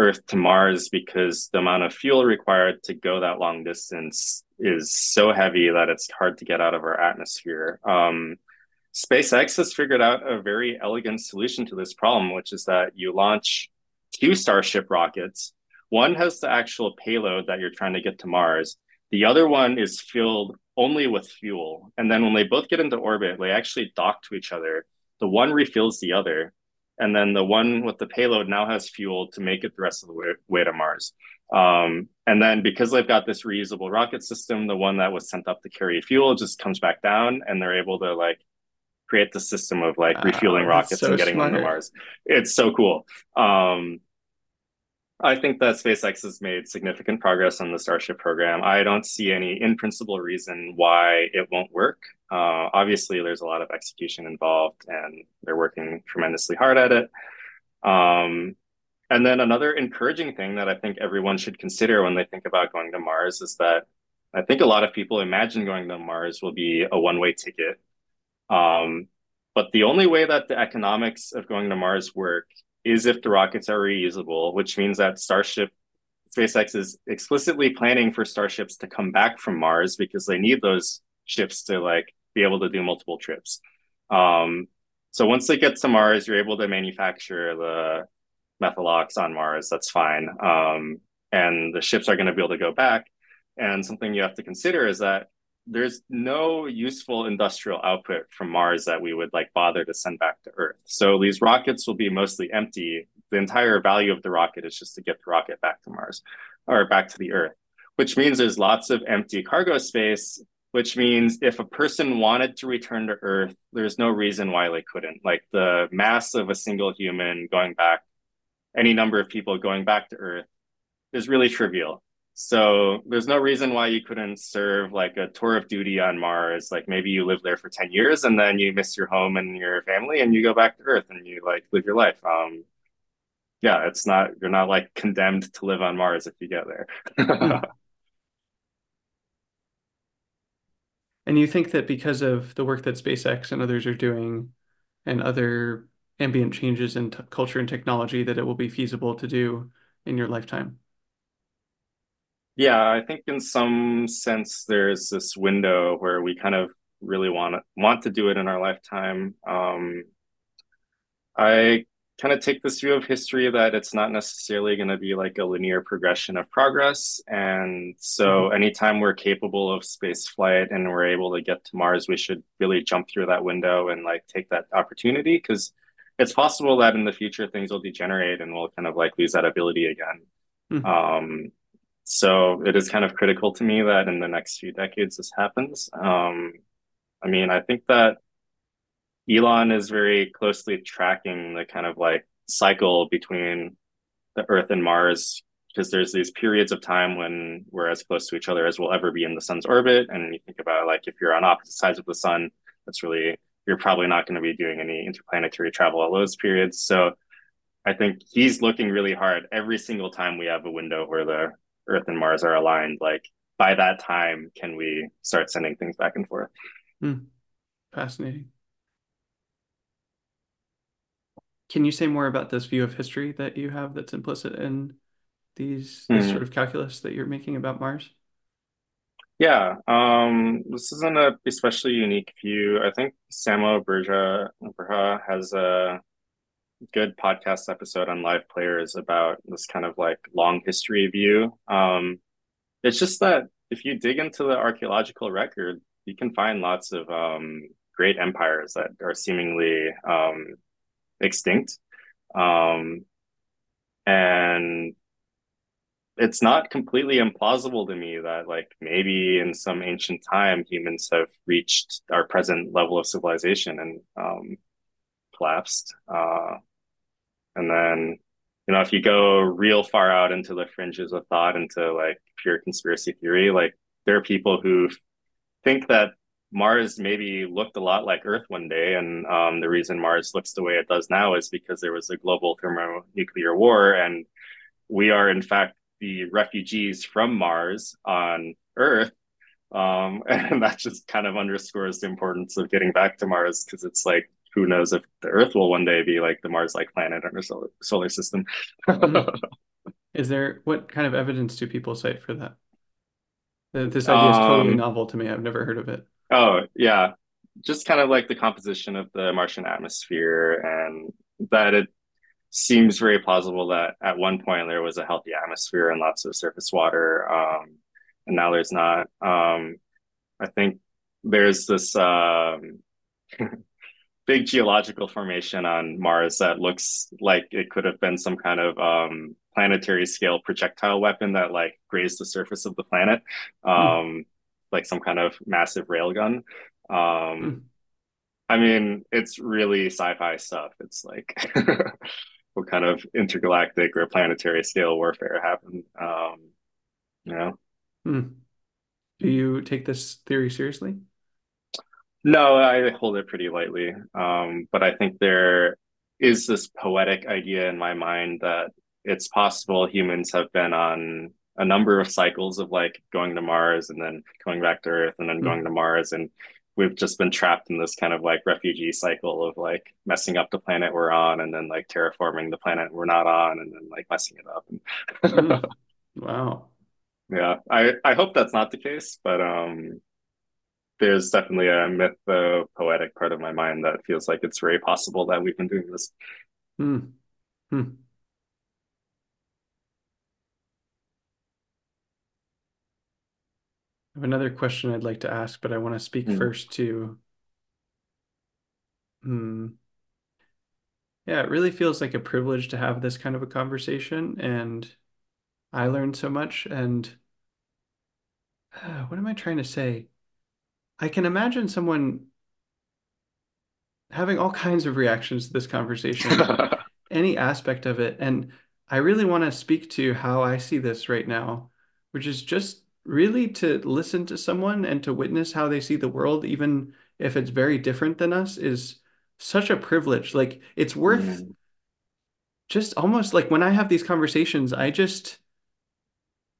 Earth to Mars because the amount of fuel required to go that long distance is so heavy that it's hard to get out of our atmosphere. Um, SpaceX has figured out a very elegant solution to this problem, which is that you launch two Starship rockets. One has the actual payload that you're trying to get to Mars. The other one is filled only with fuel. And then when they both get into orbit, they actually dock to each other. The one refills the other. And then the one with the payload now has fuel to make it the rest of the way, way to Mars. Um, and then because they've got this reusable rocket system, the one that was sent up to carry fuel just comes back down and they're able to like create the system of like refueling rockets so and getting them to. Mars. It's so cool. Um, I think that SpaceX has made significant progress on the Starship program. I don't see any in principle reason why it won't work. Uh, obviously, there's a lot of execution involved, and they're working tremendously hard at it. Um, and then another encouraging thing that I think everyone should consider when they think about going to Mars is that I think a lot of people imagine going to Mars will be a one way ticket. Um, but the only way that the economics of going to Mars work is if the rockets are reusable, which means that Starship SpaceX is explicitly planning for starships to come back from Mars because they need those ships to like be able to do multiple trips. Um, so once they get to Mars, you're able to manufacture the methalox on Mars. That's fine, um, and the ships are going to be able to go back. And something you have to consider is that there's no useful industrial output from Mars that we would like bother to send back to Earth. So these rockets will be mostly empty. The entire value of the rocket is just to get the rocket back to Mars or back to the Earth, which means there's lots of empty cargo space, which means if a person wanted to return to Earth, there's no reason why they couldn't. Like the mass of a single human going back, any number of people going back to Earth is really trivial. So there's no reason why you couldn't serve like a tour of duty on Mars. Like maybe you live there for 10 years and then you miss your home and your family and you go back to Earth and you like live your life. Um, yeah, it's not, you're not like condemned to live on Mars if you get there. Hmm. (laughs) And you think that because of the work that SpaceX and others are doing and other ambient changes in t culture and technology that it will be feasible to do in your lifetime? Yeah, I think in some sense there's this window where we kind of really want to want to do it in our lifetime. Um, I kind of take this view of history that it's not necessarily going to be like a linear progression of progress. And so hmm anytime we're capable of space flight and we're able to get to Mars, we should really jump through that window and like take that opportunity because it's possible that in the future things will degenerate and we'll kind of like lose that ability again. hmm Um, so it is kind of critical to me that in the next few decades this happens. Um, I mean, I think that Elon is very closely tracking the kind of like cycle between the Earth and Mars because there's these periods of time when we're as close to each other as we'll ever be in the sun's orbit. And you think about like if you're on opposite sides of the sun, that's really you're probably not going to be doing any interplanetary travel all those periods. So I think he's looking really hard every single time we have a window where the Earth and Mars are aligned. Like by that time, can we start sending things back and forth? Hmm. Fascinating. Can you say more about this view of history that you have that's implicit in these this sort Mm. of calculus that you're making about Mars? Yeah, um, this isn't a especially unique view. I think Samo Burja Berha has a good podcast episode on live players about this kind of like long history view. Um, it's just that if you dig into the archaeological record, you can find lots of um, great empires that are seemingly um, extinct. Um, and it's not completely implausible to me that like maybe in some ancient time humans have reached our present level of civilization and um, collapsed. Uh, and then, you know, if you go real far out into the fringes of thought, into like pure conspiracy theory, like there are people who think that Mars maybe looked a lot like Earth one day, and um, the reason Mars looks the way it does now is because there was a global thermonuclear war, and we are in fact the refugees from Mars on Earth. Um, (laughs) and that just kind of underscores the importance of getting back to Mars because it's like, who knows if the Earth will one day be like the Mars like planet in our solar, solar system. Mm. (laughs) Is there what kind of evidence do people cite for that? This idea is totally um, novel to me. I've never heard of it. oh, yeah. Just kind of like the composition of the Martian atmosphere and that it seems very plausible that at one point there was a healthy atmosphere and lots of surface water, um, and now there's not. Um, I think there's this um, (laughs) big geological formation on Mars that looks like it could have been some kind of um, planetary scale projectile weapon that like grazed the surface of the planet, Hmm. um, like some kind of massive railgun. Um, Hmm. I mean, it's really sci-fi stuff. It's like (laughs) what kind of intergalactic or planetary scale warfare happened. Um, you know, Hmm. Do you take this theory seriously? No, I hold it pretty lightly. Um, but I think there is this poetic idea in my mind that it's possible humans have been on a number of cycles of like going to Mars and then coming back to Earth and then going Hmm. to Mars and we've just been trapped in this kind of like refugee cycle of like messing up the planet we're on and then like terraforming the planet we're not on and then like messing it up. Hmm. (laughs) Wow. yeah, I I hope that's not the case, but um there's definitely a mytho poetic part of my mind that feels like it's very possible that we've been doing this. Hmm. Hmm. I have another question I'd like to ask, but I want to speak Mm. first to, hmm, yeah, it really feels like a privilege to have this kind of a conversation, and I learned so much. And uh, (sighs) what am I trying to say? I can imagine someone having all kinds of reactions to this conversation, (laughs) any aspect of it. And I really want to speak to how I see this right now, which is just really to listen to someone and to witness how they see the world, even if it's very different than us, is such a privilege. Like it's worth Mm. just almost like when I have these conversations, I just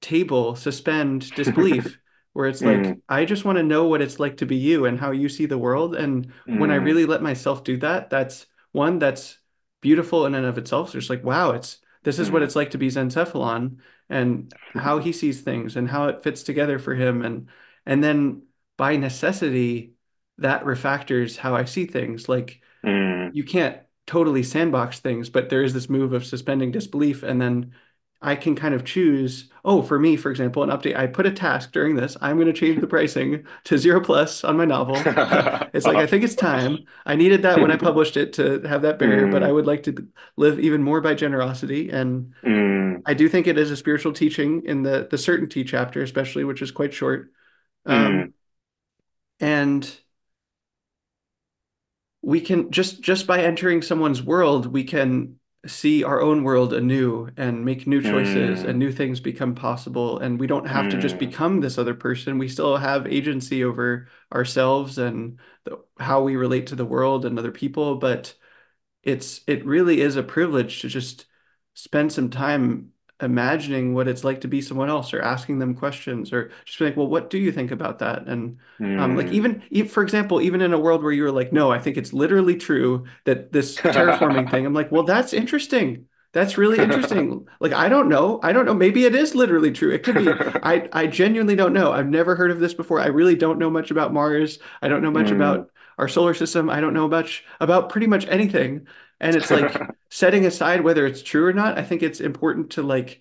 table, suspend (laughs) disbelief, where it's like, Mm. I just want to know what it's like to be you and how you see the world. And when I Mm. really let myself do that, that's one that's beautiful in and of itself. So it's like, wow, it's this is what Mm. it's like to be Zencephalon and how he (laughs) sees things and how it fits together for him. And and then by necessity, that refactors how I see things. Like Mm. you can't totally sandbox things, but there is this move of suspending disbelief, and then I can kind of choose. Oh, for me, for example, an update. I put a task during this. I'm going to change the pricing to zero plus on my novel. (laughs) It's like I think it's time. I needed that when I published it to have that barrier, but I Mm. would like to live even more by generosity. And Mm. I do think it is a spiritual teaching in the the certainty chapter, especially, which is quite short. Um, Mm. and we can just just by entering someone's world, we can see our own world anew and make new choices and Mm. new things become possible. And we don't have to just Mm. become this other person. We still have agency over ourselves and the, how we relate to the world and other people. But it's it really is a privilege to just spend some time imagining what it's like to be someone else or asking them questions or just like, well, what do you think about that? And um, like Mm. even, even for example, even in a world where you're like, no, I think it's literally true that this (laughs) terraforming thing, I'm like, well, that's interesting. That's really interesting. Like I don't know. I don't know. Maybe it is literally true. It could be. I (laughs) I genuinely don't know. I've never heard of this before. I really don't know much about Mars. I don't know much Mm. about our solar system. I don't know much about pretty much anything. And it's like (laughs) setting aside whether it's true or not, I think it's important to like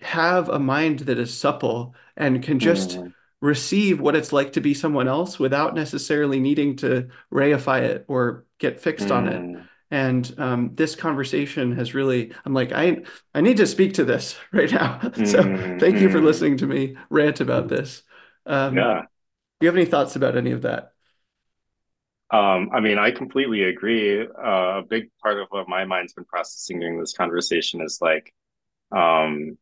have a mind that is supple and can just Mm. receive what it's like to be someone else without necessarily needing to reify it or get fixed on it. Mm. And um, this conversation has really, I'm like, I I need to speak to this (laughs) right now. (laughs) So Mm. thank you for Mm. listening to me rant about this. Um, Yeah. do you have any thoughts about any of that? Um, I mean, I completely agree. Uh, a big part of what my mind's been processing during this conversation is like, um,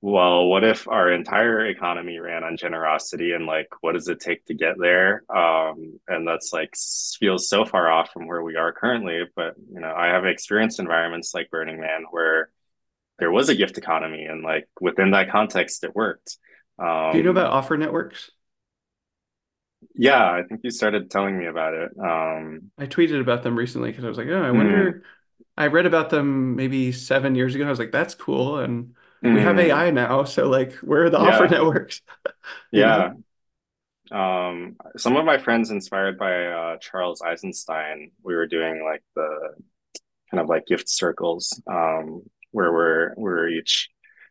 well, what if our entire economy ran on generosity and like, what does it take to get there? Um, and that's like feels so far off from where we are currently. But, you know, I have experienced environments like Burning Man where there was a gift economy and like within that context, it worked. Do you know Um, about offer networks? Yeah, I think you started telling me about it. Um, I tweeted about them recently because I was like, oh, I mm, wonder. I read about them maybe seven years ago. I was like, that's cool. And we have mm, AI now. So, like, where are the offer networks? (laughs) Know? yeah. Um, some of my friends inspired by uh, Charles Eisenstein, we were doing like the kind of like gift circles, um, where we're we're each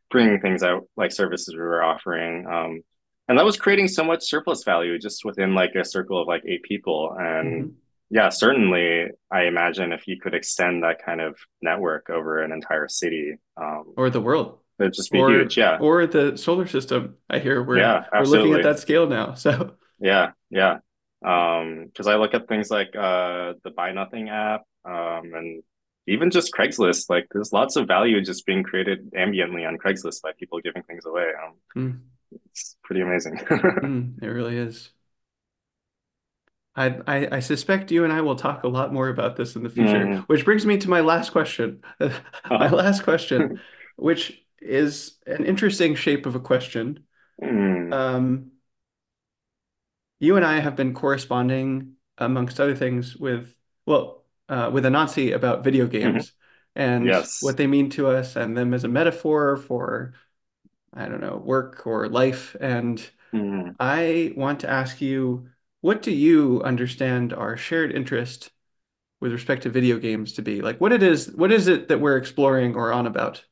bringing things out like services we were offering. Um, and that was creating so much surplus value just within like a circle of like eight people. And hmm yeah, certainly I imagine if you could extend that kind of network over an entire city, um, Or the world, it'd just be huge. or Yeah. or the solar system. I hear we're Yeah, we're looking at that scale now. So, Yeah, yeah. Um, because I look at things like uh the Buy Nothing app, um, and even just Craigslist. Like, there's lots of value just being created ambiently on Craigslist by people giving things away. Um, mm, it's pretty amazing. (laughs) mm, it really is. I, I I suspect you and I will talk a lot more about this in the future, Mm, which brings me to my last question. (laughs) My uh-huh. last question, (laughs) which is an interesting shape of a question. Mm, Um, you and I have been corresponding, amongst other things, with, well, uh, with Anansi about video games and what they mean to us and them as a metaphor for, I don't know, work or life. And Mm, I want to ask you, what do you understand our shared interest with respect to video games to be? Like what it is, what is it that we're exploring or on about?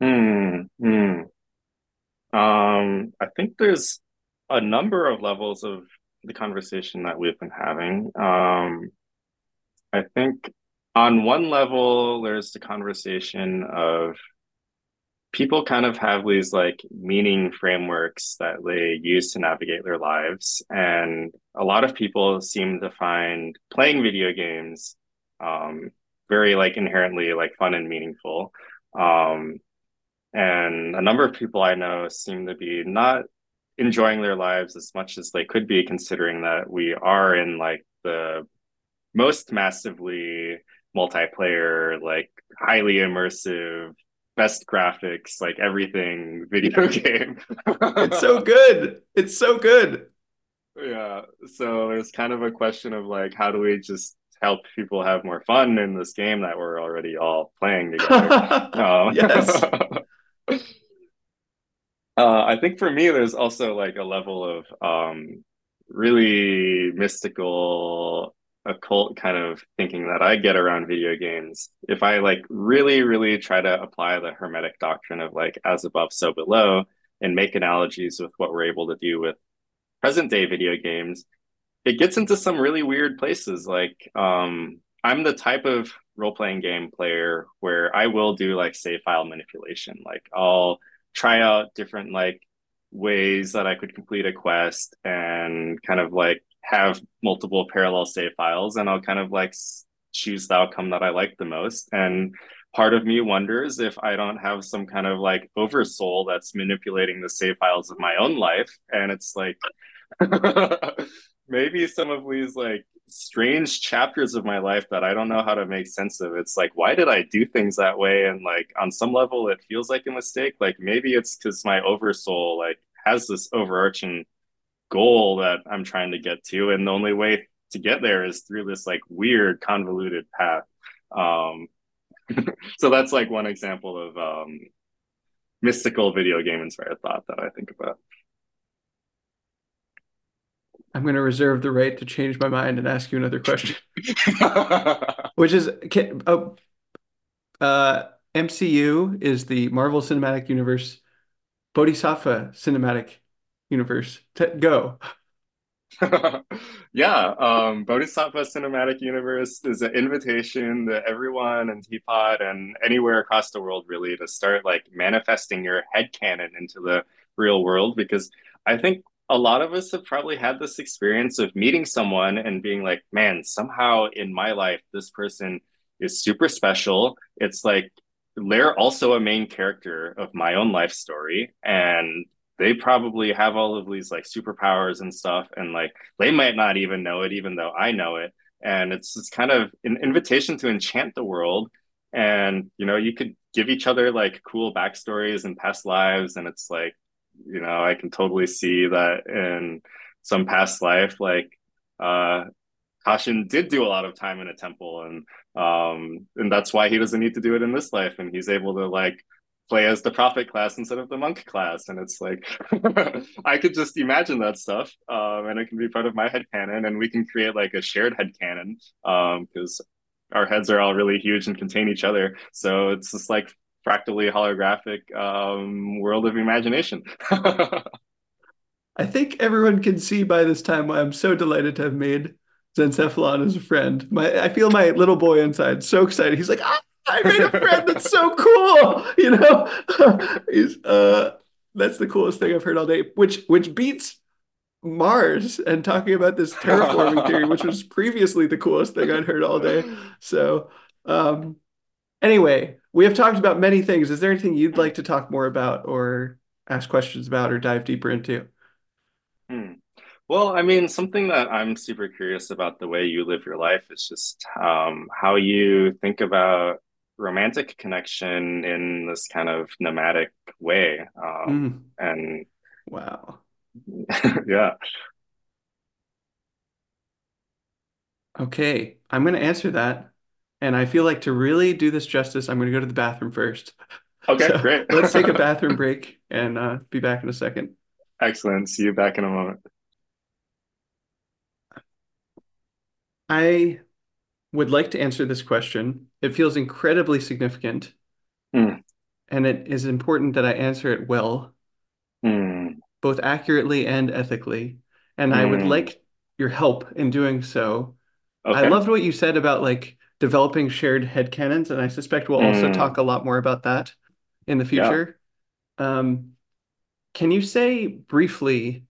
mm, mm. Um, I think there's a number of levels of the conversation that we've been having. Um, I think on one level, there's the conversation of people kind of have these like meaning frameworks that they use to navigate their lives. And a lot of people seem to find playing video games um, very like inherently like fun and meaningful. Um, and a number of people I know seem to be not enjoying their lives as much as they could be, considering that we are in like the most massively multiplayer, like highly immersive, best graphics, like everything video (laughs) game. It's so good. It's so good. yeah. So there's kind of a question of like, how do we just help people have more fun in this game that we're already all playing together? (laughs) Um, Yes. (laughs) Uh, I think for me, there's also like a level of um, really mystical, occult kind of thinking that I get around video games. If I like really, really try to apply the Hermetic doctrine of like as above, so below, and make analogies with what we're able to do with present day video games, it gets into some really weird places. Like, um, I'm the type of role playing game player where I will do like save file manipulation. Like, I'll try out different like ways that I could complete a quest and kind of like have multiple parallel save files, and I'll kind of like choose the outcome that I like the most. And part of me wonders if I don't have some kind of like oversoul that's manipulating the save files of my own life. And it's like (laughs) maybe some of these like strange chapters of my life that I don't know how to make sense of. It's like, why did I do things that way? And like on some level, it feels like a mistake. Like maybe it's because my oversoul like has this overarching goal that I'm trying to get to, and the only way to get there is through this like weird convoluted path. Um, (laughs) So that's like one example of um, mystical video game inspired thought that I think about. I'm going to reserve the right to change my mind and ask you another question, (laughs) (laughs) which is can, oh, uh, MCU is the Marvel Cinematic Universe, Bodhisattva Cinematic Universe. T go. (laughs) Yeah, um, Bodhisattva Cinematic Universe is an invitation to everyone and TPOT and anywhere across the world really to start like manifesting your head canon into the real world because I think a lot of us have probably had this experience of meeting someone and being like, man, somehow in my life, this person is super special. It's like they're also a main character of my own life story. And they probably have all of these like superpowers and stuff. And like they might not even know it, even though I know it. And it's it's kind of an invitation to enchant the world. And you know, you could give each other like cool backstories and past lives. And it's like, you know, I can totally see that in some past life, like uh Tasshin did do a lot of time in a temple and um and that's why he doesn't need to do it in this life and he's able to like play as the prophet class instead of the monk class and it's like (laughs) i could just imagine that stuff um and it can be part of my head canon and we can create like a shared head canon um because our heads are all really huge and contain each other so it's just like fractally holographic um world of imagination (laughs) I think everyone can see by this time why I'm so delighted to have made Zencephalon as a friend. My, I feel my little boy inside so excited. He's like, ah, I made a friend that's so cool. You know, (laughs) he's uh, that's the coolest thing I've heard all day. Which which beats Mars and talking about this terraforming theory, which was (laughs) previously the coolest thing I'd heard all day. So, um, anyway, we have talked about many things. Is there anything you'd like to talk more about, or ask questions about, or dive deeper into? Hmm. Well, I mean, something that I'm super curious about the way you live your life is just um, how you think about romantic connection in this kind of nomadic way. Um, Mm, and wow. (laughs) yeah, Okay, I'm going to answer that. And I feel like to really do this justice, I'm going to go to the bathroom first. (laughs) okay, So great. (laughs) let's take a bathroom break and uh, be back in a second. Excellent. See you back in a moment. I would like to answer this question. It feels incredibly significant, Hmm. and it is important that I answer it well, Hmm. both accurately and ethically. And I would Hmm. like your help in doing so. I loved what you said about like developing shared headcanons, and I suspect we'll also Hmm. talk a lot more about that in the Yeah. future. Um, Can you say briefly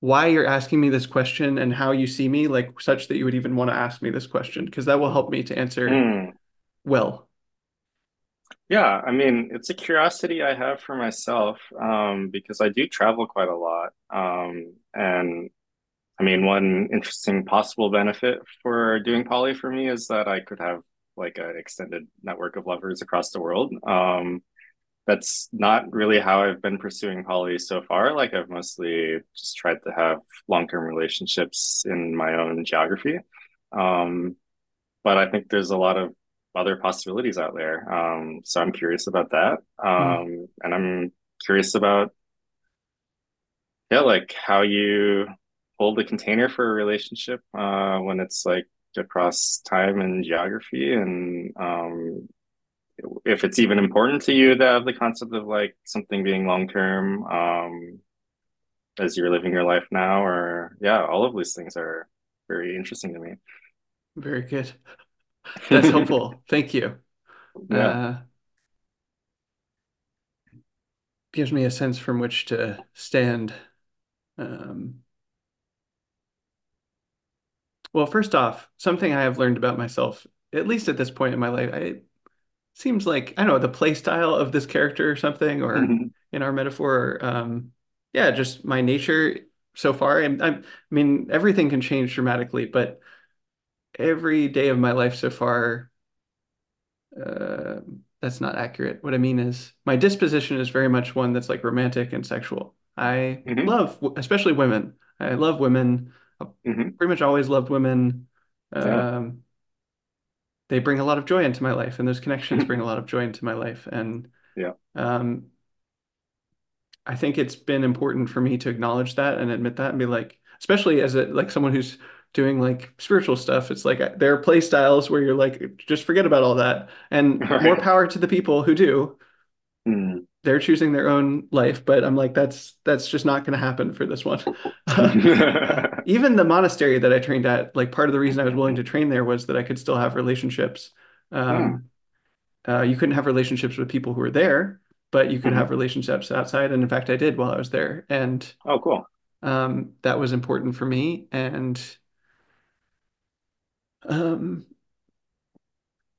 why you're asking me this question and how you see me, like such that you would even want to ask me this question? Because that will help me to answer Hmm. well. Yeah, I mean, it's a curiosity I have for myself, um, because I do travel quite a lot. Um, and I mean, one interesting possible benefit for doing poly for me is that I could have like an extended network of lovers across the world. Um, that's not really how I've been pursuing poly so far. Like I've mostly just tried to have long-term relationships in my own geography. Um, but I think there's a lot of other possibilities out there. Um, so I'm curious about that. Um, and I'm curious about yeah, like how you hold the container for a relationship uh, when it's like across time and geography, and um, if it's even important to you to have the concept of like something being long term um, as you're living your life now, or yeah, all of these things are very interesting to me. Very good. That's helpful. (laughs) Thank you. Yeah. Uh, gives me a sense from which to stand. Um, well, first off, something I have learned about myself, at least at this point in my life, I seems like I don't know the play style of this character or something, or in our metaphor, um, yeah, just my nature so far. And I'm, I mean, everything can change dramatically, but every day of my life so far, uh, that's not accurate. What I mean is, my disposition is very much one that's like romantic and sexual. I hmm love, especially women. I love women. I've hmm pretty much always loved women. Yeah. Um, they bring a lot of joy into my life, and those connections bring a lot of joy into my life. And Yeah. um, I think it's been important for me to acknowledge that and admit that and be like, especially as a like someone who's doing like spiritual stuff, it's like uh, there are play styles where you're like, just forget about all that. And (laughs) more power to the people who do. Mm. They're choosing their own life, but I'm like, that's that's just not going to happen for this one. (laughs) Uh, even the monastery that I trained at, like part of the reason I was willing to train there was that I could still have relationships. Um, uh, you couldn't have relationships with people who were there, but you could Mhm. have relationships outside. And in fact, I did while I was there. And Oh, cool. um, that was important for me. And um,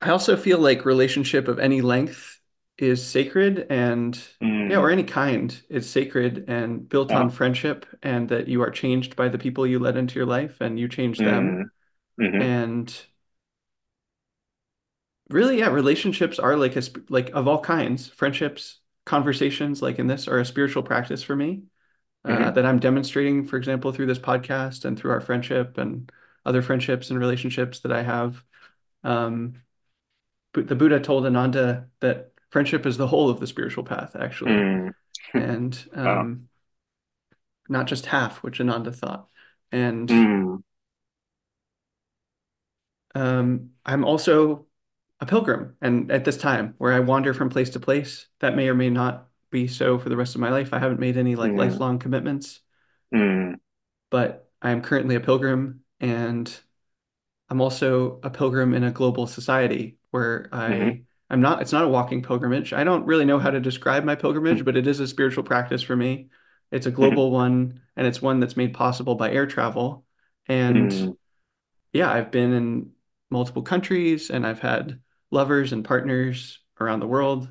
I also feel like relationship of any length is sacred and yeah, or Mm. any kind is sacred and built on friendship, and that you are changed by the people you let into your life and you change them. Mm. hmm And really, yeah, relationships are like a sp- like of all kinds, friendships, conversations like in this are a spiritual practice for me. uh, hmm that I'm demonstrating, for example, through this podcast and through our friendship and other friendships and relationships that I have. Um, but the Buddha told Ananda that friendship is the whole of the spiritual path, actually, Mm. (laughs) and Wow. um, not just half, which Ananda thought. And Mm. um, I'm also a pilgrim, and at this time where I wander from place to place, that may or may not be so for the rest of my life. I haven't made any like Mm. lifelong commitments, Mm. but I am currently a pilgrim, and I'm also a pilgrim in a global society where I I'm not it's not a walking pilgrimage. I don't really know how to describe my pilgrimage, but it is a spiritual practice for me. It's a hmm global one and it's one that's made possible by air travel. And Mm. yeah, I've been in multiple countries and I've had lovers and partners around the world.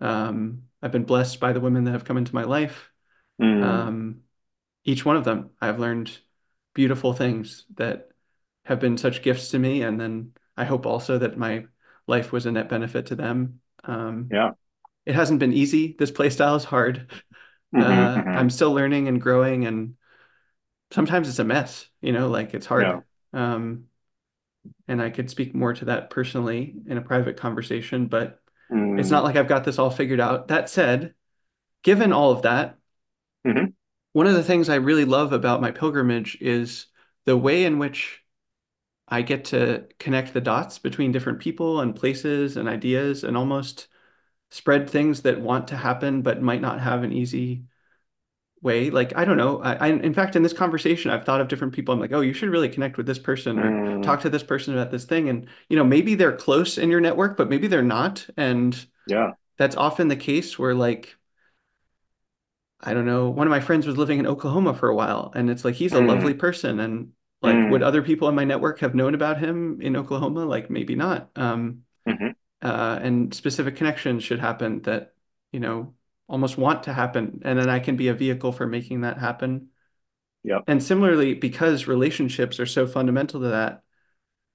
Um, I've been blessed by the women that have come into my life. Mm. Um, each one of them, I've learned beautiful things that have been such gifts to me. And then I hope also that my life was a net benefit to them. Um, Yeah. it hasn't been easy. This play style is hard. hmm Uh, hmm I'm still learning and growing, and sometimes it's a mess, you know, like it's Yeah. hard. Um, and I could speak more to that personally in a private conversation, but it's not Mm. like I've got this all figured out. That said, given all of that, hmm one of the things I really love about my pilgrimage is the way in which I get to connect the dots between different people and places and ideas and almost spread things that want to happen but might not have an easy way. Like, I don't know. I, I in fact, in this conversation, I've thought of different people. I'm like, oh, you should really connect with this person or Mm. talk to this person about this thing. And, you know, maybe they're close in your network, but maybe they're not. And Yeah. that's often the case where like I don't know, one of my friends was living in Oklahoma for a while, and it's like he's a lovely Mm. person. And like, would Mm. other people in my network have known about him in Oklahoma? Like, maybe not. Um, hmm uh, and specific connections should happen that, you know, almost want to happen. And then I can be a vehicle for making that happen. Yep. And similarly, because relationships are so fundamental to that,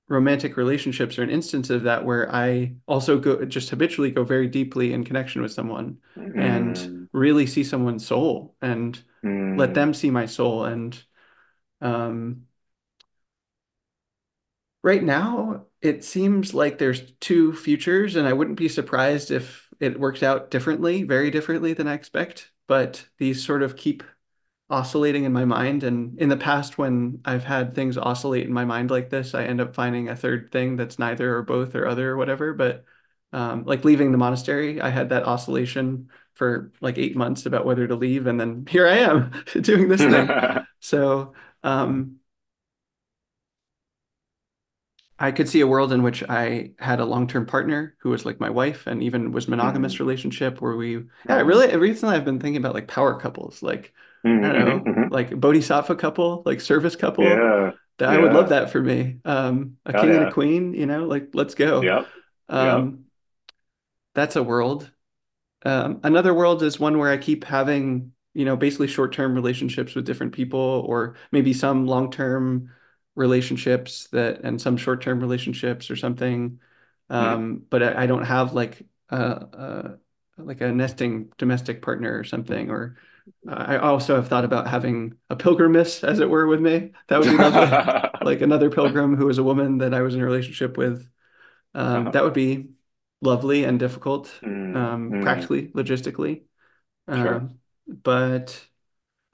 romantic relationships are an instance of that where I also go just habitually go very deeply in connection with someone and Mm. really see someone's soul and let Mm. them see my soul. And um, right now, it seems like there's two futures, and I wouldn't be surprised if it works out differently, very differently than I expect. But these sort of keep oscillating in my mind. And in the past, when I've had things oscillate in my mind like this, I end up finding a third thing that's neither or both or other or whatever. But um, like leaving the monastery, I had that oscillation for like eight months about whether to leave. And then (laughs) here I am (laughs) doing this thing. (laughs) So um, I could see a world in which I had a long-term partner who was like my wife and even was monogamous Mm. relationship where we yeah, Mm. really recently I've been thinking about like power couples, like I don't Mm. know, hmm like bodhisattva couple, like service couple. Yeah. That I would love that for me. Um, a Hell king and a queen, you know, like let's go. Yep. Um, that's a world. Um, another world is one where I keep having, you know, basically short-term relationships with different people, or maybe some long-term relationships that, and some short-term relationships or something. hmm Um, but I, I don't have like a, a like a nesting domestic partner or something. Or uh, I also have thought about having a pilgrimess, as it were, with me. That would be lovely. (laughs) Like another pilgrim who was a woman that I was in a relationship with. Um, Uh-huh. that would be lovely and difficult, Mm, um, mm, practically, logistically. sure. Um, but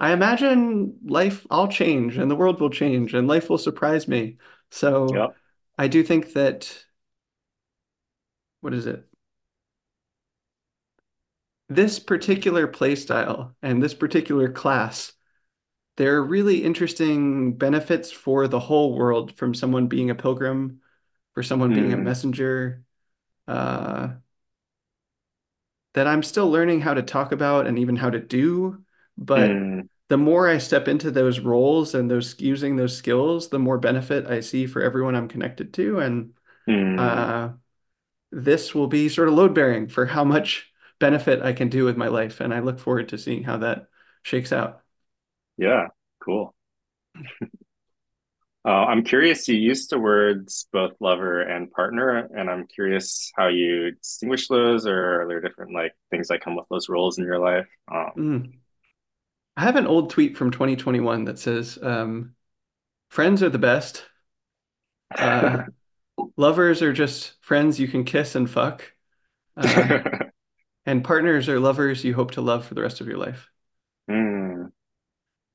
I imagine life, I'll change and the world will change and life will surprise me. So Yep. I do think that, what is it? This particular play style and this particular class, there are really interesting benefits for the whole world from someone being a pilgrim, for someone being a Mm, messenger, uh, that I'm still learning how to talk about and even how to do. But mm, the more I step into those roles and those using those skills, the more benefit I see for everyone I'm connected to. And mm. uh, this will be sort of load bearing for how much benefit I can do with my life. And I look forward to seeing how that shakes out. Yeah, cool. (laughs) Uh, I'm curious, you used the words both lover and partner, and I'm curious how you distinguish those, or are there different like things that come with those roles in your life? Um, Mm. I have an old tweet from 2021 that says, um, friends are the best. Uh, (laughs) lovers are just friends you can kiss and fuck. Uh, (laughs) and partners are lovers you hope to love for the rest of your life. mm,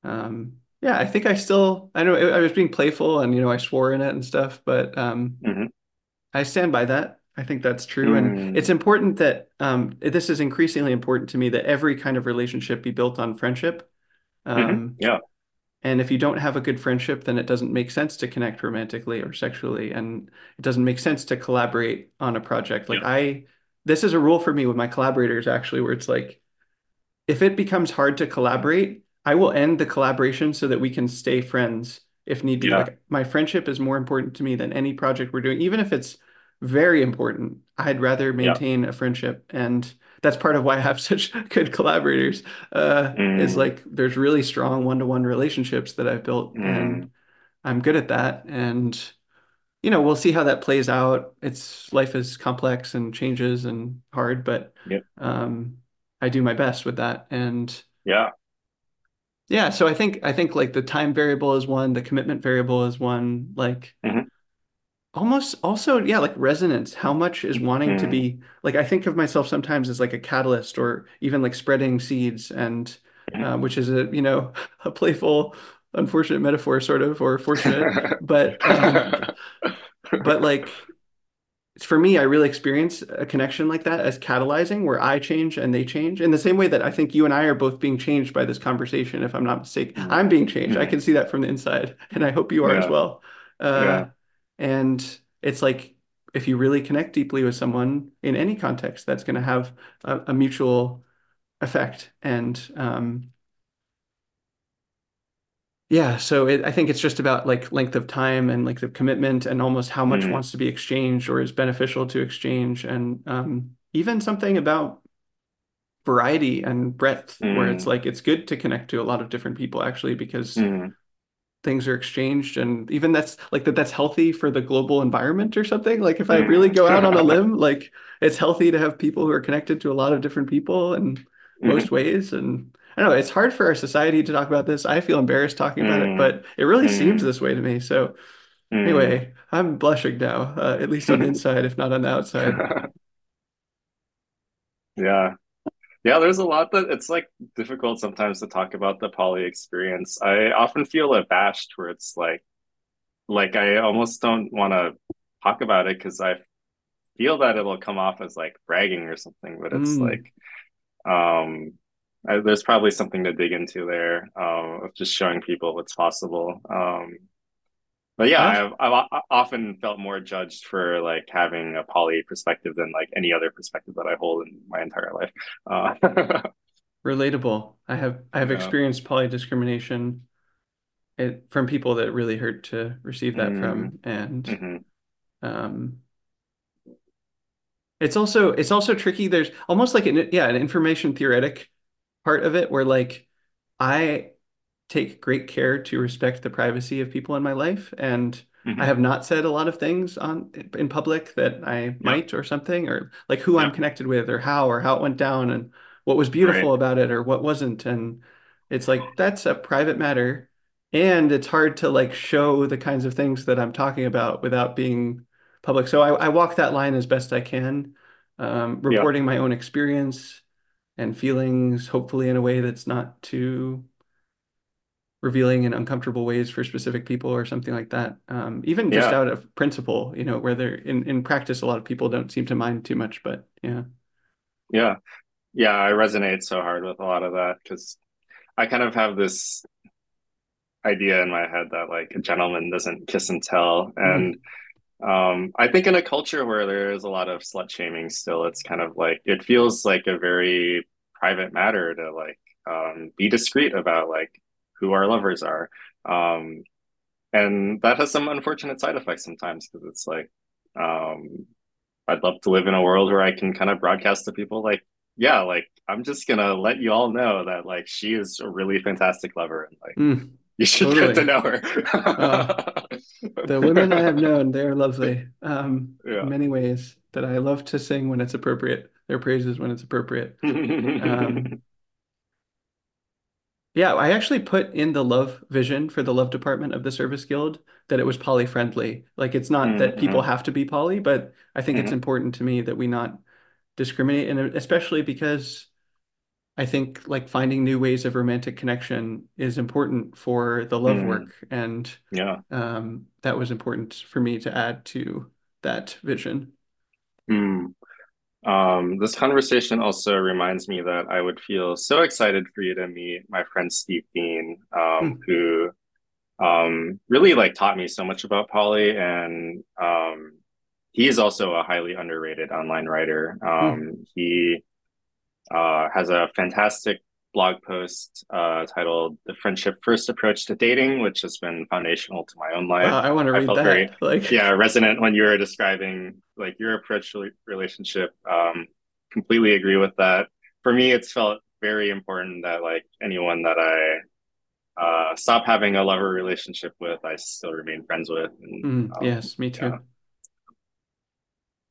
Um, yeah, I think I still, I know I was being playful and, you know, I swore in it and stuff, but um, hmm I stand by that. I think that's true. And it's mm, important that um, this is increasingly important to me that every kind of relationship be built on friendship. hmm Um, Yeah, and if you don't have a good friendship, then it doesn't make sense to connect romantically or sexually. And it doesn't make sense to collaborate on a project. Like yeah, I, this is a rule for me with my collaborators actually, where it's like, if it becomes hard to collaborate, I will end the collaboration so that we can stay friends if need be. yeah, Like my friendship is more important to me than any project we're doing, even if it's very important. I'd rather yeah. maintain a friendship, and that's part of why I have (laughs) such good collaborators. Uh, is Mm, like there's really strong one-to-one relationships that I've built, mm, and I'm good at that. And you know, we'll see how that plays out. It's life is complex and changes and hard, but yep, um, I do my best with that. And yeah, yeah, so I think I think like the time variable is one, the commitment variable is one, like hmm almost also, yeah, like resonance. How much is wanting to mm, be like I think of myself sometimes as like a catalyst or even like spreading seeds and hmm uh, which is a, you know, (laughs) a playful, unfortunate metaphor sort of, or fortunate, but um, but like for me, I really experience a connection like that as catalyzing, where I change and they change. In the same way that I think you and I are both being changed by this conversation, if I'm not mistaken. mm, I'm being changed. I mm. can see that from the inside, and I hope you are as well. Uh, yeah, and it's like if you really connect deeply with someone in any context, that's going to have a, a mutual effect. And um, yeah, so it, I think it's just about like length of time and length of commitment and almost how much mm, wants to be exchanged or is beneficial to exchange. And um, even something about variety and breadth, where it's mm, like it's good to connect to a lot of different people actually because mm, things are exchanged and even that's like that that's healthy for the global environment or something. Like if I really mm. go out on a limb, like it's healthy to have people who are connected to a lot of different people in hmm most ways. And I don't know, it's hard for our society to talk about this. I feel embarrassed talking about it, but it really seems mm, this way to me. So mm. anyway, I'm blushing now, uh, at least on the (laughs) inside, if not on the outside. (laughs) Yeah. Yeah, there's a lot that it's like difficult sometimes to talk about the poly experience. I often feel abashed where it's like like I almost don't want to talk about it because I feel that it'll come off as like bragging or something, but it's like Mm. um I, there's probably something to dig into there um of just showing people what's possible. Um but yeah, I've I've often felt more judged for like having a poly perspective than like any other perspective that I hold in my entire life. Uh, (laughs) relatable. I have I have yeah. experienced poly discrimination it, from people that really hurt to receive that Mm, from, and hmm um, it's also it's also tricky. There's almost like an yeah an information theoretic part of it where like I take great care to respect the privacy of people in my life. And I hmm have not said a lot of things on in public that I Yeah. might or something, or like who I'm connected with or how or how it went down and what was Right. beautiful about it or what wasn't. And it's like that's a private matter. And it's hard to like show the kinds of things that I'm talking about without being public. So I, I walk that line as best I can, um, Yeah. reporting my own experience and feelings, hopefully in a way that's not too revealing in uncomfortable ways for specific people or something like that. Um, even just Yeah. out of principle, you know, where they're in, in practice, a lot of people don't seem to mind too much, but yeah. Yeah. Yeah. I resonate so hard with a lot of that because I kind of have this idea in my head that like a gentleman doesn't kiss and tell. And Mm, um, I think in a culture where there is a lot of slut shaming still, it's kind of like it feels like a very private matter to like um, be discreet about like who our lovers are. Um, and that has some unfortunate side effects sometimes because it's like um, I'd love to live in a world where I can kind of broadcast to people like, yeah, like I'm just gonna let you all know that like she is a really fantastic lover and like mm, you should get to totally. know Uh, her. (laughs) the women I have known, they are lovely, um, in many ways that I love to sing when it's appropriate, their praises when it's appropriate. (laughs) Um, Yeah, I actually put in the love vision for the love department of the Service Guild that it was poly friendly. Like it's not that people have to be poly, but I think it's hmm important to me that we not discriminate, and especially because I think like finding new ways of romantic connection is important for the love hmm work, and Yeah. um, that was important for me to add to that vision. Mm. Um, this conversation also reminds me that I would feel so excited for you to meet my friend Steve Dean, um, Hmm, who um, really like taught me so much about poly, and um, he is also a highly underrated online writer. Um, he uh, has a fantastic blog post uh, titled "The Friendship First Approach to Dating," which has been foundational to my own life. Wow, I want to read felt very, that. Like, yeah, resonant when you were describing like your approach to relationship. Um, completely agree with that. For me, it's felt very important that like anyone that I uh, stop having a lover relationship with, I still remain friends with. And mm, um, yes, me yeah. too.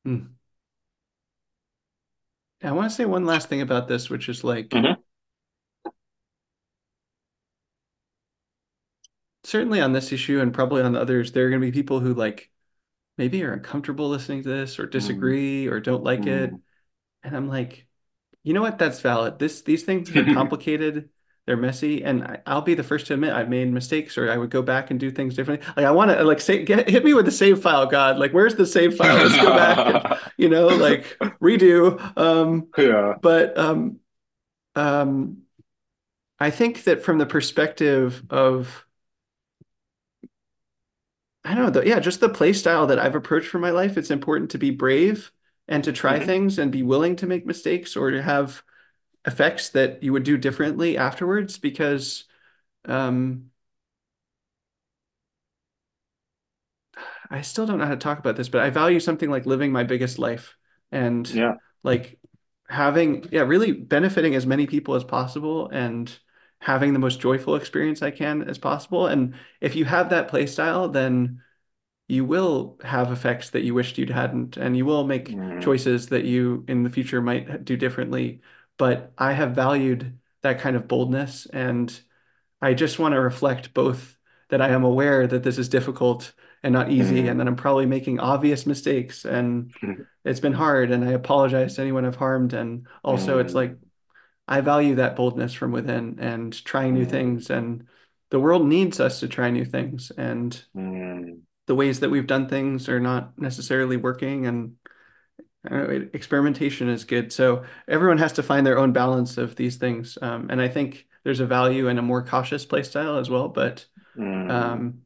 Hmm. I want to say one last thing about this, which is like hmm certainly on this issue and probably on others, there are going to be people who like maybe are uncomfortable listening to this or mm disagree or don't like it. mm And I'm like, you know what? That's valid. This these things are (laughs) complicated. They're messy, and I, I'll be the first to admit I've made mistakes, or I would go back and do things differently. Like I want to, like, say, get hit me with the save file, God. Like, where's the save file? Let's go back and, (laughs) you know, like redo. Um, yeah. but um, um, I think that from the perspective of I don't know, the, yeah, just the play style that I've approached for my life, it's important to be brave and to try hmm things and be willing to make mistakes or to have effects that you would do differently afterwards because um, I still don't know how to talk about this, but I value something like living my biggest life and Yeah. like having, yeah, really benefiting as many people as possible and having the most joyful experience I can as possible. And if you have that play style, then you will have effects that you wished you hadn't, and you will make mm choices that you in the future might do differently. But I have valued that kind of boldness, and I just want to reflect both that I am aware that this is difficult and not easy, and that mm I'm probably making obvious mistakes, and (laughs) it's been hard, and I apologize to anyone I've harmed. And also, it's mm like I value that boldness from within and trying new mm things, and the world needs us to try new things, and mm the ways that we've done things are not necessarily working and uh, experimentation is good. So everyone has to find their own balance of these things. Um, and I think there's a value in a more cautious play style as well. But mm um,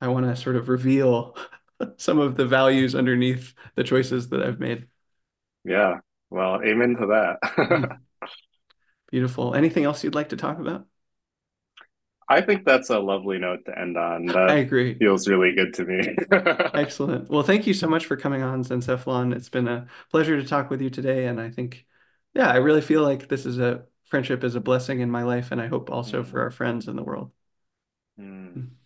I want to sort of reveal (laughs) some of the values underneath the choices that I've made. Yeah. Well, amen to that. (laughs) Beautiful. Anything else you'd like to talk about? I think that's a lovely note to end on. (laughs) I agree. feels really good to me. (laughs) Excellent. Well, thank you so much for coming on, Zencephalon. It's been a pleasure to talk with you today. And I think, yeah, I really feel like this is a friendship is a blessing in my life, and I hope also for Mm, our friends in the world. mm. Hmm.